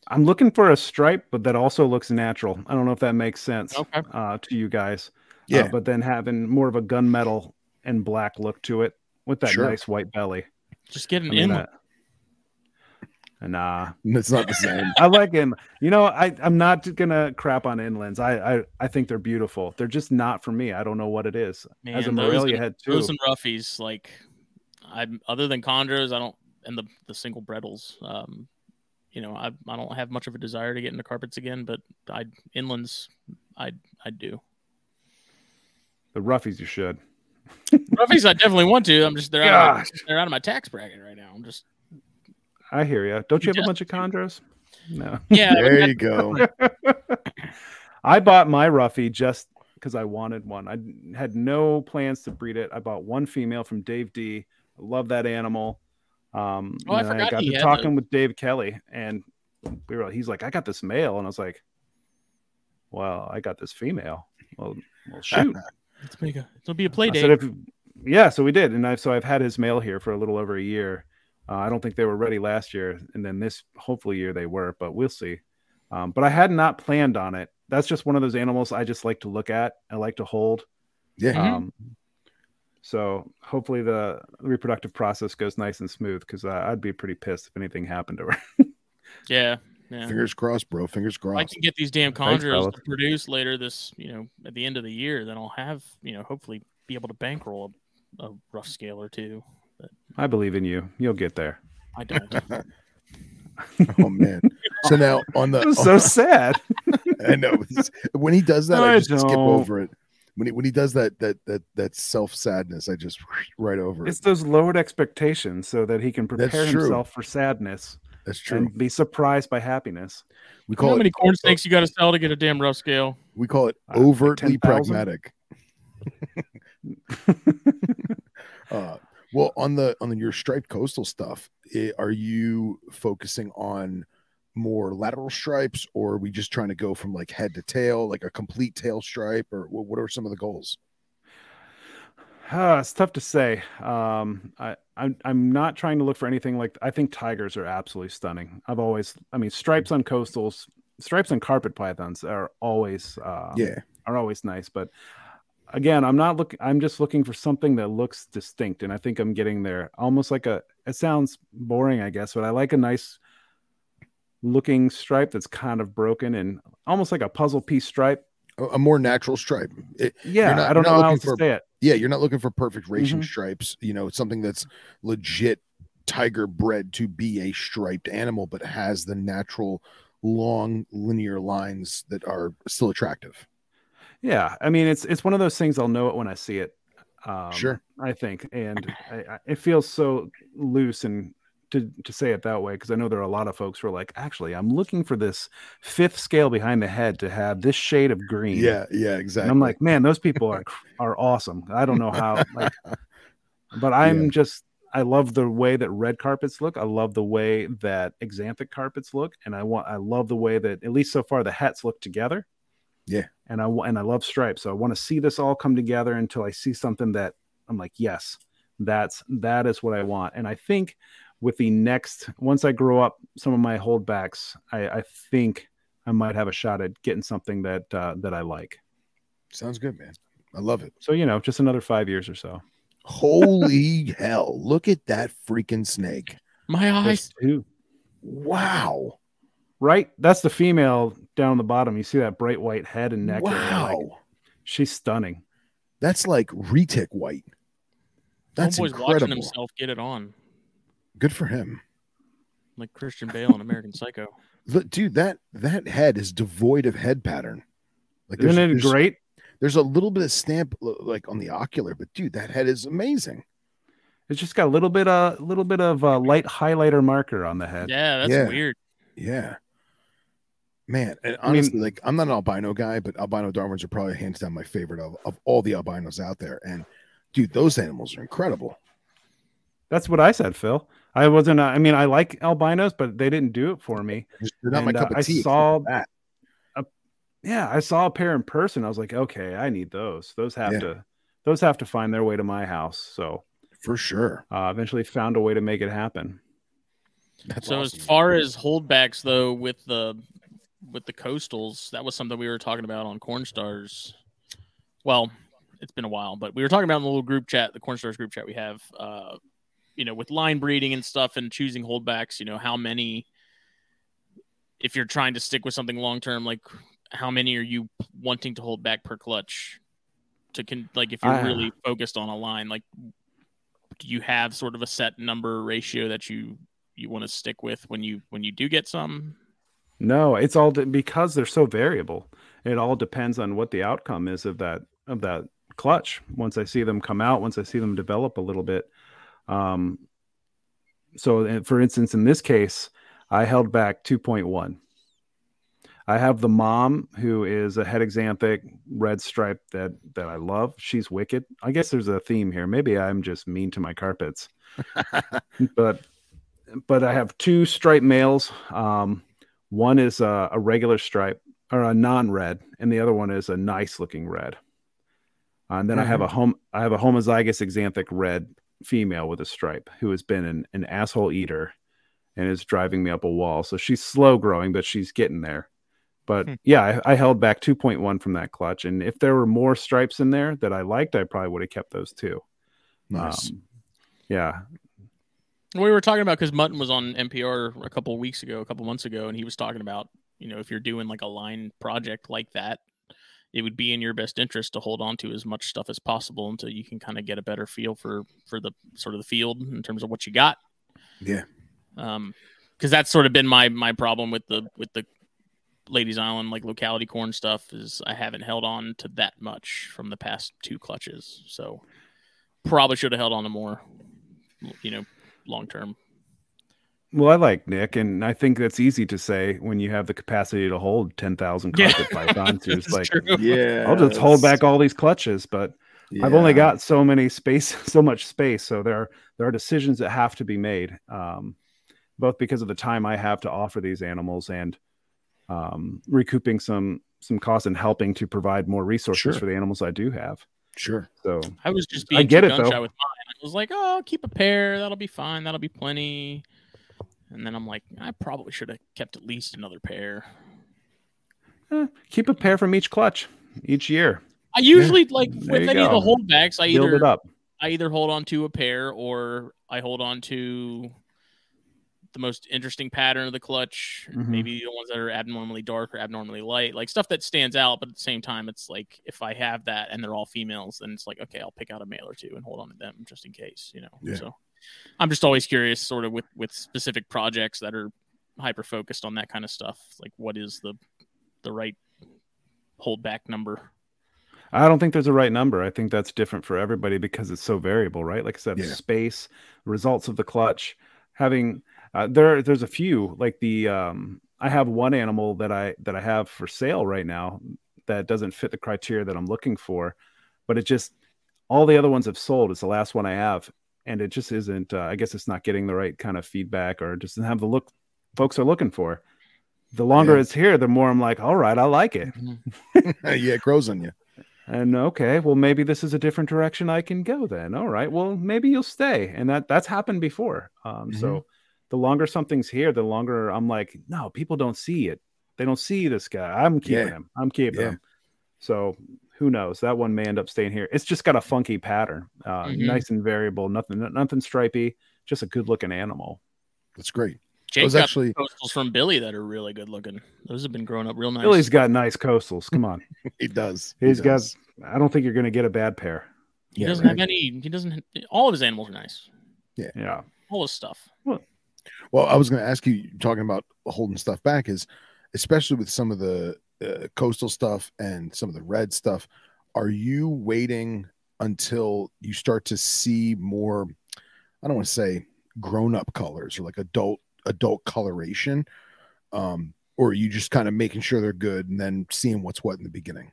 I'm looking for a stripe, but that also looks natural. I don't know if that makes sense okay? uh, to you guys. Yeah. Uh, but then having more of a gunmetal and black look to it with that Sure. nice white belly. Just get I an mean, inland. uh, Nah, It's not the same. I like him. You know, I I'm not gonna crap on inlands. I I, I think they're beautiful. They're just not for me. I don't know what it is. As a Man, those Morelia and- head too. Those and roughies, like I'm other than chondros, I don't and the the single bredlis. Um, you know, I I don't have much of a desire to get into carpets again, but I inlands, I I do. the roughies you should. Roughies, I definitely want to. I'm just they're out, of my, they're out of my tax bracket right now. I'm just I hear you. Don't you have a bunch of chondros? No. yeah. There you go. I bought my roughy just because I wanted one. I had no plans to breed it. I bought one female from Dave D. I love that animal. Um, Oh, I and then forgot got to talking those. with Dave Kelly, and we were. He's like, "I got this male," and I was like, "Well, I got this female." Well, well, shoot. Let's make a, it'll be a play date. said, if, yeah, so we did, and I so I've had his male here for a little over a year. Uh, I don't think they were ready last year, and then this hopefully year they were, but we'll see. Um, but I had not planned on it. That's just one of those animals I just like to look at. I like to hold. Yeah. Mhm. Um, so hopefully the reproductive process goes nice and smooth because uh, I'd be pretty pissed if anything happened to her. yeah, yeah. Fingers crossed, bro. Fingers If I can get these damn Thanks, chondros to produce later this, you know, at the end of the year, then I'll have, you know, hopefully be able to bankroll a, a rough scale or two. I believe in you. You'll get there. I don't. oh man. So now on the It was so sad. I know when he does that, I, I just skip over it. When he when he does that that that that self sadness, I just right over It's it. It's those lowered expectations so that he can prepare himself for sadness That's true. and be surprised by happiness. We You know call how many it corn snakes you got to sell to get a damn rough scale? we call it Uh, like overtly pragmatic. uh, well, on the on the, your striped coastal stuff, i- are you focusing on more lateral stripes, or are we just trying to go from like head to tail, like a complete tail stripe, or wh- what are some of the goals? Ah, it's tough to say. Um, I, I'm I'm not trying to look for anything like. I think tigers are absolutely stunning. I've always, I mean, stripes on coastals, stripes on carpet pythons are always, uh, Yeah, are always nice. But again, I'm not looking. I'm just looking for something that looks distinct, and I think I'm getting there. Almost like a. It sounds boring, I guess, but I like a nice looking stripe that's kind of broken and almost like a puzzle piece stripe. a, a more natural stripe. It- Yeah, not- I don't know how else to for- say it. yeah, you're not looking for perfect racing Mhm. stripes. You know, it's something that's legit tiger bred to be a striped animal, but has the natural long linear lines that are still attractive. Yeah, I mean it's it's one of those things I'll know it when I see it. Um, Sure. I think, and I, I, it feels so loose and to to say it that way because I know there are a lot of folks who are like, actually, I'm looking for this fifth scale behind the head to have this shade of green. Yeah, yeah, exactly. and I'm like, man, those people are are awesome. I don't know how, like, but I'm Yeah. just. I love the way that red carpets look. I love the way that xanthic carpets look, and I want. I love the way that at least so far the hats look together Yeah. and I and I love stripes. So I want to see this all come together until I see something that I'm like, yes, that's that is what I want. And I think with the next, once I grow up, some of my holdbacks, I, I think I might have a shot at getting something that uh, that I like. Sounds good, man. I love it. So you know, just another five years or so. Holy hell. Look at that freaking snake. My eyes. Wow. Right, that's the female down the bottom. You see that bright white head and neck. Wow. like, she's stunning. That's like retic white. That's Homeboy's watching incredible. himself get it on, Good for him. like Christian Bale in American Psycho. Look, dude, that that head is devoid of head pattern. Like Isn't it there's, great? there's a little bit of stamp like on the ocular, but dude, that head is amazing. It's just got a little bit, a little bit of uh, light highlighter marker on the head. Yeah, that's Yeah. weird. Yeah. Man, and I mean- honestly, like I'm not an albino guy, but albino Darwins are probably hands down my favorite of, of all the albinos out there. And dude, those animals are incredible. That's what I said, Phil. I wasn't. uh, I mean, I like albinos, but they didn't do it for me. They're not my And, uh, cup of I tea. except saw- for that. Yeah, I saw a pair in person. I was like, okay, I need those. Those have Yeah. to. Those have to find their way to my house. So for sure. uh, eventually found a way to make it happen. That's So awesome. as far as holdbacks though, with the with the coastals, that was something we were talking about on Corn Stars. Well, it's been a while, but we were talking about in the little group chat, the corn stars group chat we have, uh, you know, with line breeding and stuff and choosing holdbacks, you know, how many, if you're trying to stick with something long term, like how many are you wanting to hold back per clutch to con- like if you're I- really focused on a line, like do you have sort of a set number ratio that you you want to stick with when you when you do get some? No, it's all de- because they're so variable. It all depends on what the outcome is of that of that clutch. Once I see them come out, once I see them develop a little bit. Um, so, uh, for instance, in this case, I held back 2.1. I have the mom who is a head xanthic red stripe that that I love. She's wicked. I guess there's a theme here. Maybe I'm just mean to my carpets, but but I have two stripe males. Um, one is a, a regular stripe or a non-red, and the other one is a nice looking red. And then I have a home I have a homozygous xanthic red female with a stripe who has been an, an asshole eater and is driving me up a wall. So she's slow growing, but she's getting there. But Hmm. yeah, I, I held back 2.1 from that clutch. And if there were more stripes in there that I liked, I probably would have kept those too. Nice. Um, yeah. We were talking about because Mutton was on NPR a couple weeks ago, a couple months ago, and he was talking about you know if you're doing like a line project like that, it would be in your best interest to hold on to as much stuff as possible until you can kind of get a better feel for for the sort of the field in terms of what you got. yeah. Um, because that's sort of been my my problem with the with the Ladies Island like locality corn stuff is I haven't held on to that much from the past two clutches, so probably should have held on to more, you know, long term. Well, I like Nick, and I think that's easy to say when you have the capacity to hold 10,000 Yeah. carpet pythons. It's like, true. Yeah. I'll just hold back all these clutches, but I've only got so many space, so much space. So there, are, there are decisions that have to be made, um, both because of the time I have to offer these animals and um, recouping some some costs and helping to provide more resources Sure. for the animals I do have. Sure. So I was just being I get it, though. with mine. I was like, oh, I'll keep a pair. That'll be fine. That'll be plenty. And then I'm like, I probably should have kept at least another pair. eh, keep a pair from each clutch each year. I usually like with any of the holdbacks, I Build either it up. I either hold on to a pair or I hold on to the most interesting pattern of the clutch. Mhm. Maybe the ones that are abnormally dark or abnormally light, like stuff that stands out. But at the same time, it's like if I have that and they're all females, then it's like okay, I'll pick out a male or two and hold on to them just in case, you know. Yeah. So I'm just always curious, sort of with with specific projects that are hyper focused on that kind of stuff. Like, what is the the right holdback number? I don't think there's a right number. I think that's different for everybody because it's so variable, right? Like I said, Yeah. space, results of the clutch, having uh, there. There's a few like the. Um, I have one animal that I that I have for sale right now that doesn't fit the criteria that I'm looking for, but it just all the other ones have sold. It's the last one I have, and it just isn't. Uh, I guess it's not getting the right kind of feedback or just doesn't have the look folks are looking for. The longer Yeah. it's here, the more I'm like, all right, I like it. yeah, it grows on you. And okay, well maybe this is a different direction I can go then. All right, well maybe you'll stay. And that that's happened before. Um, so the longer something's here, the longer I'm like, no, people don't see it. They don't see this guy. I'm keeping Yeah. him. I'm keeping Yeah. him. So who knows? That one may end up staying here. It's just got a funky pattern, uh, Mhm. nice and variable. Nothing, nothing stripy. Just a good looking animal. That's great. I Jake was got actually coastals from Billy that are really good looking. Those have been growing up real nice. Billy's got nice coastals. Come on, he does. He he's got. I don't think you're going to get a bad pair. he Yeah, doesn't right. have any. He doesn't. All of his animals are nice. Yeah. Yeah. All his stuff. Well, I was going to ask you, talking about holding stuff back, is especially with some of the uh, coastal stuff and some of the red stuff. Are you waiting until you start to see more? I don't want to say grown up colors or like adult adult coloration, um, or are you just kind of making sure they're good and then seeing what's what in the beginning?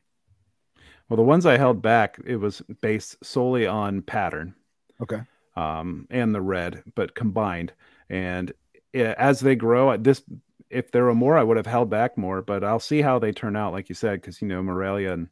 Well, the ones I held back, it was based solely on pattern Okay. um, and the red, but combined. And as they grow, this if there were more, I would have held back more. But I'll see how they turn out, like you said, because you know Morelia and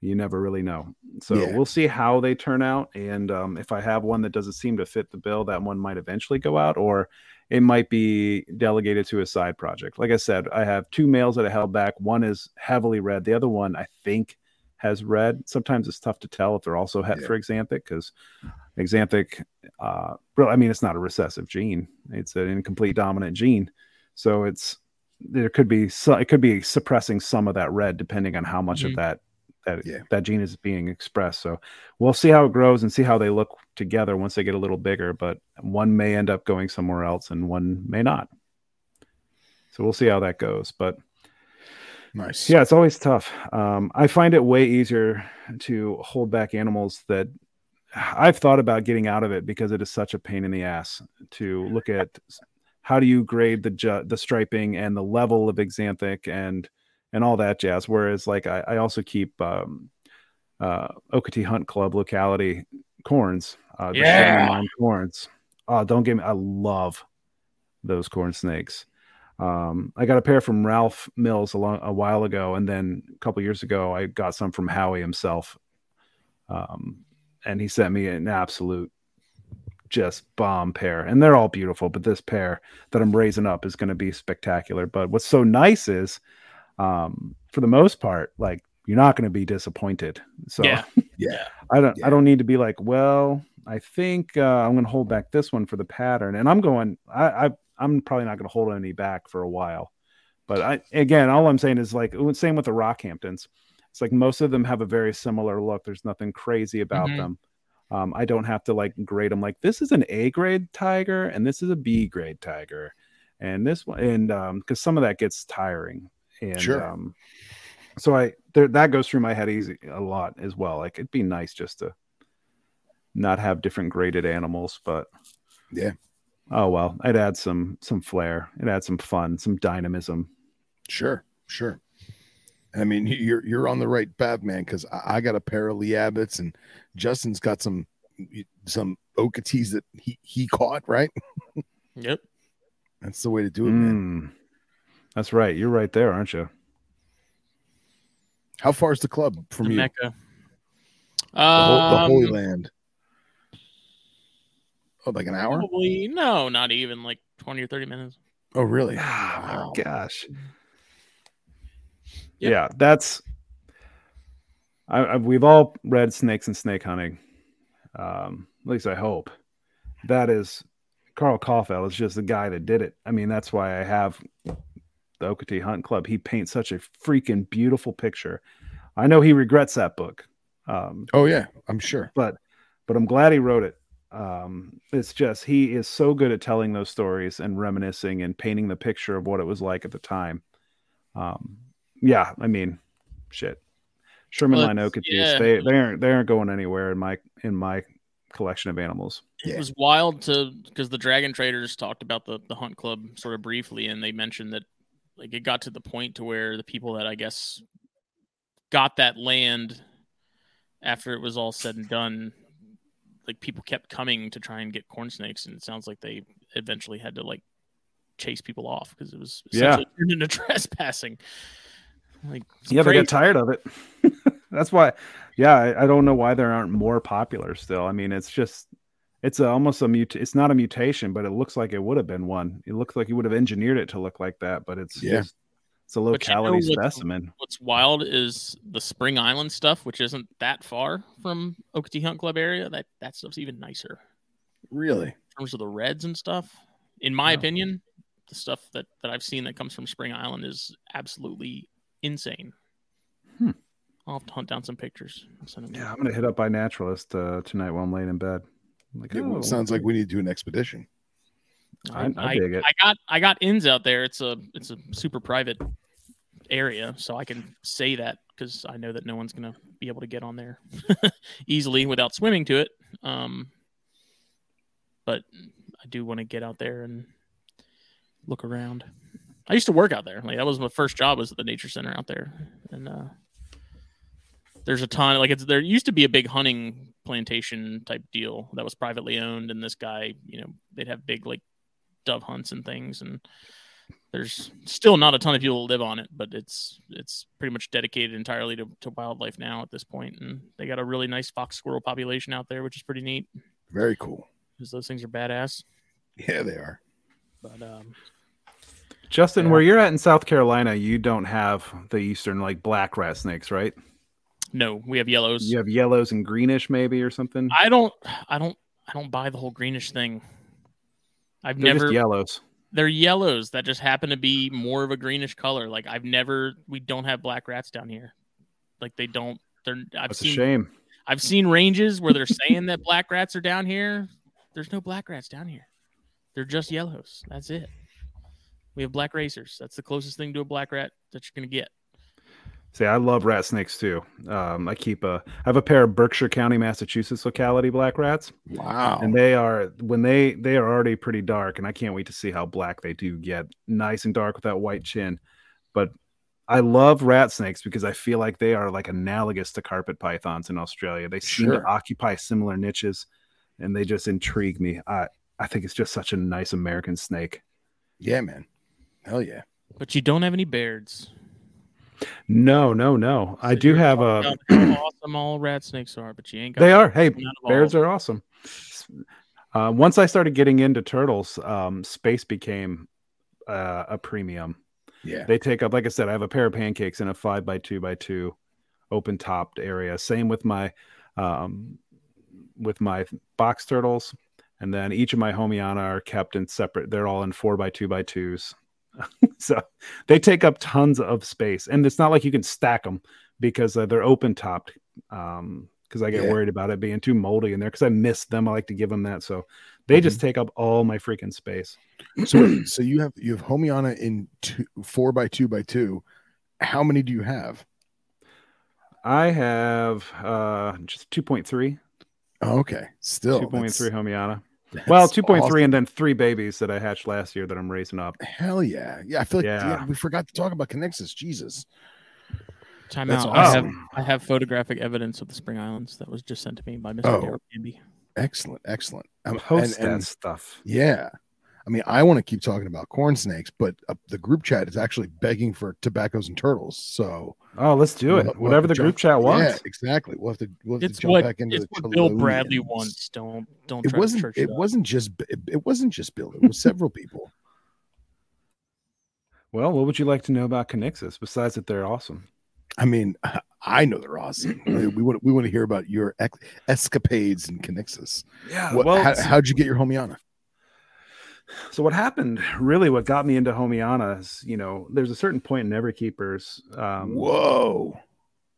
you never really know. So Yeah. we'll see how they turn out. And um, if I have one that doesn't seem to fit the bill, that one might eventually go out, or it might be delegated to a side project. Like I said, I have two males that I held back. One is heavily red. The other one, I think, has red. Sometimes it's tough to tell if they're also het Yeah. because xanthic, uh, really, I mean, it's not a recessive gene; it's an incomplete dominant gene. So it's there could be so it could be suppressing some of that red depending on how much Mhm. of that that Yeah. that gene is being expressed. So we'll see how it grows and see how they look together once they get a little bigger. But one may end up going somewhere else, and one may not. So we'll see how that goes. But Nice. yeah, it's always tough. Um, I find it way easier to hold back animals that I've thought about getting out of it because it is such a pain in the ass to look at how do you grade the ju- the striping and the level of xanthic and and all that jazz. Whereas like I, I also keep um, uh, Okatee Hunt Club locality corns, uh, the Yeah. Corns. Oh, don't get me. I love those corn snakes. Um, I got a pair from Ralph Mills a, long, a while ago, and then a couple years ago, I got some from Howie himself. Um, and he sent me an absolute just bomb pair, and they're all beautiful. But this pair that I'm raising up is going to be spectacular. But what's so nice is, um, for the most part, like you're not going to be disappointed. So Yeah. Yeah. I don't Yeah. I don't need to be like, well, I think uh, I'm going to hold back this one for the pattern, and I'm going. I, I I'm probably not going to hold any back for a while. But I again, all I'm saying is like same with the Rockhamptons. It's like most of them have a very similar look. There's nothing crazy about Mhm. them. Um, I don't have to like grade them like this is an A grade tiger and this is a B grade tiger, and this one and um because some of that gets tiring. And Sure. um, so I there that goes through my head easy a lot as well. Like it'd be nice just to not have different graded animals, but Yeah. Oh well, it adds some some flair. It adds some fun, some dynamism. Sure, sure. I mean, you're you're on the right path, man. Because I, I got a pair of Lee Abbott's, and Justin's got some some Okatees that he he caught. Right, Yep. that's the way to do it, man. Mm. That's right. You're right there, aren't you? How far is the club from The you? Mecca. The, whole- the Um, Holy Land. Oh, like an hour? Probably no, not even like twenty or thirty minutes. Oh, really? Oh my gosh. Yep. Yeah, that's. I, I, we've all read Snakes and Snake Hunting. Um, at least I hope. That is Carl Kauffeld is just the guy that did it. I mean, that's why I have the Okatee Hunt Club. He paints such a freaking beautiful picture. I know he regrets that book. Um, Oh, yeah. I'm sure. but but I'm glad he wrote it. Um, it's just he is so good at telling those stories and reminiscing and painting the picture of what it was like at the time. Um, yeah, I mean, shit. Sherman Well, Line it's- Okatees, yeah. they they aren't they aren't going anywhere in my in my collection of animals. It Yeah. was wild to because the Dragon Traders talked about the the Hunt Club sort of briefly, and they mentioned that like it got to the point to where the people that I guess got that land after it was all said and done, like people kept coming to try and get corn snakes, and it sounds like they eventually had to like chase people off because it was Yeah. essentially turned into trespassing. Like it's yeah, they crazy. get tired of it. That's why. Yeah, I, I don't know why there aren't more popular still. I mean, it's just it's a, almost a mut. It's not a mutation, but it looks like it would have been one. It looks like you would have engineered it to look like that, but it's Yeah. just it's a But you know locality what's- specimen. What's wild is the Spring Island stuff, which isn't that far from Okatee Hunt Club area. That that stuff's even nicer Really? in terms of the reds and stuff. In my Oh. opinion, the stuff that that I've seen that comes from Spring Island is absolutely insane. Hmm. I'll have to hunt down some pictures. send them Yeah. I'm gonna hit up iNaturalist uh, tonight while I'm laying in bed. I'm like, It oh, sounds like we need to do an expedition. I- I dig it. I got I got ins out there. It's a it's a super private area, so I can say that because I know that no one's gonna be able to get on there easily without swimming to it. Um, but I do want to get out there and look around. I used to work out there. Like that was my first job was at the nature center out there, and uh, there's a ton. Like it's there used to be a big hunting plantation type deal that was privately owned, and this guy, you know, they'd have big like dove hunts and things, and there's still not a ton of people that live on it, but it's it's pretty much dedicated entirely to, to wildlife now at this point. and they got a really nice fox squirrel population out there, which is pretty neat Very cool. because those things are badass. Yeah, they are. But um, Justin, Yeah. where you're at in South Carolina, you don't have the eastern like black rat snakes, right? No, we have yellows. You have yellows and greenish, maybe or something. I don't. I don't. I don't buy the whole greenish thing. I've They're never. just yellows. They're yellows that just happen to be more of a greenish color. Like I've never. We don't have black rats down here. Like they don't. They're. I've That's a shame. I've seen ranges where they're saying that black rats are down here. There's no black rats down here. They're just yellows. That's it. We have black racers. That's the closest thing to a black rat that you're gonna get. See, I love rat snakes too. Um, I keep a, I have a pair of Berkshire County, Massachusetts locality black rats, Wow. and they are when they they are already pretty dark, and I can't wait to see how black they do get, nice and dark with that white chin. But I love rat snakes because I feel like they are like analogous to carpet pythons in Australia. They seem to occupy similar niches, and they just intrigue me. I I think it's just such a nice American snake. yeah, man. Hell yeah. But you don't have any bairds. No, no, no. I So do have a. awesome all rat snakes are, but you ain't got. They are. Hey, none of all bears are awesome. Uh, once I started getting into turtles, um, space became uh, a premium. Yeah. They take up, like I said, I have a pair of pancakes in a five by two by two open topped area. Same with my um, with my box turtles, and then each of my homeana are kept in separate. They're all in four by two by twos, so they take up tons of space. And it's not like you can stack them because uh, they're open topped. Um, because I get Yeah. worried about it being too moldy in there because I miss them. I like to give them that, so they just Mm-hmm. take up all my freaking space. So so you have you have Homeana in two, four by two by two. How many do you have? I have uh just 2.3, Oh, okay. Still 2.3 that's- Homeana. That's Well, 2.3 awesome. and then three babies that I hatched last year that I'm raising up. Hell yeah. Yeah. I feel like Yeah. yeah, we forgot to talk about Kinixys. Jesus. Time That's out. I have. I have photographic evidence of the Spring Islands that was just sent to me by Mr. Oh. Darryl Canby. Excellent. Excellent. Um, Post and- that stuff. Yeah. I mean, I want to keep talking about corn snakes, but uh, the group chat is actually begging for tobaccos and turtles. So Oh, let's do we'll- it. we'll have Whatever to the group chat wants. Yeah, exactly. We'll have to we'll have It's to jump what back into it's the what Bill Bradley Chelonians. wants. Don't don't It try wasn't. to church It up. wasn't just. It, it wasn't just Bill. It was several people. Well, what would you like to know about Kinixys besides that they're awesome? I mean, I know they're awesome. we we want we want to hear about your ec- escapades in Kinixys. Yeah. What, well, how, how'd you get your Homeana? So what happened really what got me into Homeana is, you know, there's a certain point in every keeper's um Whoa,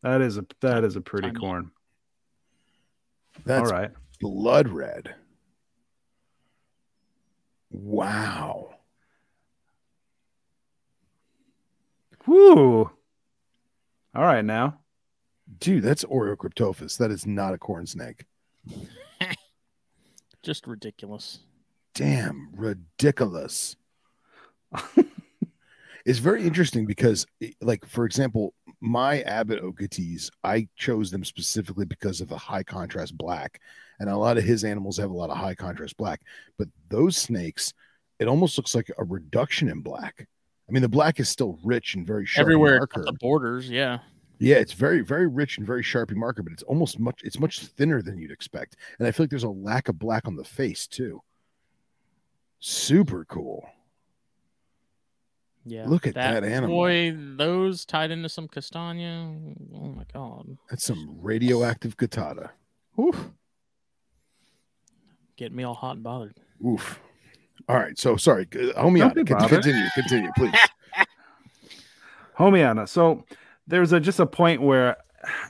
that is a that is a pretty Time out. corn. that's All right. blood red. Wow. Whoo. All right now. Dude, that's Oreocryptophis. That is not a corn snake. just ridiculous. Damn, ridiculous. it's very interesting because, like, for example, my Abbott Okeetees, I chose them specifically because of the high contrast black. And a lot of his animals have a lot of high contrast black. But those snakes, it almost looks like a reduction in black. I mean, the black is still rich and very sharp. Everywhere marker. the borders, yeah. Yeah, it's very, very rich and very sharpy marker, but it's almost much it's much thinner than you'd expect. And I feel like there's a lack of black on the face too. Super cool. Yeah. Look at that animal. Boy, those tied into some castagna. Oh my god. That's some radioactive catata. Oof. Getting me all hot and bothered. Oof. All right. So sorry. uh, Homie, Don't be con- continue. Continue, please. Homeana. So there's a just a point where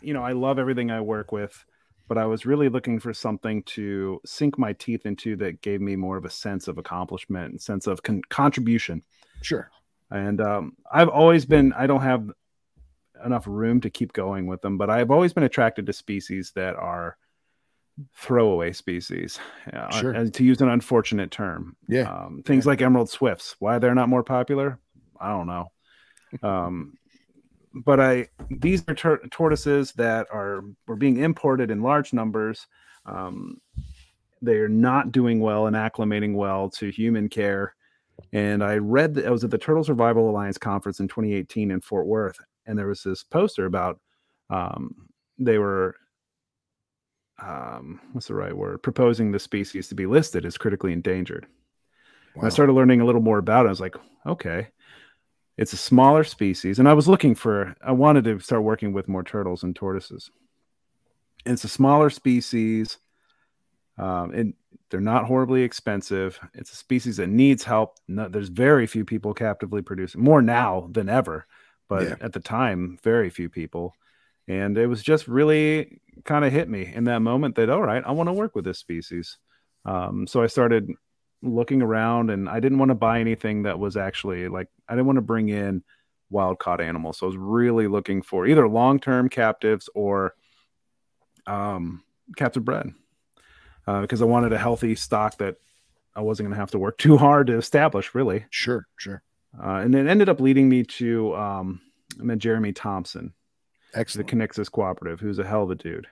you know I love everything I work with, but I was really looking for something to sink my teeth into that gave me more of a sense of accomplishment and sense of con- contribution. Sure. And um, I've always been I don't have enough room to keep going with them, but I've always been attracted to species that are throwaway species, uh, Sure. and to use an unfortunate term. Yeah. Um, things like emerald swifts. Why they're not more popular? I don't know. Um, but I these are tor- tortoises that are were being imported in large numbers. Um, they are not doing well and acclimating well to human care. And I read that I was at the Turtle Survival Alliance conference in 2018 in Fort Worth, and there was this poster about um, they were um, what's the right word? Proposing the species to be listed as critically endangered. And I started learning a little more about it. I was like, okay. It's a smaller species, and I was looking for. I wanted to start working with more turtles and tortoises. And it's a smaller species. Um, and they're not horribly expensive. It's a species that needs help. No, there's very few people captively producing, more now than ever, but Yeah. at the time, very few people. And it was just really kind of hit me in that moment that, all right, I want to work with this species. Um, so I started looking around and I didn't want to buy anything that was actually like, I didn't want to bring in wild caught animals. So I was really looking for either long term captives or um, captive bred uh, because I wanted a healthy stock that I wasn't going to have to work too hard to establish, really. Sure, sure. Uh, and it ended up leading me to um, I met Jeremy Thompson, the Excellent. Kinixys Cooperative, who's a hell of a dude.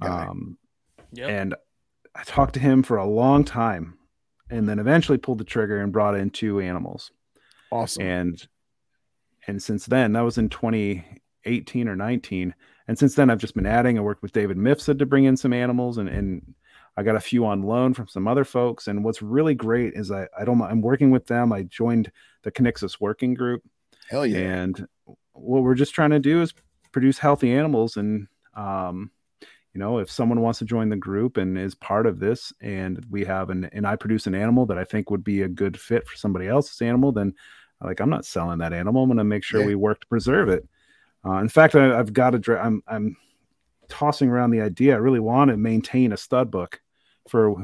guy. Um, Yep. and I talked to him for a long time, and then eventually pulled the trigger and brought in two animals. awesome. And and since then, that was in 2018 or 19. And since then, I've just been adding. I worked with David Mifsud to bring in some animals, and and I got a few on loan from some other folks. And what's really great is I I don't I'm working with them. I joined the Kinixys working group, Hell yeah. and what we're just trying to do is produce healthy animals and um you know if someone wants to join the group and is part of this and we have an and i produce an animal that i think would be a good fit for somebody else's animal then like i'm not selling that animal. I'm going to make sure Yeah. we work to preserve it. Uh, in fact I, i've got to dra- i'm i'm tossing around the idea. I really want to maintain a stud book for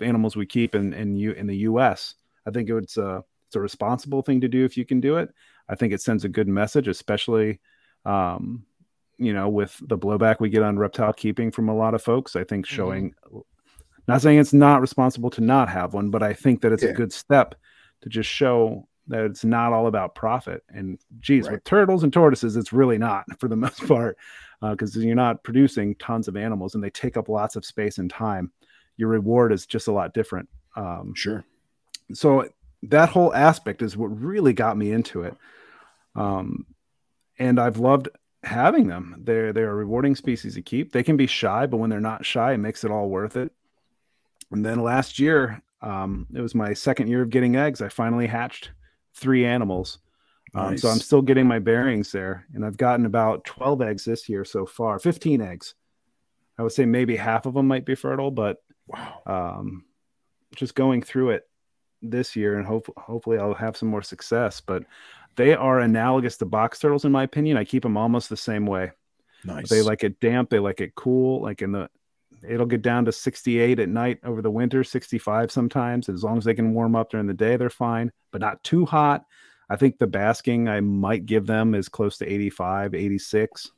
animals we keep in in you in the us i think it's a it's a responsible thing to do if you can do it. I think it sends a good message, especially, um, you know, with the blowback we get on reptile keeping from a lot of folks. I think Mhm. showing, not saying it's not responsible to not have one, but I think that it's Yeah. a good step to just show that it's not all about profit. And geez, Right. with turtles and tortoises, it's really not for the most part, because you're not producing tons of animals and they take up lots of space and time. Your reward is just a lot different. Um, sure. so that whole aspect is what really got me into it um and i've loved having them. They're they're a rewarding species to keep. They can be shy but when they're not shy it makes it all worth it. And then last year um it was my second year of getting eggs. I finally hatched three animals. Um, so i'm still getting my bearings there and i've gotten about 12 eggs this year so far 15 eggs. I would say maybe half of them might be fertile but Wow. um, just going through it this year and hope, hopefully I'll have some more success. But they are analogous to box turtles, in my opinion. I keep them almost the same way. Nice. They like it damp, they like it cool. Like in the, it'll get down to 68 at night over the winter, 65 sometimes. As long as they can warm up during the day, they're fine, but not too hot. I think the basking I might give them is close to 85, 86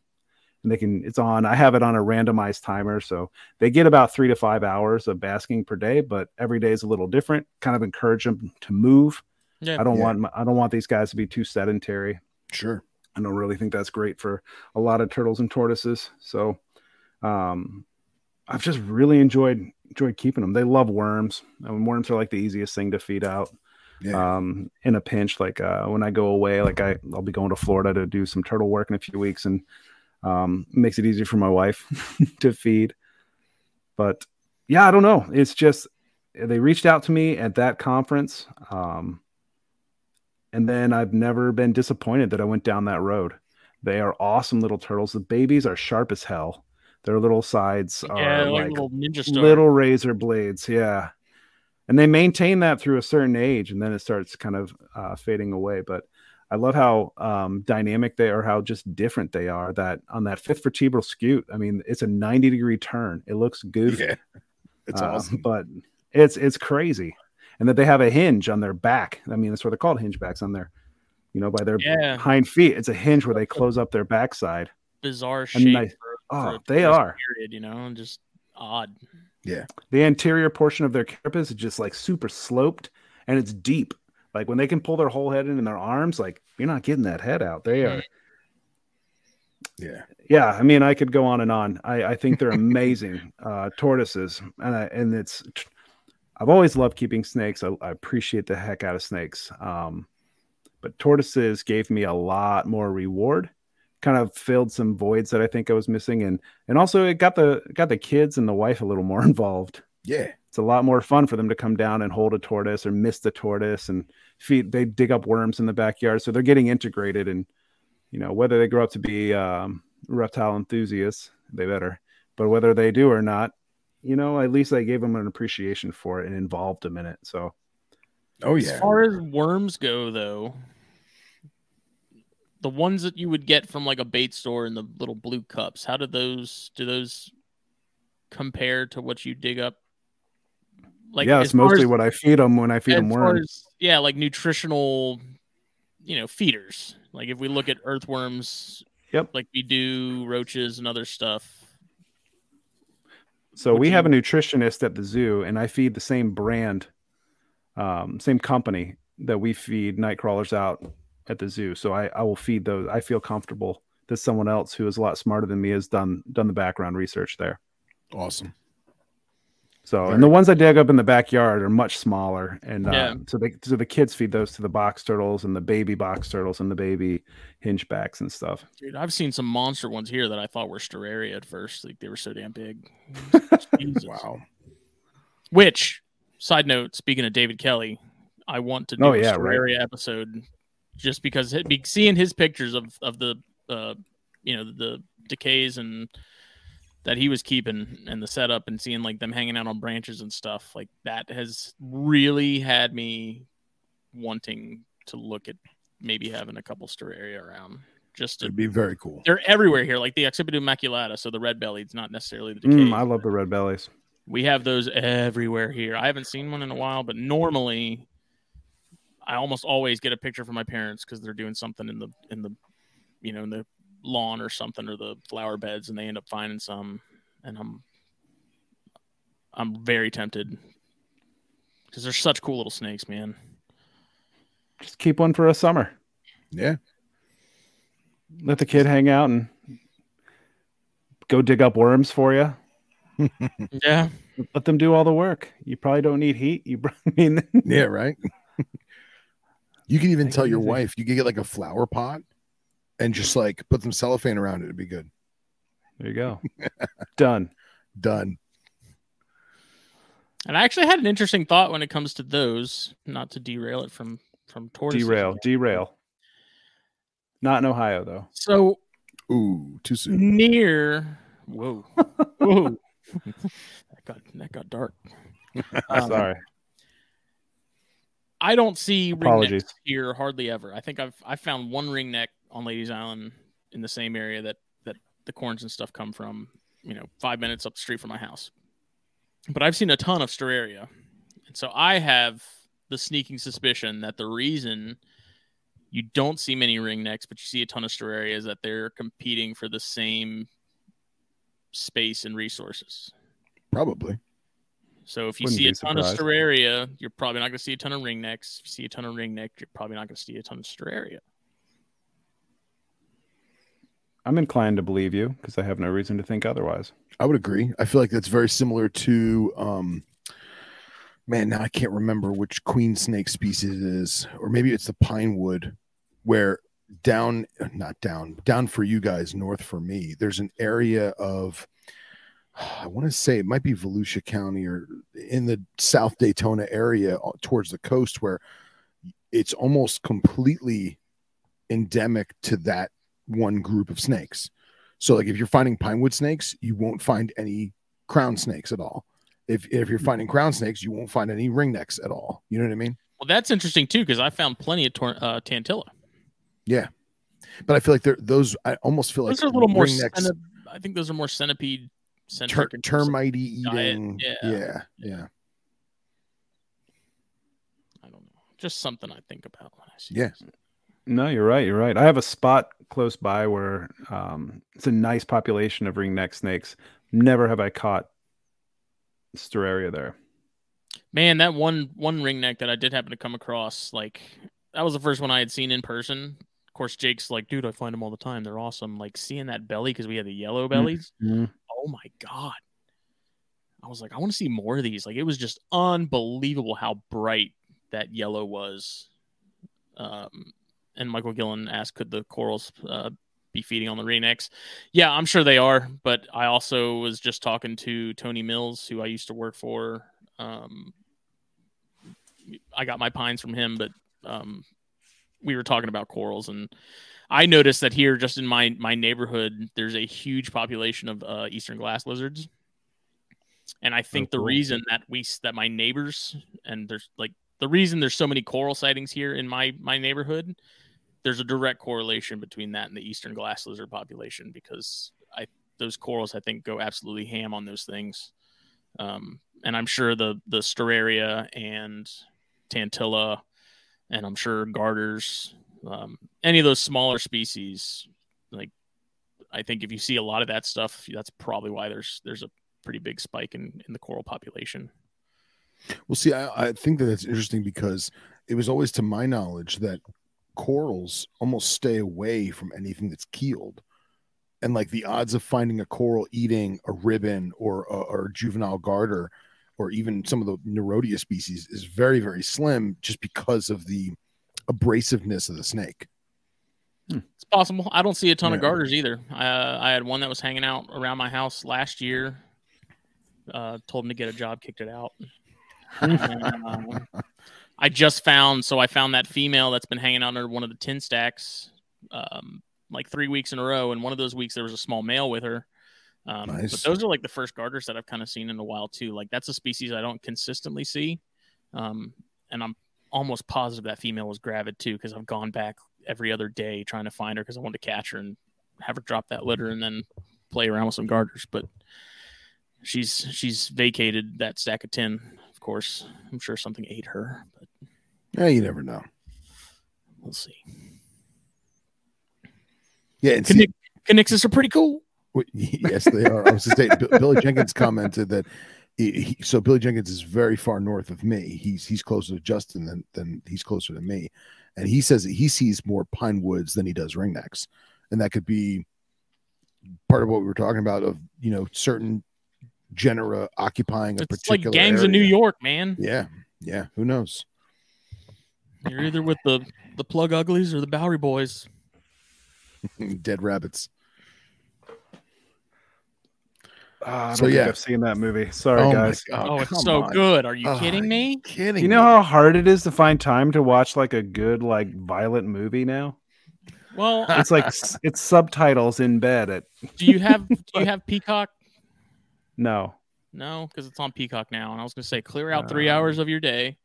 and they can it's on i have it on a randomized timer so they get about three to five hours of basking per day but every day is a little different kind of encourage them to move Yeah. i don't Yeah. want my- i don't want these guys to be too sedentary Sure. i don't really think that's great for a lot of turtles and tortoises so um i've just really enjoyed enjoyed keeping them they love worms I mean, worms are like the easiest thing to feed out Yeah. um, in a pinch. Like uh, when I go away, like I, I'll be going to Florida to do some turtle work in a few weeks, and um, makes it easier for my wife to feed. But yeah, I don't know. It's just they reached out to me at that conference, um, and then I've never been disappointed that I went down that road. They are awesome little turtles. The babies are sharp as hell. Their little sides are yeah, like, like little ninja little razor blades yeah and they maintain that through a certain age and then it starts kind of uh, fading away but i love how um, dynamic they are how just different they are that on that fifth vertebral scute i mean it's a 90 degree turn it looks goofy yeah. It's uh, awesome. but it's it's crazy and that they have a hinge on their back i mean that's what they're called hinge backs on their you know by their Yeah. hind feet it's a hinge where they close up their backside bizarre shape. nice- for, oh, for they are. Period, you know, just odd. Yeah. The anterior portion of their carapace is just like super sloped and it's deep. Like when they can pull their whole head in in their arms, like you're not getting that head out. They are, Yeah. yeah. I mean, I could go on and on. I, I think they're amazing uh, tortoises, and I, and it's. I've always loved keeping snakes. I, I appreciate the heck out of snakes. Um, but tortoises gave me a lot more reward. Kind of filled some voids that I think I was missing, and and also it got the got the kids and the wife a little more involved. Yeah. it's a lot more fun for them to come down and hold a tortoise or miss the tortoise and feed. They dig up worms in the backyard, so they're getting integrated. And you know whether they grow up to be um, reptile enthusiasts, they better. But whether they do or not, you know, at least I gave them an appreciation for it and involved them in it. So, Oh yeah. As far as worms go, though, the ones that you would get from like a bait store in the little blue cups, how do those do those compare to what you dig up? Like yeah, it's mostly as- what I feed them when I feed them worms. as- yeah, like nutritional, you know, feeders. Like if we look at earthworms, Yep. like we do roaches and other stuff. So Would we have a nutritionist at the zoo, and I feed the same brand, um, same company that we feed night crawlers out at the zoo. So I, I will feed those. I feel comfortable that someone else who is a lot smarter than me has done done the background research there. Awesome. So and the ones I dig up in the backyard are much smaller, and uh, Yeah. so they so the kids feed those to the box turtles and the baby box turtles and the baby hingebacks and stuff. Dude, I've seen some monster ones here that I thought were Storeria at first. Like they were so damn big. Wow. Which, side note, speaking of David Kelly, I want to do Oh, a yeah, right. Episode just because it, be, seeing his pictures of of the uh you know the dekays and that he was keeping and the setup and seeing like them hanging out on branches and stuff like that has really had me wanting to look at maybe having a couple area around just to It'd be very cool. they're everywhere here, like the occipitomaculata. So the red bellied, not necessarily the dekay. Mm, I love the red bellies. we have those everywhere here. I haven't seen one in a while, but normally, I almost always get a picture from my parents because they're doing something in the in the, you know, in the lawn or something or the flower beds, and they end up finding some, and I'm, I'm very tempted because they're such cool little snakes, man. Just keep one for a summer. Yeah. Let the kid hang out and go dig up worms for you. Yeah, Let them do all the work. You probably don't need heat. You, I mean, Yeah, right. you can even tell your easy. wife you could get like a flower pot and just like put some cellophane around it. It'd be good. there you go. Done. Done. and I actually had an interesting thought when it comes to those. Not to derail it from from tortoises. Derail. Derail. Not in Ohio though. So Ooh, too soon. near whoa whoa that got that got dark Um, Sorry. i don't see Apologies. ringnecks here hardly ever i think i've i found one ringneck on ladies island in the same area that that the corns and stuff come from you know five minutes up the street from my house but i've seen a ton of storeria and so i have the sneaking suspicion that the reason you don't see many ringnecks but you see a ton of storeria is that they're competing for the same space and resources Probably. So if you Wouldn't see a ton of. Storeria, you're probably not going to see a ton of ringnecks. If you see a ton of ringneck, you're probably not going to see a ton of Storeria. I'm inclined to believe you because I have no reason to think otherwise. I would agree. I feel like that's very similar to um man, now I can't remember which queen snake species it is, or maybe it's the pine wood, where down not down, down for you guys, north for me, there's an area of I want to say it might be Volusia County or in the South Daytona area uh, towards the coast where it's almost completely endemic to that one group of snakes. So like if you're finding pinewood snakes, you won't find any crown snakes at all. If if you're finding crown snakes, you won't find any ringnecks at all. You know what I mean? Well, that's interesting too because I found plenty of tor- uh, Tantilla. Yeah. But I feel like they're those I almost feel like Those are a little more. ringnecks centip- I think those are more centipede ter- centric. in terms of- termite eating. yeah. yeah. Yeah. I don't know. Just something I think about when I see. Yeah. this. No, you're right. You're right. I have a spot close by where um, it's a nice population of ringneck snakes. Never have I caught Storeria there. Man, that one one ringneck that I did happen to come across, like that was the first one I had seen in person. Of course, Jake's like, dude, I find them all the time. They're awesome. Like seeing that belly because we had the yellow bellies. oh my god i was like i want to see more of these like it was just unbelievable how bright that yellow was um and michael gillen asked could the corals uh, be feeding on the ringnecks yeah i'm sure they are but i also was just talking to tony mills who i used to work for. Um, I got my pines from him, but um, we were talking about corals, and I noticed that here, just in my my neighborhood, there's a huge population of uh, eastern glass lizards, and I think Oh, the cool. reason that we that my neighbors and there's like the reason there's so many coral sightings here in my my neighborhood, there's a direct correlation between that and the eastern glass lizard population because I those corals I think go absolutely ham on those things. Um, and I'm sure the the Storeria and Tantilla, and I'm sure garters, um, any of those smaller species, like I think if you see a lot of that stuff, that's probably why there's there's a pretty big spike in in the coral population. Well, see, I, I think that that's interesting because it was always to my knowledge that corals almost stay away from anything that's keeled. And like the odds of finding a coral eating a ribbon or a, or a juvenile garter or even some of the Nerodia species is very, very slim just because of the abrasiveness of the snake. It's possible. I don't see a ton of garters either. Uh, I had one that was hanging out around my house last year. Uh, told him to get a job, kicked it out. And, uh, I just found so I found that female that's been hanging out under one of the tin stacks um, like three weeks in a row, and one of those weeks there was a small male with her. Um, But Nice. those are like the first garters that I've kind of seen in a while too. Like that's a species I don't consistently see, um, and I'm almost positive that female was gravid too because I've gone back every other day trying to find her because I wanted to catch her and have her drop that litter and then play around with some garters. But she's she's vacated that stack of tin. Of course, I'm sure something ate her, but Yeah, you never know. we'll see. Yeah, and Connix- are pretty cool. Yes, they are. I was just saying, Billy Jenkins commented that. He- so Billy Jenkins is very far north of me. He's he's closer to Justin than than he's closer to me, and he says that he sees more pine woods than he does ringnecks, and that could be part of what we were talking about of you know certain genera occupying a It's like particular. gangs of New. York, man. Yeah, yeah. Who knows? You're either with the the plug uglies or the Bowery boys. Dead rabbits. Ah, I don't So, think yeah. I've seen that movie. Sorry, Oh guys. God, Oh, it's so on. good. Are you Oh, kidding me? Kidding? You know me. how hard it is to find time to watch like a good like violent movie now? Well, It's like it's subtitles in bed at do you have do you have Peacock? No. No, because it's on Peacock now. And I was gonna say clear out three Uh. hours of your day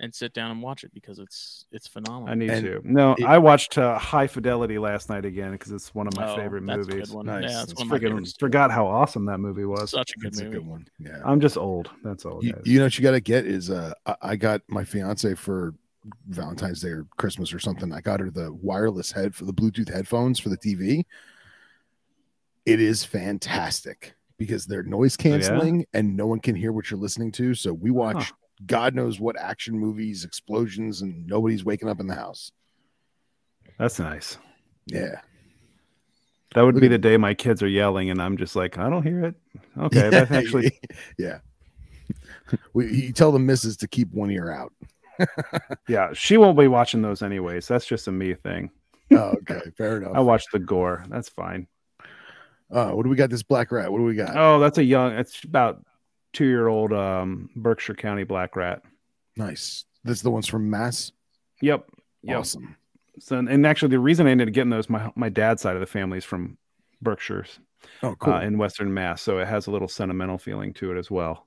and sit down and watch it because it's it's phenomenal. I need And to. No, it- I watched uh, High Fidelity last night again because it's one of my Oh, favorite that's a movies. good one. Nice. Yeah, it's It's one of my Freaking forgot how awesome that movie was. Such a good That's a good one. Yeah. I'm just old. That's all, you, you know what you got to get is uh I, I got my fiance for valentine's day or christmas or something i got her the wireless head for the bluetooth headphones for the tv it is fantastic because they're noise oh, canceling and no one can hear what you're listening to so we watch Huh. god knows what action movies explosions and nobody's waking up in the house That's nice. yeah That would Look be the day my kids are yelling and I'm just like, I don't hear it. Okay, that's actually yeah we, you tell the missus to keep one ear out yeah. She won't be watching those anyways. That's just a me thing. oh, okay fair enough I watch the gore. That's fine. Uh, what do we got this black rat what do we got Oh, that's a young. It's about two year old um, Berkshire County black rat. Nice. That's the ones from Mass. Yep. Yep. Awesome. So, and actually, the reason I ended up getting those, my my dad's side of the family is from Berkshire's Oh, cool. uh, in Western Mass, so it has a little sentimental feeling to it as well.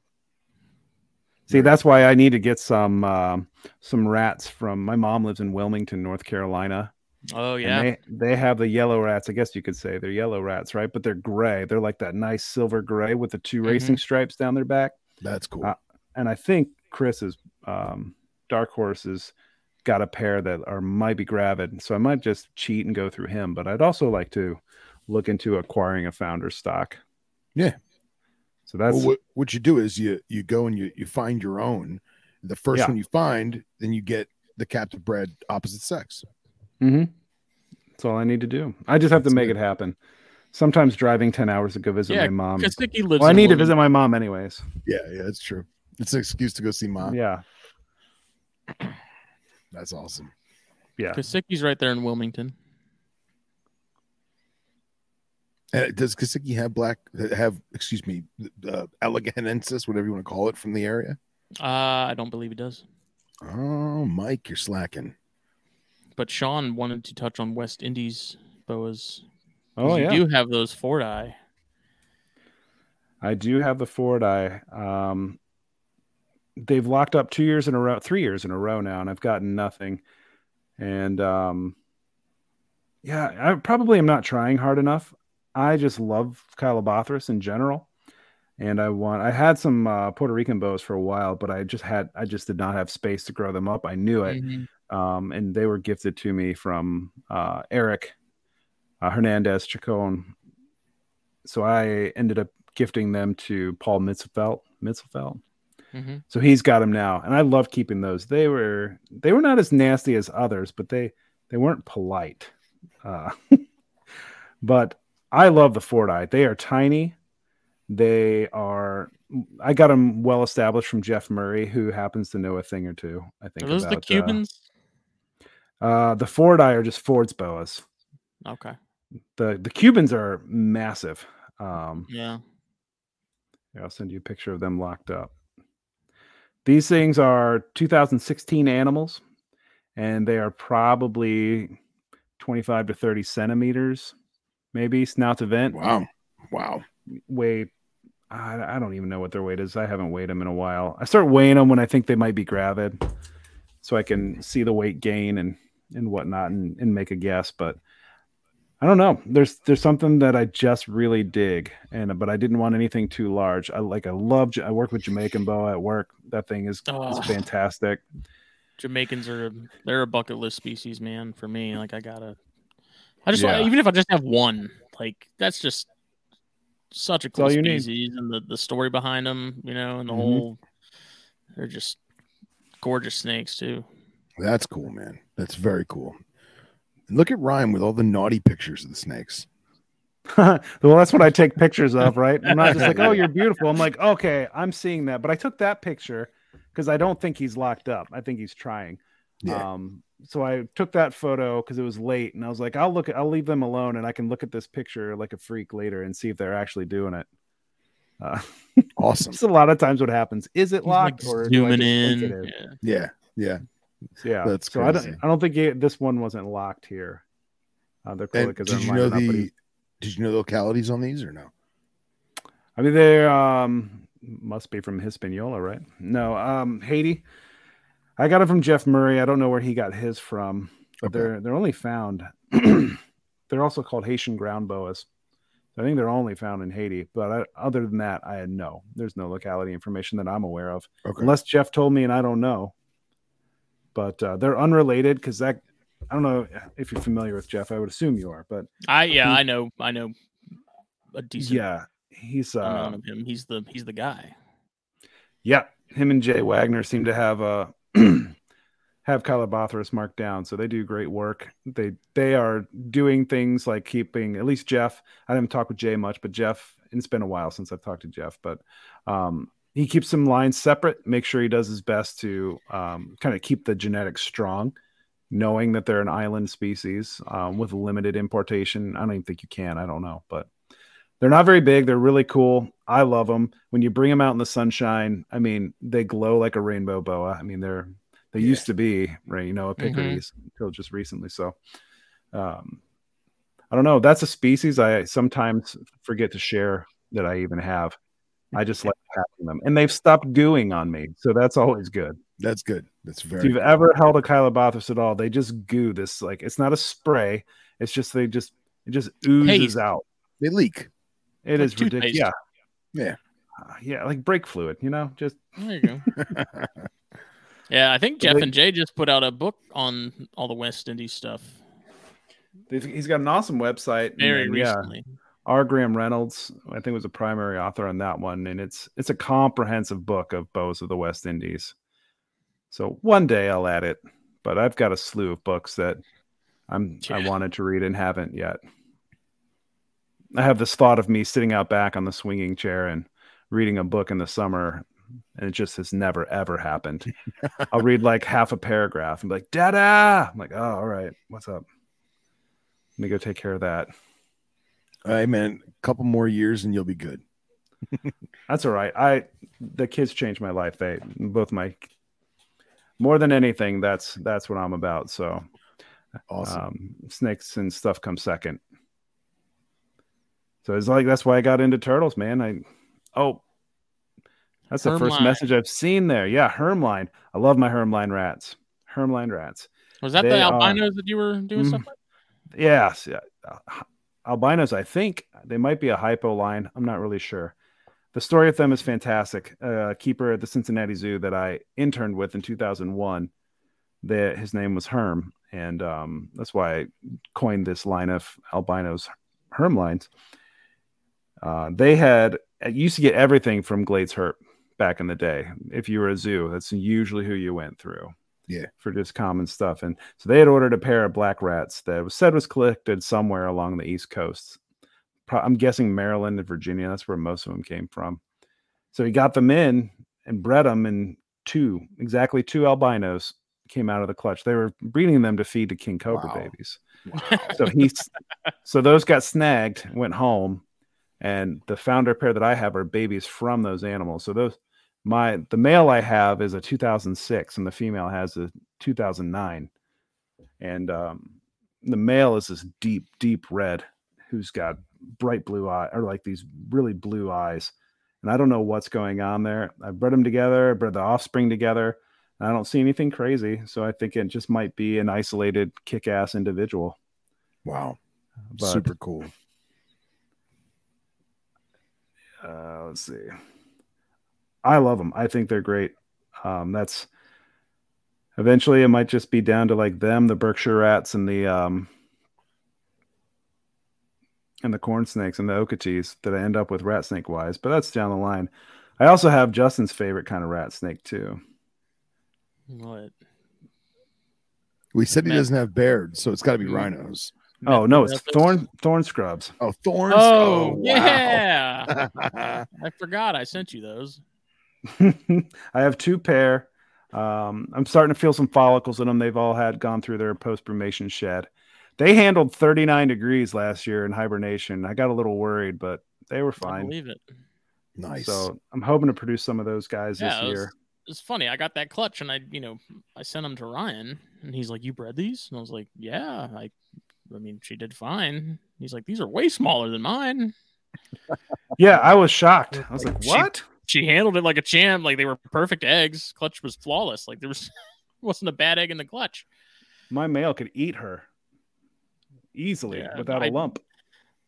See, that's why I need to get some um, some rats from. My mom lives in Wilmington, North Carolina. Oh and yeah. they they have the yellow rats. I guess you could say they're yellow rats, right? But they're gray. They're like that nice silver gray with the 2 Mhm. racing stripes down their back. That's cool. uh, And I think Chris's um, dark horses got a pair that are might be gravid, so I might just cheat and go through him. But I'd also like to look into acquiring a founder stock. Yeah. So that's well, what, what you do is you you go and you you find your own. The first Yeah. one you find, then you get the captive bred opposite sex. Mhm. that's all I need to do. I just have to make good. it happen. Sometimes driving ten hours to go visit Yeah, my mom. Kosicki lives. Well, I in need to visit my mom anyways. Yeah, yeah, it's true. It's an excuse to go see mom. Yeah, That's awesome. yeah. Kosicki's right there in Wilmington. And does Kosicki have black have excuse me, uh, alleghaniensis, whatever you want to call it, from the area? Uh, I don't believe he does. Oh, Mike, you're slacking. But Sean wanted to touch on West Indies boas. Oh you yeah, do have those fordii. I do have the fordii. Um, they've locked up two years in a row, three years in a row now, and I've gotten nothing. And um, yeah, I probably am not trying hard enough. I just love Chilabothrus in general, and I want. I had some uh, Puerto Rican bows for a while, but I just had. I just did not have space to grow them up. I knew it, Mhm. Um, and they were gifted to me from uh, Eric uh, Hernandez Chacon. So I ended up gifting them to Paul Mitzelfeld. Mitzelfeld. Mhm. So he's got them now, and I love keeping those. They were they were not as nasty as others, but they they weren't polite. Uh, but I love the fordii. They are tiny. They are. I got them well established from Jeff Murray, who happens to know a thing or two. I think Are those the about, uh, Cubans? Uh, the fordii are just Ford's boas. okay. The the Cubans are massive. Um, Yeah. here, I'll send you a picture of them locked up. These things are 2016 animals, and they are probably 25 to 30 centimeters, maybe snout to vent. Wow. Wow. Weigh, I, I don't even know what their weight is. I haven't weighed them in a while. I start weighing them when I think they might be gravid, so I can see the weight gain and and whatnot and, and make a guess. But I don't know. There's there's something that I just really dig, and but I didn't want anything too large. I like I love. I work with Jamaican boa at work. That thing is, is Oh. fantastic. Jamaicans are they're a bucket list species, man. For me, like I gotta, I just Yeah. even if I just have one, like that's just such a cool all need. species, and the the story behind them, you know, and the Mhm. whole, they're just gorgeous snakes too. That's cool, man. That's very cool. And look at Ryan with all the naughty pictures of the snakes. well, that's what I take pictures of, right? I'm not just like, oh, you're beautiful. I'm like, okay, I'm seeing that, but I took that picture because I don't think he's locked up. I think he's trying. Yeah. Um, so I took that photo because it was late, and I was like, I'll look, I'll leave them alone, and I can look at this picture like a freak later and see if they're actually doing it. Uh, Awesome. it's a lot of times what happens. Is it He's, like, locked or do zooming in. think it is? Yeah. Yeah. Yeah. Yeah, That's so I don't, I don't think it, this one wasn't locked here. Uh, And because did you know lining up, he- the did you know the localities on these or no? I mean, they um must be from Hispaniola, right? No, um Haiti. I got it from Jeff Murray. I don't know where he got his from, but Okay. they're they're only found. they're also called Haitian ground boas. I think they're only found in Haiti, but I, other than that, I had no. There's no locality information that I'm aware of, Okay. unless Jeff told me and I don't know. But uh, they're unrelated because that I don't know if you're familiar with Jeff. I would assume you are, but I yeah, He- I know, I know a decent yeah, he's uh, of him. He's the he's the guy. Yeah, him and Jay Wagner seem to have uh have Chilabothrus marked down, so they do great work. They they are doing things like keeping at least Jeff. I haven't talk with Jay much, but Jeff. It's been a while since I've talked to Jeff, but um, he keeps some lines separate. Make sure he does his best to um, kind of keep the genetics strong, knowing that they're an island species um, with limited importation. I don't even think you can. I don't know, but they're not very big. They're really cool. I love them. When you bring them out in the sunshine, I mean, they glow like a rainbow boa. I mean, they're they Yeah. used to be right, you know, a Mhm. Picard's until just recently. So, um, I don't know. That's a species I sometimes forget to share that I even have. I just like having them, and they've stopped gooing on me, so that's always good. That's good. That's very If you've cool. ever held a Chilabothrus at all, they just goo this like it's not a spray. It's just they just it just oozes Paste. out. they leak. It Like is ridiculous. Yeah. Yeah. Uh, yeah, like brake fluid, you know, just There you go. yeah, I think Jeff they- and Jay just put out a book on all the West Indies stuff he's got an awesome website. and very yeah, recently. R. Graham Reynolds, I think was a primary author on that one, and it's it's a comprehensive book of bows of the West Indies. So one day I'll add it, but I've got a slew of books that I'm I wanted to read and haven't yet. I have this thought of me sitting out back on the swinging chair and reading a book in the summer, and it just has never ever happened. I'll read like half a paragraph and be like, "Dada!" I'm like, "Oh, all right, what's up?" Let me go take care of that. All right, man. A couple more years and you'll be good. That's all right. I the kids changed my life. They both my more than anything. That's that's what I'm about. So Awesome. um, snakes and stuff come second. So it's like that's why I got into turtles, man. I oh, that's the first message I've seen there. Yeah, Hermline. I love my Hermline rats. Hermline rats. Was that They the are- albinos that you were doing Mm. stuff with? Yes, yeah. Albinos. I think they might be a hypo line. I'm not really sure. The story of them is fantastic. Uh, keeper at the Cincinnati Zoo that I interned with in 2001. that his name was Herm, and um, that's why I coined this line of albinos, Herm lines. Uh, they had uh, used to get everything from Glades Herp back in the day. If you were a zoo, that's usually who you went through. Yeah. for just common stuff. And so they had ordered a pair of black rats that was said was collected somewhere along the East Coast. Pro- I'm guessing Maryland and Virginia. That's where most of them came from. So he got them in and bred them, and two, exactly two albinos came out of the clutch. They were breeding them to feed to king cobra Wow. babies. So he's so those got snagged, went home, and the founder pair that I have are babies from those animals. So those my the male I have is a 2006 and the female has a 2009. And um, the male is this deep, deep red who's got bright blue eye or like these really blue eyes. And I don't know what's going on there. I bred them together, bred the offspring together. and I don't see anything crazy. So I think it just might be an isolated kick ass individual. wow. But Super cool. uh, let's see. I love them. I think they're great. Um, that's eventually it might just be down to like them, the Berkshire rats, and the um, and the corn snakes and the okeetees that I end up with rat snake wise. But that's down the line. I also have Justin's favorite kind of rat snake too. What? We said he Man. doesn't have bears, so it's got to be Mm. rhinos. Oh no, it's thorn thorn scrubs. Oh, thorns. Oh, wow. yeah. I forgot I sent you those. I have two pair. Um, I'm starting to feel some follicles in them. They've all had gone through their post brumation shed. They handled 39 degrees last year in hibernation. I got a little worried, but they were I fine. believe it. nice. So I'm hoping to produce some of those guys Yeah, this year. it's funny. I got that clutch and I, you know, I sent them to Ryan and he's like, "You bred these?" And I was like, "Yeah." I, I mean, she did fine. He's like, "These are way smaller than mine." Yeah, I was shocked. I was like, "What?" She handled it like a champ. Like they were perfect eggs. Clutch was flawless. Like there was wasn't a bad egg in the clutch. My male could eat her easily Yeah, without I- a lump.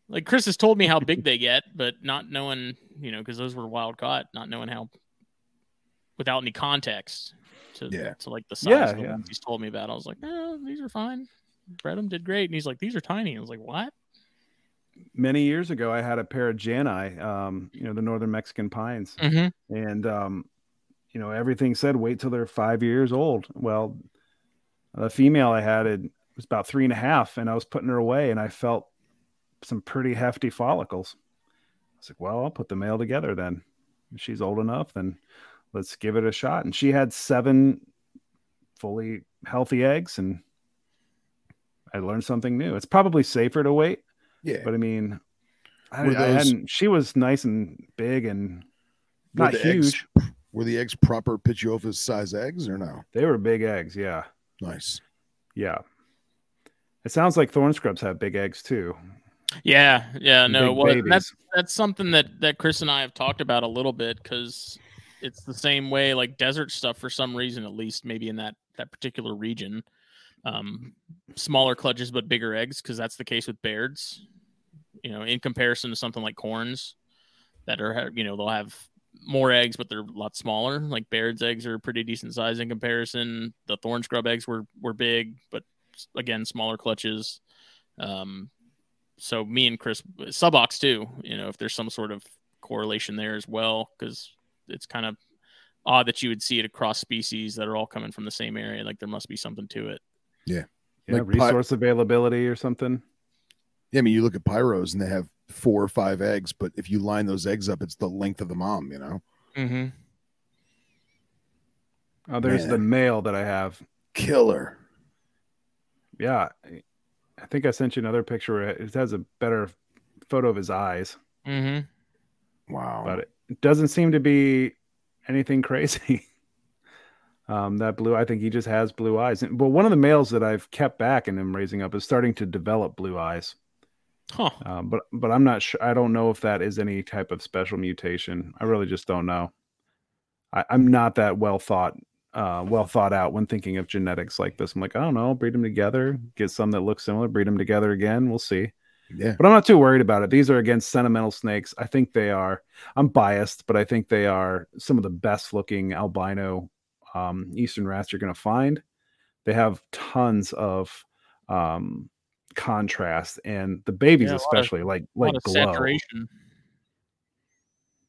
Like Chris has told me how big they get, but not knowing, you know, because those were wild caught, not knowing how, without any context, to Yeah. to like the size Yeah, of the yeah. ones he's told me about. I was like, eh, these are fine. Bred them did great, and he's like, these are tiny. I was like, what? Many years ago, I had a pair of Jani, um, you know, the northern Mexican pines. Mm-hmm. and um, you know everything said wait till they're five years old. Well, the female I had it was about three and a half, and I was putting her away, and I felt some pretty hefty follicles. I was like, well, I'll put the male together then. If she's old enough, then let's give it a shot. And she had seven fully healthy eggs, and I learned something new. It's probably safer to wait, yeah. but I mean, I, Were I hadn't. She was nice and big and Were not the huge. eggs- Were the eggs proper Pituophis size eggs or no? They were big eggs, yeah. Nice. Yeah. It sounds like thorn scrubs have big eggs too. Yeah, yeah, no. Well, babies. that's that's something that that Chris and I have talked about a little bit because it's the same way like desert stuff for some reason at least maybe in that that particular region um smaller clutches but bigger eggs because that's the case with bairds you know in comparison to something like corns that are you know they'll have more eggs but they're a lot smaller like baird's eggs are pretty decent size in comparison the thorn scrub eggs were were big but again smaller clutches um so me and Chris subox too. You know, if there's some sort of correlation there as well, because it's kind of odd that you would see it across species that are all coming from the same area. Like there must be something to it. Yeah, Like pi- resource availability or something. Yeah, I mean, you look at pyros and they have four or five eggs, but if you line those eggs up, it's the length of the mom, you know? Mm-hmm. Oh, there's Man. the male that I have. Killer. Yeah. I think I sent you another picture where it has a better photo of his eyes. Mm-hmm. Wow. but it doesn't seem to be anything crazy. Um, that blue, I think he just has blue eyes. But one of the males that I've kept back and am raising up is starting to develop blue eyes. Huh. Um, but but I'm not sure. I don't know if that is any type of special mutation. I really just don't know. I, I'm not that well thought uh, well thought out when thinking of genetics like this. I'm like, I don't know, breed them together, get some that look similar, breed them together again. We'll see. yeah. But I'm not too worried about it. These are again sentimental snakes. I think they are. I'm biased, but I think they are some of the best looking albino um, eastern rats you're going to find. They have tons of um, contrast, and the babies Yeah, a lot of- especially like like glow. saturation.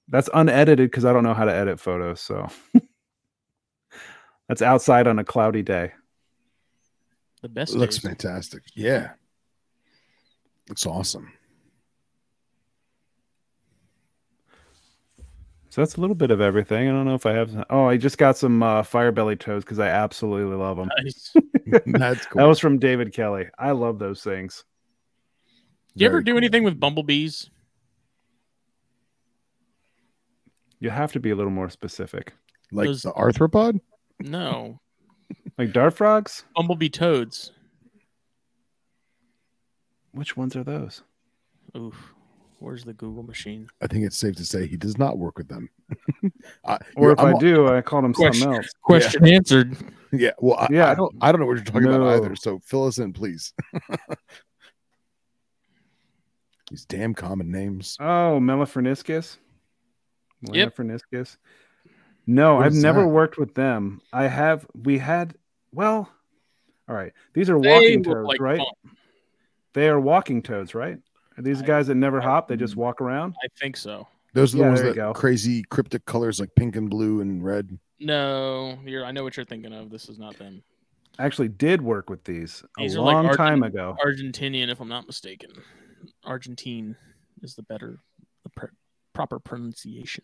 That's unedited because I don't know how to edit photos. So that's outside on a cloudy day. The best It looks days. fantastic. Yeah. Looks awesome. So that's a little bit of everything. I don't know if I have. Oh, I just got some uh, fire belly toes because I absolutely love them. Nice. That's cool. That was from David Kelly. I love those things. Do you ever do cool. anything with bumblebees? You have to be a little more specific. like those- the arthropod? No. Like dart frogs? Bumblebee toads. Which ones are those? Oof. Where's the Google machine? I think it's safe to say he does not work with them. I- Or if I'm- I do, I call them Question. something else. Question answered. Yeah, well, I, Yeah. I don't, I don't know what you're talking about either. So fill us in, please. These damn common names. Oh, Melanophryniscus. Yep. Melanophryniscus. No, What I've never that? worked with them. I have. We had. Well, all right. These are They walking toads, like right? fun. They are walking toads, right? Are these I- guys that never hop? They just walk around. I think so. Those are the Yeah, ones that go. crazy cryptic colors like pink and blue and red. No, you're. I know what you're thinking of. This is not them. I actually did work with these a These are like long Argent- time ago. Argentinian, if I'm not mistaken. Argentine is the better, the pr- proper pronunciation.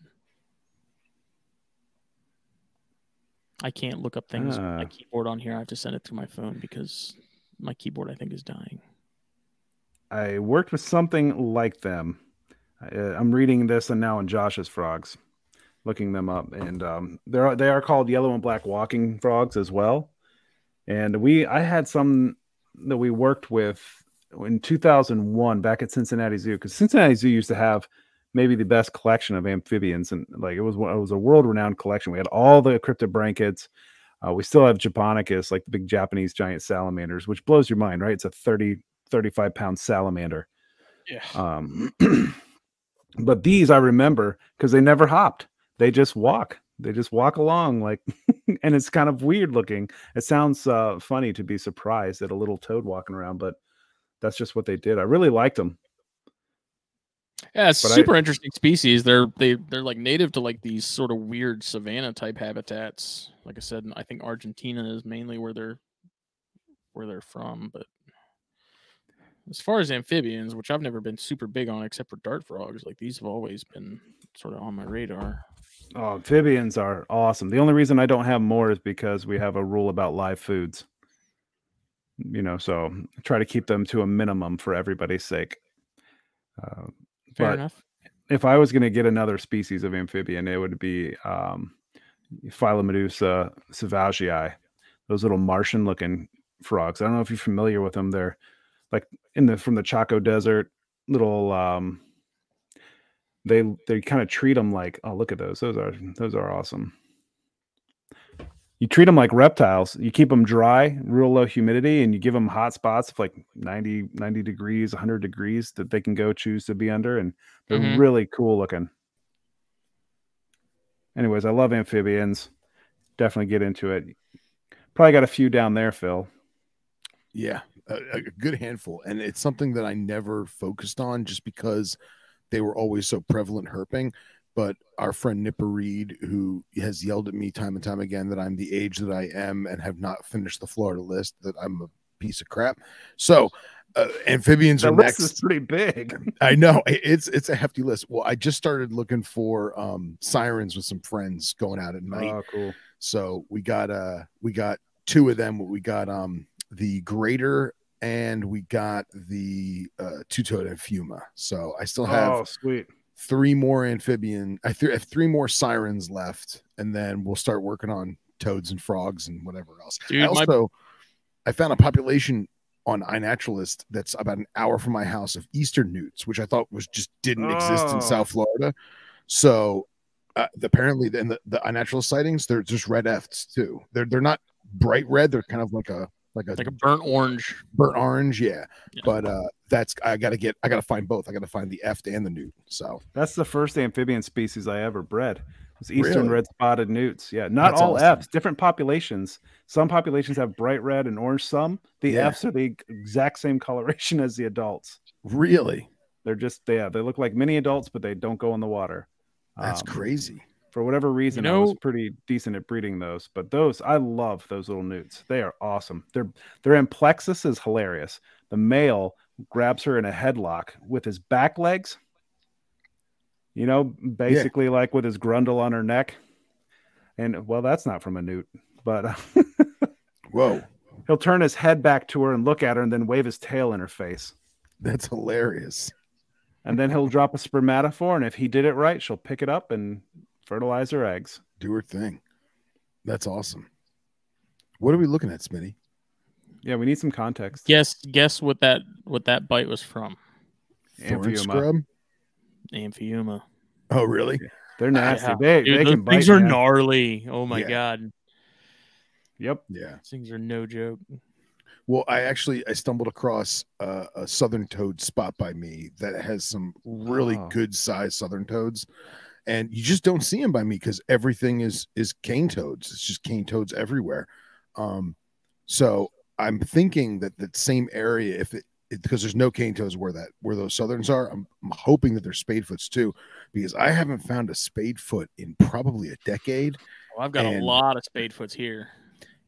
I can't look up things on my Ah. keyboard on here. I have to send it through my phone because my keyboard, I think, is dying. I worked with something like them. Uh, I'm reading this and now in Josh's frogs, looking them up, and um, they're they are called yellow and black walking frogs as well. And we, I had some that we worked with in 2001 back at Cincinnati Zoo because Cincinnati Zoo used to have maybe the best collection of amphibians, and like it was it was a world renowned collection. We had all the cryptobranchids. Uh, we still have Japonicus, like the big Japanese giant salamanders, which blows your mind, right? It's a 30, 35 pound salamander. Yeah. Um, but these I remember because they never hopped. They just walk. They just walk along like, and it's kind of weird looking. It sounds uh, funny to be surprised at a little toad walking around, but that's just what they did. I really liked them. Yeah, it's But I- super interesting species. They're they they're like native to like these sort of weird savanna type habitats. Like I said, I think Argentina is mainly where they're where they're from. But as far as amphibians, which I've never been super big on, except for dart frogs, like these have always been sort of on my radar. Oh, amphibians are awesome. The only reason I don't have more is because we have a rule about live foods. You know, so I try to keep them to a minimum for everybody's sake. Uh, Fair But- enough. if I was going to get another species of amphibian, it would be um, Phyllomedusa sauvagii, those little Martian-looking frogs. I don't know if you're familiar with them. They're like in the from the Chaco Desert, little. Um, they they kind of treat them like oh look at those those are those are awesome. You treat them like reptiles. You keep them dry, real low humidity, and you give them hot spots of like 90, 90 degrees, 100 degrees that they can go choose to be under. And they're Mhm. really cool looking. Anyways, I love amphibians. Definitely get into it. Probably got a few down there, Phil. Yeah, a, a good handful, and it's something that I never focused on just because they were always so prevalent herping. But our friend Nipper Reed, who has yelled at me time and time again that I'm the age that I am and have not finished the Florida list, that I'm a piece of crap. So uh, amphibians That are list next. is pretty big. I know it's it's a hefty list. Well, I just started looking for um sirens with some friends going out at night. Oh, cool. So we got uh we got two of them. We got um the greater and we got the uh two-toed amphiuma. So I still have Oh, sweet. three more amphibian. I th- have three more sirens left, and then we'll start working on toads and frogs and whatever else. Dude, I my- also I found a population on iNaturalist that's about an hour from my house of eastern newts, which I thought was just didn't exist Oh. in South Florida. So uh, apparently, then the, the iNaturalist sightings they're just red efts too. They're they're not bright red. They're kind of like a like a, like a burnt orange. burnt orange. Yeah, Yeah. but uh, that's I got to get I got to find both. I got to find the eft and the newt. So That's the first amphibian species I ever bred. It's eastern Really? red spotted newts. Yeah, not That's all awesome. efts, different populations. Some populations have bright red and orange. Some the Yeah. efts are the exact same coloration as the adults. really, They're just yeah, they look like mini adults, but they don't go in the water. that's Um, crazy. For whatever reason, I know- was pretty decent at breeding those. But those, I love those little newts. They are awesome. Their their amplexus is hilarious. The male grabs her in a headlock with his back legs. You know, basically like with his grundle on her neck. And well, that's not from a newt, but Whoa, he'll turn his head back to her and look at her and then wave his tail in her face. that's hilarious. And then he'll drop a spermatophore. And if he did it right, she'll pick it up and fertilize her eggs. Do her thing. That's awesome. What are we looking at, Smitty? Yeah, we need some context. Guess guess what that what that bite was from. Thorn Amphiuma. scrub? Amphiuma. Oh, really? They're nasty. Yeah. They, Dude, they those can bite. things are man. gnarly. Oh my Yeah. god. Yep. Yeah. These things are no joke. Well, I actually I stumbled across uh, a southern toad spot by me that has some really Oh. good sized southern toads, and you just don't see them by me because everything is is cane toads. It's just cane toads everywhere. Um, so I'm thinking that that same area, if it because there's no cane toads where that where those southerns are, I'm, I'm hoping that there's spadefoots too, because I haven't found a spadefoot in probably a decade. Well, I've got And- a lot of spadefoots here.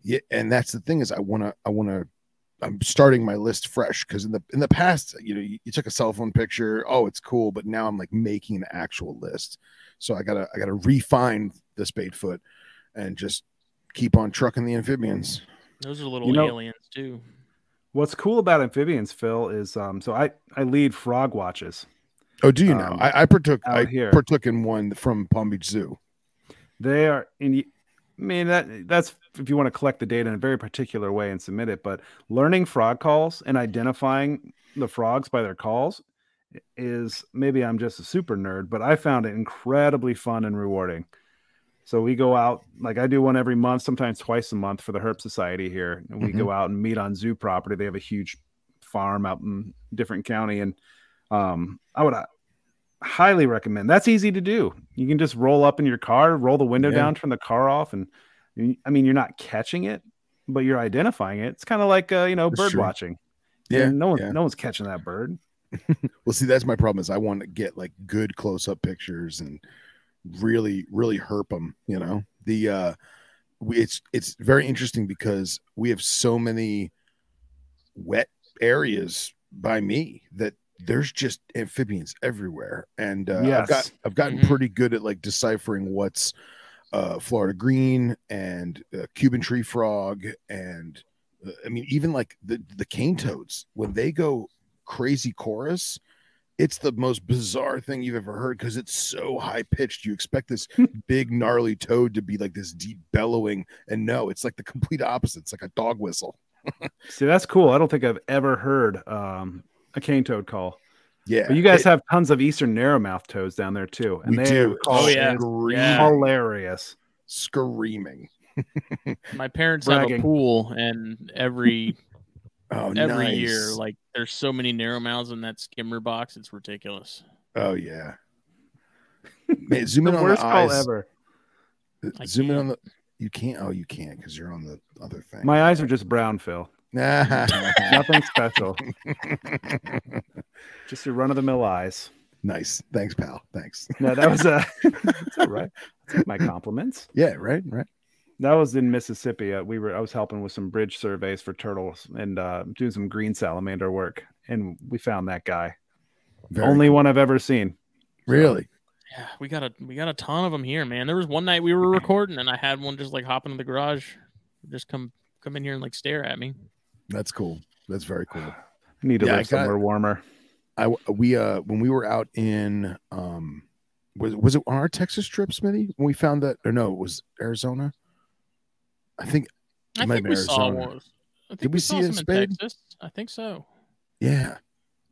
Yeah, and that's the thing is I want to I want to I'm starting my list fresh because in the in the past, you know, you, you took a cell phone picture, oh, it's cool, but now I'm like making an actual list. So I gotta I gotta refine the spadefoot and just keep on trucking the amphibians. Those are little You know- aliens too. What's cool about amphibians, Phil, is um. So I I lead frog watches. Oh, do you know? Um, I, I partook out I here. partook in one from Palm Beach Zoo. They are in. I mean that that's if you want to collect the data in a very particular way and submit it. But learning frog calls and identifying the frogs by their calls is maybe I'm just a super nerd, but I found it incredibly fun and rewarding. So we go out like I do one every month, sometimes twice a month for the Herp Society here, and we Mhm. go out and meet on zoo property. They have a huge farm out in different county, and um, I would uh, highly recommend. That's easy to do. You can just roll up in your car, roll the window Yeah. down, turn the car off, and I mean, you're not catching it, but you're identifying it. It's kind of like uh, you know, That's bird true. watching. Yeah, And no one, yeah. no one's catching that bird. Well, see, that's my problem is I want to get like good close up pictures and really, really herp them. You know, the uh, we, it's it's very interesting because we have so many wet areas by me that there's just amphibians everywhere, and uh, I've got I've gotten Mhm. pretty good at like deciphering what's uh, Florida green and uh, Cuban tree frog and uh, I mean even like the the cane toads when they go crazy chorus it's the most bizarre thing you've ever heard because it's so high pitched you expect this big gnarly toad to be like this deep bellowing and no it's like the complete opposite it's like a dog whistle See, that's cool. I don't think I've ever heard um, a cane toad call. Yeah But you guys it- have tons of eastern narrowmouth toads down there too, and they do call Oh, yeah. hilarious. screaming My parents have a pool, and every oh every nice. year, like there's so many narrow mouths in that skimmer box, it's ridiculous. oh yeah Man, zoom The in on worst the call eyes ever. Uh, I zoom in can't. on the you can't oh you can't because you're on the other thing My eyes are just brown, Phil. Nothing special. Just your run of the mill eyes. nice thanks pal thanks No, that was a. right. Take my compliments. yeah right right That was in Mississippi. Uh, we were. I was helping with some bridge surveys for turtles and uh, doing some green salamander work, and we found that guy. Very Only cool. one I've ever seen. really Yeah, we got a we got a ton of them here, man. There was one night we were recording, and I had one just like hop into the garage, just come come in here and like stare at me. That's cool that's very cool I need to Yeah, live got- somewhere warmer. I we uh when we were out in um was was it on our Texas trip, Smitty? When we found that or no, it was Arizona. I think I think we been saw Arizona. one. Did we saw see a some in spade? Texas. I think so. yeah,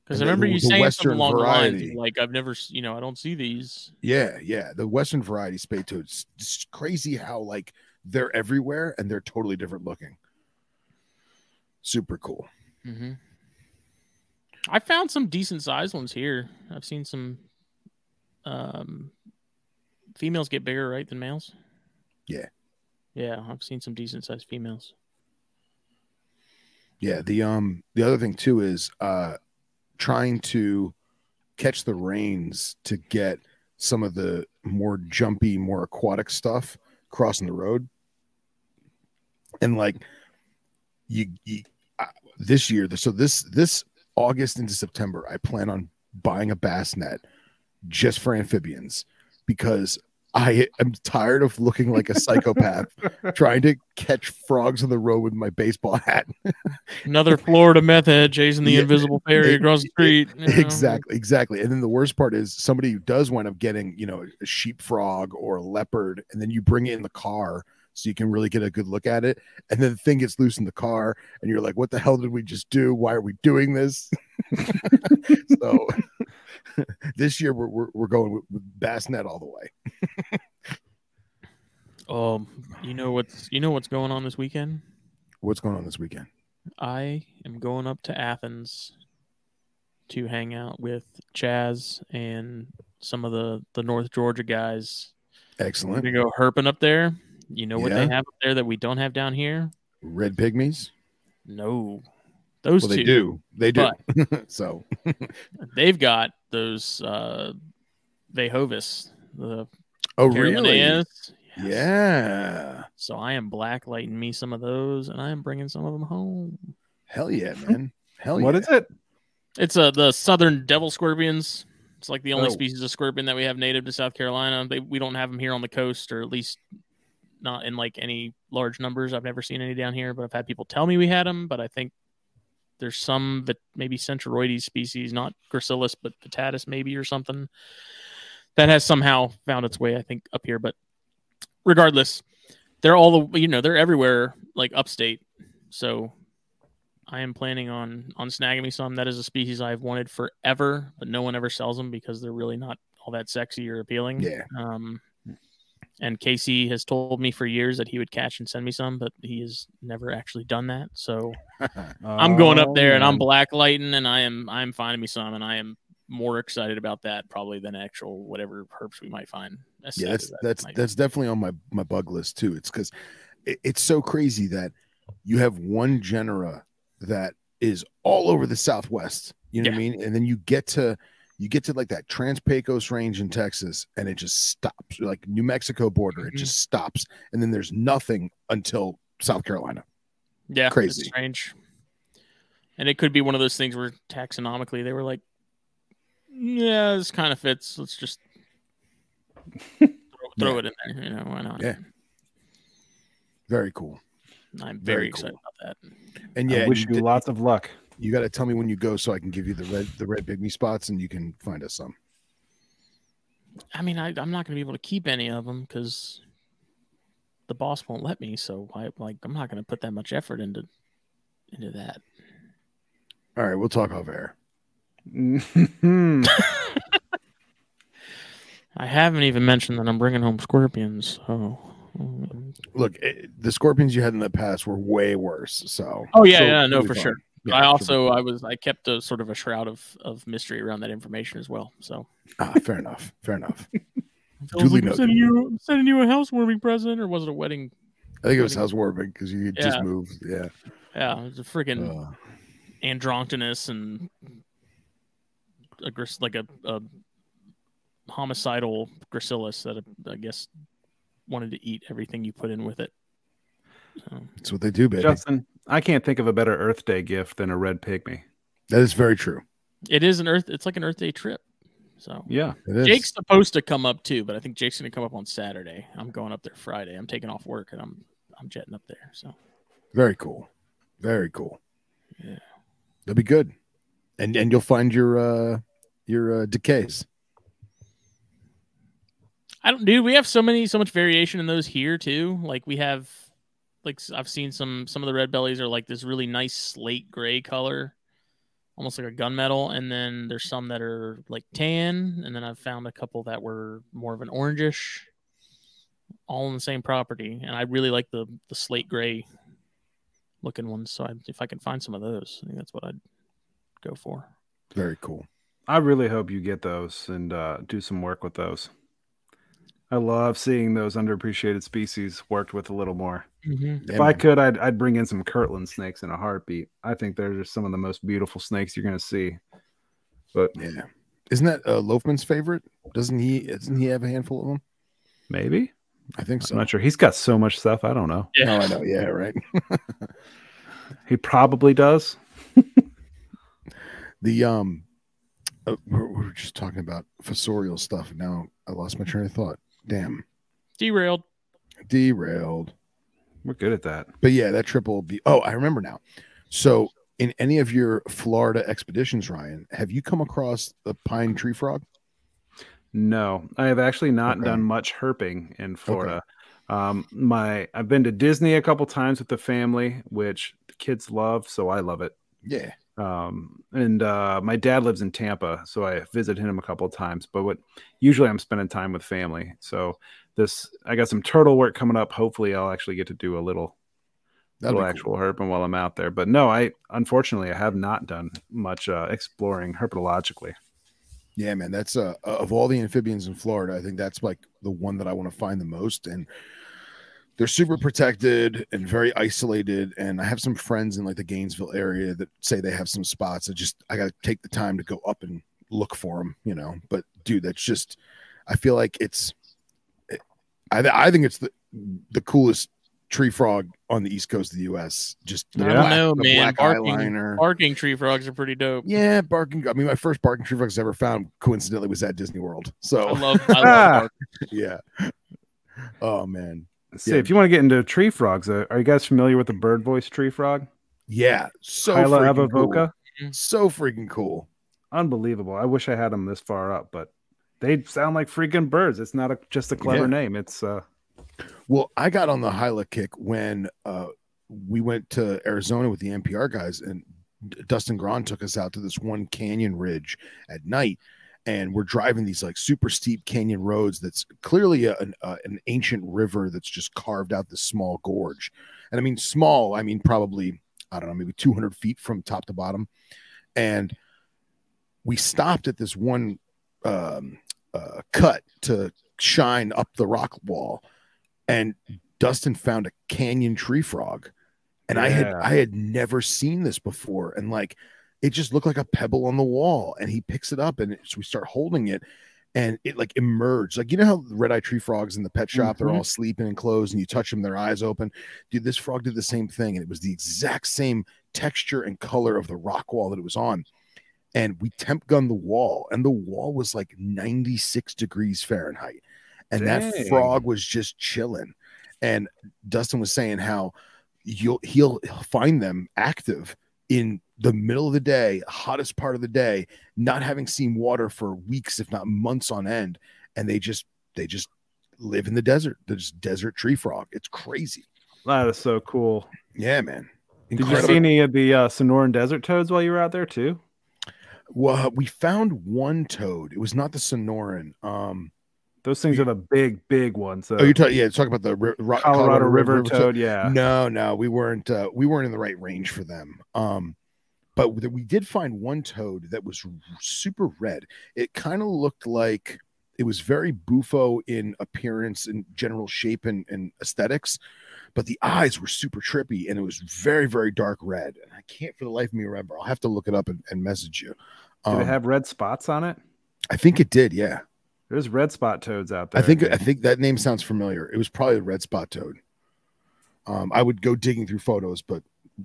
Because And I the- remember you the saying Western something along the lines of, like I've never, s- you know, I don't see these. yeah, yeah. The Western variety spade toad. It's, it's crazy how like they're everywhere and they're totally different looking. Super cool. hmm I found some decent sized ones here. I've seen some um, females get bigger, right, than males. Yeah. Yeah, I've seen some decent sized females. Yeah, the um the other thing too is uh trying to catch the rains to get some of the more jumpy, more aquatic stuff crossing the road. And like you, you this year, so this this August into September, I plan on buying a bass net just for amphibians because I am tired of looking like a psychopath trying to catch frogs on the road with my baseball hat. Another Florida method, chasing the Yeah, invisible fairy across the street. you know. exactly exactly and then the worst part is somebody who does wind up getting you know a sheep frog or a leopard and then you bring it in the car so you can really get a good look at it and then the thing gets loose in the car and you're like what the hell did we just do why are we doing this so this year we're, we're, we're going with, with bass net all the way Um, you know what's you know what's going on this weekend? what's going on this weekend I am going up to Athens to hang out with Chaz and some of the the North Georgia guys. Excellent. We're gonna go herping up there. You know what they have up there that we don't have down here? red pygmies No, those well two. they do they do so They've got those uh Vaejovis, the oh really Yes. yeah So I am blacklighting me some of those, and I am bringing some of them home. hell yeah man hell yeah is it? It's uh, the southern devil scorpions. It's like the only Oh. species of scorpion that we have native to South Carolina. They, we don't have them here on the coast, or at least not in like any large numbers. I've never seen any down here, but I've had people tell me we had them. But I think there's some that maybe Centruroides species, not Gracilis, but Patatus maybe or something that has somehow found its way. I think up here, but regardless, they're all the you know they're everywhere like upstate. So I am planning on on snagging me some. That is a species I've wanted forever, but no one ever sells them because they're really not all that sexy or appealing. Yeah. Um, and Casey has told me for years that he would catch and send me some, but he has never actually done that. So I'm going up there and I'm oh, blacklighting, and I am I'm finding me some, and I am more excited about that probably than actual whatever herps we might find. As yeah that's that that's that's definitely on my my bug list too it's because it, it's so crazy that you have one genera that is all over the southwest you know what i mean and then you get to you get to like that trans pecos range in texas and it just stops like new mexico border it Mhm. just stops and then there's nothing until south carolina Yeah, it's Crazy. strange. And it could be one of those things where taxonomically they were like, "Yeah, this kind of fits. Let's just throw, throw Yeah. it in there. You know, why not?" Yeah. very cool I'm Very very, cool. excited about that. and I yeah wish you, you did- lots of luck. You got to tell me when you go so i can give you the red the red pygmy spots and you can find us some I mean, I, I'm not going to be able to keep any of them because the boss won't let me. So I like, I'm not going to put that much effort into into that. all right we'll talk off air Mhm. I haven't even mentioned that I'm bringing home scorpions. So. look eh, the scorpions you had in the past were way worse so Oh yeah, so yeah, no, for fine. sure. Yeah, I also fine. I was I kept a sort of a shroud of of mystery around that information as well. So ah, fair enough fair enough I Duly was like, I'm sending you I'm sending you a housewarming present, or was it a wedding? i think it was housewarming because you just moved yeah Yeah, it was a freaking Uh, androgynous and aggress- like a, a homicidal gracilis that I guess wanted to eat everything you put in with it. So, that's what they do baby Justin, I can't think of a better Earth Day gift than a red pygmy. that is very true it is an Earth. It's like an Earth Day trip. So Yeah. it is Jake's supposed to come up too, but I think Jake's going to come up on Saturday. I'm going up there Friday. I'm taking off work and I'm I'm jetting up there. So very cool very cool Yeah. that'll be good and and you'll find your uh your uh, dekays. I don't, dude. We have so many, so much variation in those here too. Like we have, like s- I've seen some some of the red bellies are like this really nice slate gray color, almost like a gunmetal, and then there's some that are like tan, and then I've found a couple that were more of an orangish, all on the same property. And I really like the the slate gray looking ones. So I, if I can find some of those, I think that's what I'd go for. Very cool. I really hope you get those and uh, do some work with those. I love seeing those underappreciated species worked with a little more. Mm-hmm. If Yeah, I man. could, I'd, I'd bring in some Kirtland snakes in a heartbeat. I think they're just some of the most beautiful snakes you're going to see. But Yeah. Isn't that uh, Loafman's favorite? Doesn't he? Doesn't he have a handful of them? maybe I think so. I'm not sure. He's got so much stuff. I don't know. No, I know. Yeah, right. He probably does. The um, uh, we're, we're just talking about fossorial stuff. Now I lost my train of thought. Damn, Derailed. derailed. We're good at that. But yeah, that triple. will be. Oh, I remember now. So, in any of your Florida expeditions, Ryan, have you come across the pine tree frog? No, I have actually not Okay. done much herping in Florida. Um, my I've been to Disney a couple times with the family, which the kids love, so I love it. Yeah. Um, and uh, my dad lives in Tampa, so I visited him a couple of times. But what usually I'm spending time with family. So this I got some turtle work coming up. Hopefully, I'll actually get to do a little That'll little be cool. actual herping while I'm out there. But no, I unfortunately I have not done much uh, exploring herpetologically. Yeah, man. That's uh of all the amphibians in Florida, I think that's like the one that I want to find the most. And they're super protected and very isolated. And I have some friends in like the Gainesville area that say they have some spots. I just I gotta take the time to go up and look for them, you know. But dude, that's just I feel like it's I I think it's the the coolest tree frog on the east coast of the US. Just the I I don't black- know, man. Barking, barking tree frogs are pretty dope. Yeah, barking. I mean, my first barking tree frogs I ever found coincidentally was at Disney World. So I love, I love yeah. Oh man. See, Yeah. if you want to get into tree frogs, uh, are you guys familiar with the bird voice tree frog? Yeah. So Hyla freaking cool. avivoca? So freaking cool. Unbelievable. I wish I had them this far up, but they sound like freaking birds. It's not a, just a clever Yeah. name. It's uh, Well, I got on the Hyla kick when uh we went to Arizona with the NPR guys and D- Dustin Gron took us out to this one canyon ridge at night and we're driving these like super steep canyon roads that's clearly a, an, uh, an ancient river that's just carved out this small gorge. And i mean small i mean probably i don't know maybe 200 feet from top to bottom. And we stopped at this one um, uh, cut to shine up the rock wall and dustin found a canyon tree frog. And i had i had never seen this before. And like it just looked like a pebble on the wall and he picks it up and it- so we start holding it and it like emerged. Like you know how the red eye tree frogs in the pet shop they're Mhm. all sleeping and closed and you touch them their eyes open? Dude this frog did the same thing and it was the exact same texture and color of the rock wall that it was on. And we temp gunned the wall and the wall was like 96 degrees fahrenheit and that frog was just chilling. And dustin was saying how you'll he'll, he'll find them active in the middle of the day hottest part of the day not having seen water for weeks if not months on end and they just they just live in the desert they're just desert tree frog it's crazy that is so cool. yeah man Did you see any of the uh, Sonoran desert toads while you were out there too? well we found one toad it was not the sonoran um Those things are the big, big ones. oh you're talking yeah talking about the ri- ro- Colorado, River, toad. Yeah. no no we weren't uh, we weren't in the right range for them um but we did find one toad that was super red it kind of looked like it was very bufo in appearance and general shape and, and aesthetics but the eyes were super trippy and it was very very dark red and i can't for the life of me remember i'll have to look it up and, and message you um, they have red spots on it? i think it did yeah There's red spot toads out there. I think I think that name sounds familiar. It was probably a red spot toad. Um, I would go digging through photos, but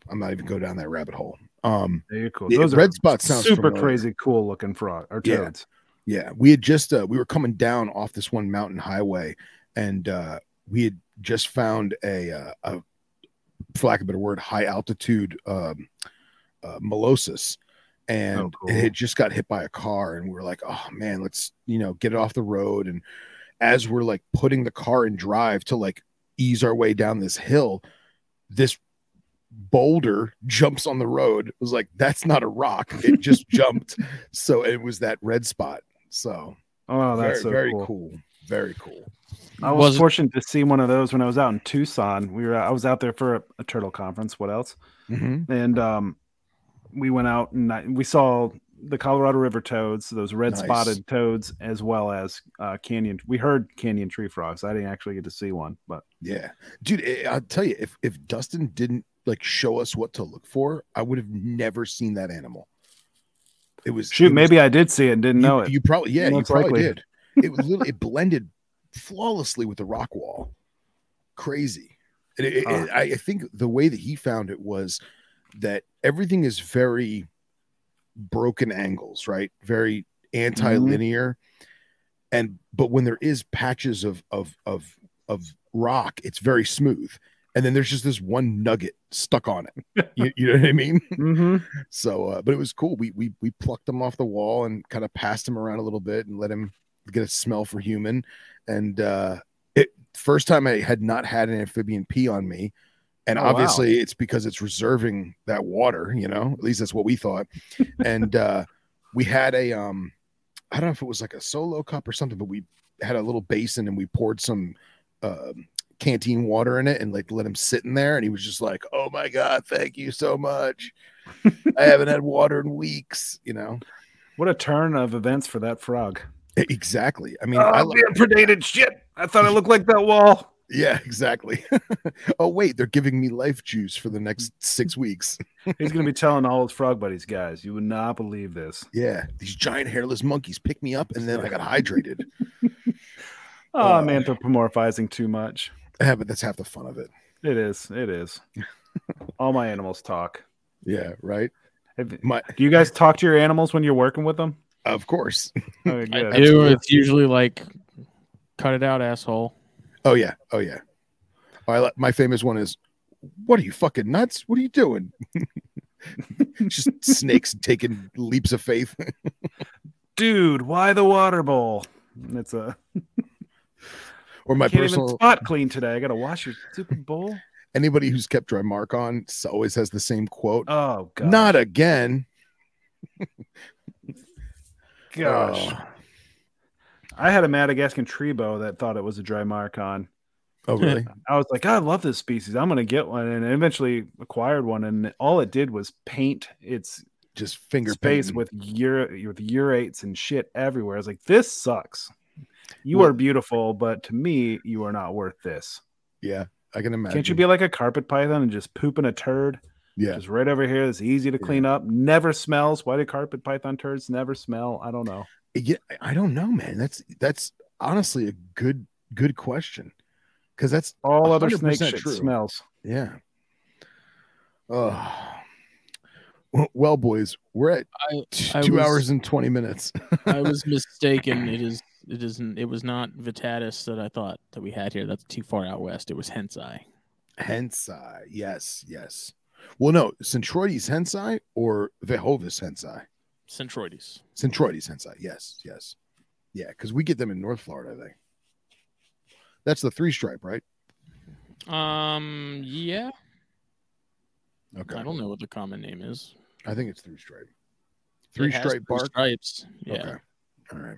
I'm not even go down that rabbit hole. Um, Very cool. Those red are spot sounds super familiar. crazy, cool looking frog or Yeah. toads. yeah, we had just uh, we were coming down off this one mountain highway, and uh, we had just found a, uh, a for lack of a better word, high altitude um, uh, molossus, and Oh, cool. it had just got hit by a car and we were like oh man let's you know get it off the road and as we're like putting the car in drive to like ease our way down this hill this boulder jumps on the road it was like that's not a rock it just jumped so it was that red spot so Oh, very, that's so very cool. cool very cool I was, Was fortunate to see one of those when I was out in Tucson. We were I was out there for a, a turtle conference. What else? Mhm. And um, we went out and I, we saw the Colorado River toads, those red Nice. spotted toads, as well as uh, canyon. We heard canyon tree frogs. I didn't actually get to see one, but Yeah, dude, eh, I'll tell you, if if Dustin didn't like show us what to look for, I would have never seen that animal. It was shoot, it was- maybe I did see it and didn't you, know it. You probably, yeah, you probably likely. did. It was literally it blended flawlessly with the rock wall. Crazy. And it- it- Ah. I I think the way that he found it was that everything is very broken angles, right? Very anti-linear. And but when there is patches of of of of rock, it's very smooth. And then there's just this one nugget stuck on it. You, you know what I mean? hmm So, uh, but it was cool. We we we plucked him off the wall and kind of passed him around a little bit and let him get a smell for human. And uh, it first time I had not had an amphibian pee on me, and Oh, wow. obviously it's because it's reserving that water. You know, at least that's what we thought. and uh, we had a um, I don't know if it was like a solo cup or something, but we had a little basin and we poured some. um canteen water in it and like let him sit in there and he was just like oh my god thank you so much I haven't had water in weeks, you know. What a turn of events for that frog. Exactly. I mean, oh, I lo- being predated shit. I thought I looked like that wall. yeah, exactly. oh wait, they're giving me life juice for the next six weeks. He's gonna be telling all his frog buddies, guys, you would not believe this. Yeah, these giant hairless monkeys picked me up, and then I got hydrated. Oh, Uh, I'm anthropomorphizing too much. Yeah, but that's half the fun of it. It is. It is. all my animals talk. Yeah, right. Have- My, do you guys talk to your animals when you're working with them? of course. Oh, I good. do. It's usually like, cut it out, asshole. Oh yeah. Oh yeah. I my famous one is, "What are you fucking nuts? What are you doing?" Just snakes taking leaps of faith. Dude, why the water bowl? It's a or my can't personal even spot clean today. I gotta wash your stupid bowl. anybody who's kept Drymarchon always has the same quote. Oh god. Not again. gosh. Oh, I had a Madagascan tree boa that thought it was a Drymarchon. oh, really? I was like, I love this species. I'm gonna get one, and I eventually acquired one. And all it did was paint its Just finger space painting. with ur- with urates and shit everywhere. I was like, this sucks. You Well- are beautiful, but to me, you are not worth this. Yeah, I can imagine. Can't you be like a carpet python and just pooping a turd? Yeah, Just right over here. It's easy to Yeah. clean up. Never smells. Why do carpet python turds never smell? I don't know. yeah. I don't know, man. That's that's honestly a good good question because that's All other 100% snake shit true. smells. yeah. Oh, well, boys, we're at I, t- I two was- hours and twenty minutes. I was mistaken. It is. It isn't. It was not Vittatus that I thought that we had here. That's too far out west. It was Hentzi. Hentzi, yes, yes. Well, no, Centruroides Hentzi or Vaejovis Hentzi. Centruroides. Centruroides Hentzi, yes, yes, yeah, because we get them in North Florida. I think that's the three stripe, right? Um. Yeah. Okay, I don't know what the common name is. I think it's three stripe. Three stripe three bark. stripes. Yeah. Okay. All right.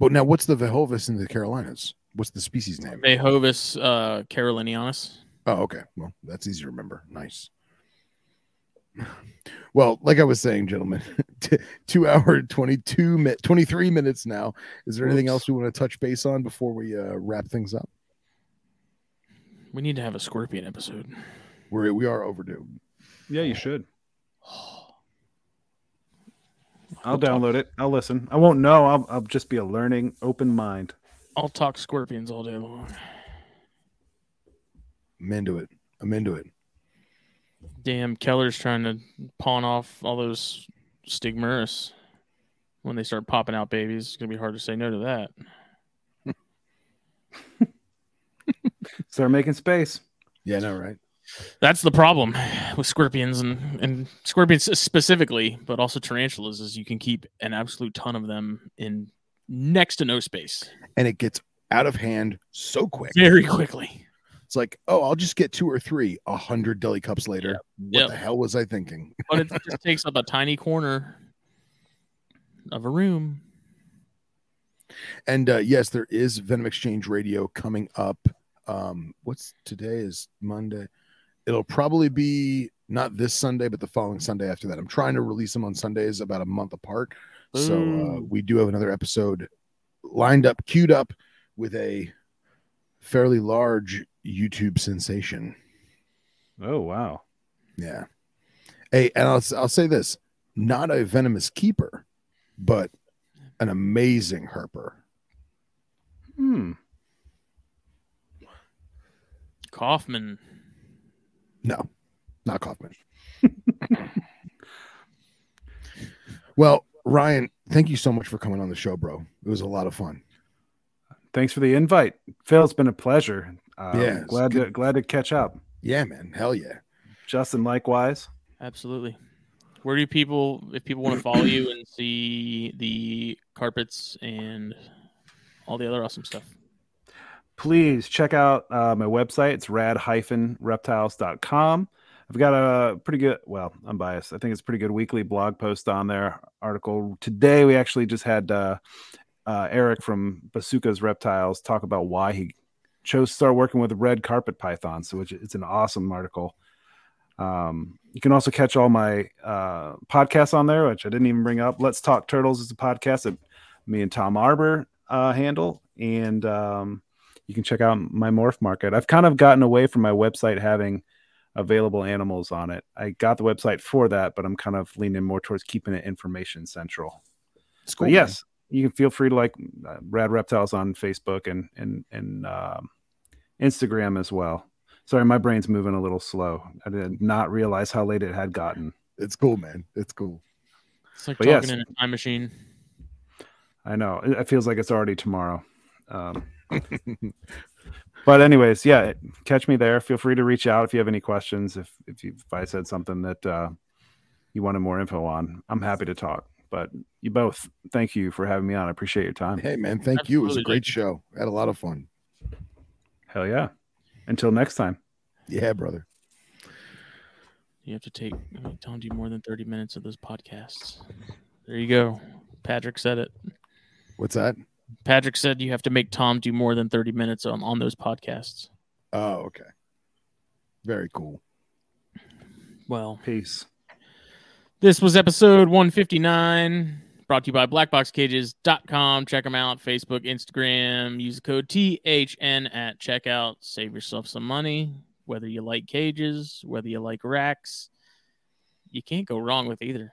But now, what's the Vaejovis in the Carolinas? What's the species name? Vaejovis uh, carolinianus. Oh, okay. Well, that's easy to remember. Nice. Well, like I was saying, gentlemen, t- two hour, 22 mi- 23 minutes now. Is there anything Oops. else we want to touch base on before we uh, wrap things up? We need to have a scorpion episode. We're, we are overdue. Yeah, you should. I'll download it. I'll listen. I won't know. I'll, I'll just be a learning, open mind. I'll talk scorpions all day long. I'm into it. I'm into it. Damn, Keller's trying to pawn off all those stigmerus. When they start popping out babies, it's gonna be hard to say no to that. Start making space. Yeah, no, right? That's the problem with scorpions and, and scorpions specifically, but also tarantulas is you can keep an absolute ton of them in next to no space And it gets out of hand so quick. very quickly. It's like, oh, I'll just get two or three. A hundred deli cups later. What Yep. the hell was I thinking? But it just takes up a tiny corner of a room. And uh, yes, there is Venom Exchange Radio coming up. Um, what's today is Monday. It'll probably be not this Sunday, but the following Sunday after that. I'm trying to release them on Sundays about a month apart. So uh, we do have another episode lined up, queued up with a fairly large YouTube sensation. Oh wow. Yeah. Hey, and I'll I'll say this: not a venomous keeper, but an amazing herper. Hmm. Kaufman. No, not Kaufman. well, Ryan, thank you so much for coming on the show, bro. It was a lot of fun. Thanks for the invite, Phil. It's been a pleasure. Um, Yeah, it's glad to glad to catch up. Yeah, man. Hell yeah. Justin, likewise. Absolutely. Where do people, if people want to follow you and see the carpets and all the other awesome stuff? Please check out uh, my website. It's rad-reptiles.com. I've got a pretty good, well, I'm biased. I think it's pretty good weekly blog post on there. Article today, we actually just had uh, uh, Eric from Basuka's Reptiles talk about why he chose to start working with red carpet pythons. So which it's an awesome article. Um, you can also catch all my uh, podcasts on there, which I didn't even bring up. Let's Talk Turtles is a podcast that me and Tom Arbor uh, handle, and um, you can check out my morph market. I've kind of gotten away from my website having available animals on it. I got the website for that, but I'm kind of leaning more towards keeping it information central. It's But cool. yes, you can feel free to like uh, Rad Reptiles on Facebook and and and um, Instagram as well. Sorry, my brain's moving a little slow. I did not realize how late it had gotten. It's cool, man. It's cool. It's like But talking yes. in a time machine. I know it it feels like it's already tomorrow. Um, but anyways, yeah, catch me there. Feel free to reach out if you have any questions. If if, you, if I said something that uh, you wanted more info on, I'm happy to talk. But you both, thank you for having me on. I appreciate your time. Hey, man. Thank you. It was a great show. Had a lot of fun. Hell yeah! Until next time. Yeah, brother. You have to take I mean, Tom do more than 30 minutes of those podcasts. There you go. Patrick said it. What's that? Patrick said you have to make Tom do more than 30 minutes on, on those podcasts. Oh, okay. Very cool. Well, Peace. This was episode 159, brought to you by blackboxcages.com. Check them out Facebook, Instagram. Use the code THN at checkout. Save yourself some money. Whether you like cages, whether you like racks, you can't go wrong with either.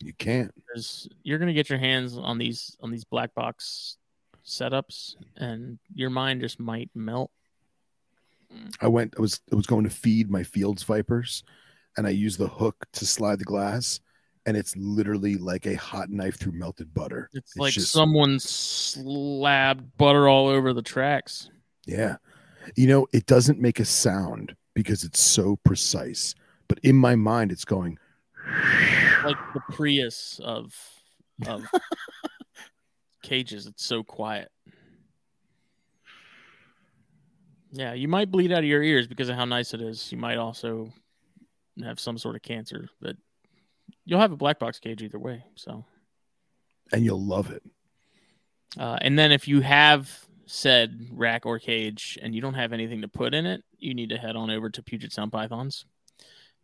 You can't. Because you're going to get your hands on these on these black box setups, and your mind just might melt. I went. I was. I was going to feed my Fields Vipers, and I used the hook to slide the glass, and it's literally like a hot knife through melted butter. It's, It's like just- someone slapped butter all over the tracks. Yeah. You know, it doesn't make a sound because it's so precise, but in my mind, it's going. like the Prius of of cages. It's so quiet. Yeah, you might bleed out of your ears because of how nice it is. You might also have some sort of cancer, but you'll have a black box cage either way. So, and you'll love it. uh, and then if you have said rack or cage and you don't have anything to put in it, you need to head on over to Puget Sound Pythons.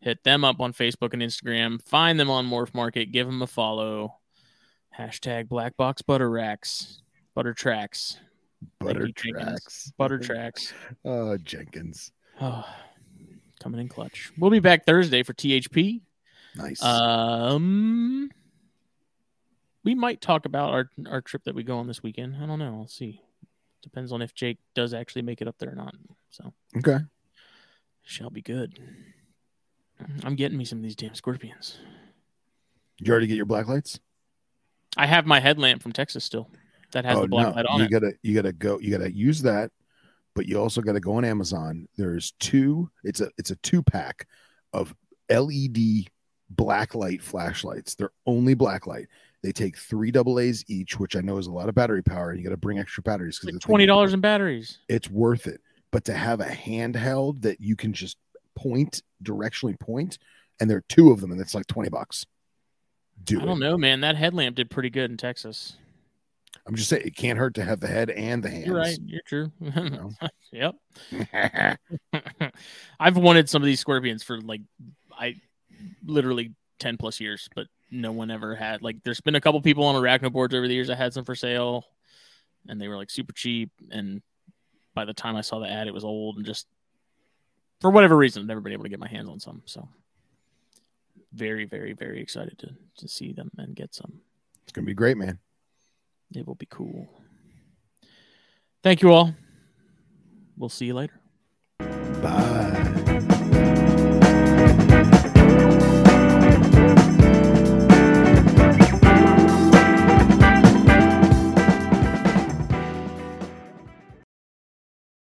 Hit them up on Facebook and Instagram. Find them on Morph Market. Give them a follow. Hashtag Black Box Butter Racks, Butter Tracks, Butter Jenkins. tracks. Butter Tracks. Oh, Jenkins. Oh, coming in clutch. We'll be back Thursday for THP. Nice. Um, we might talk about our our trip that we go on this weekend. I don't know. I'll see. Depends on if Jake does actually make it up there or not. So okay. shall be good. I'm getting me some of these damn scorpions. You already get your black lights? I have my headlamp from Texas still. That has oh the black no. light on you it. gotta you gotta go you gotta use that but you also got to go on Amazon. There's two. It's a it's a two pack of LED black light flashlights. They're only black light. They take three double A's each, which I know is a lot of battery power. You got to bring extra batteries because Like twenty dollars in batteries. It's worth it. But to have a handheld that you can just point directionally point, and there are two of them, and it's like twenty bucks. Do I it. don't know, man. That headlamp did pretty good in Texas. I'm just saying it can't hurt to have the head and the hands. You're right. You're true. know. yep. I've wanted some of these scorpions for like I literally ten plus years, but no one ever had. Like, there's been a couple people on Arachnoboards over the years that had some for sale, and they were like super cheap. And by the time I saw the ad, it was old and just for whatever reason, I've never been able to get my hands on some. So very, very, very excited to to see them and get some. It's gonna be great, man. It will be cool. Thank you all. We'll see you later. Bye.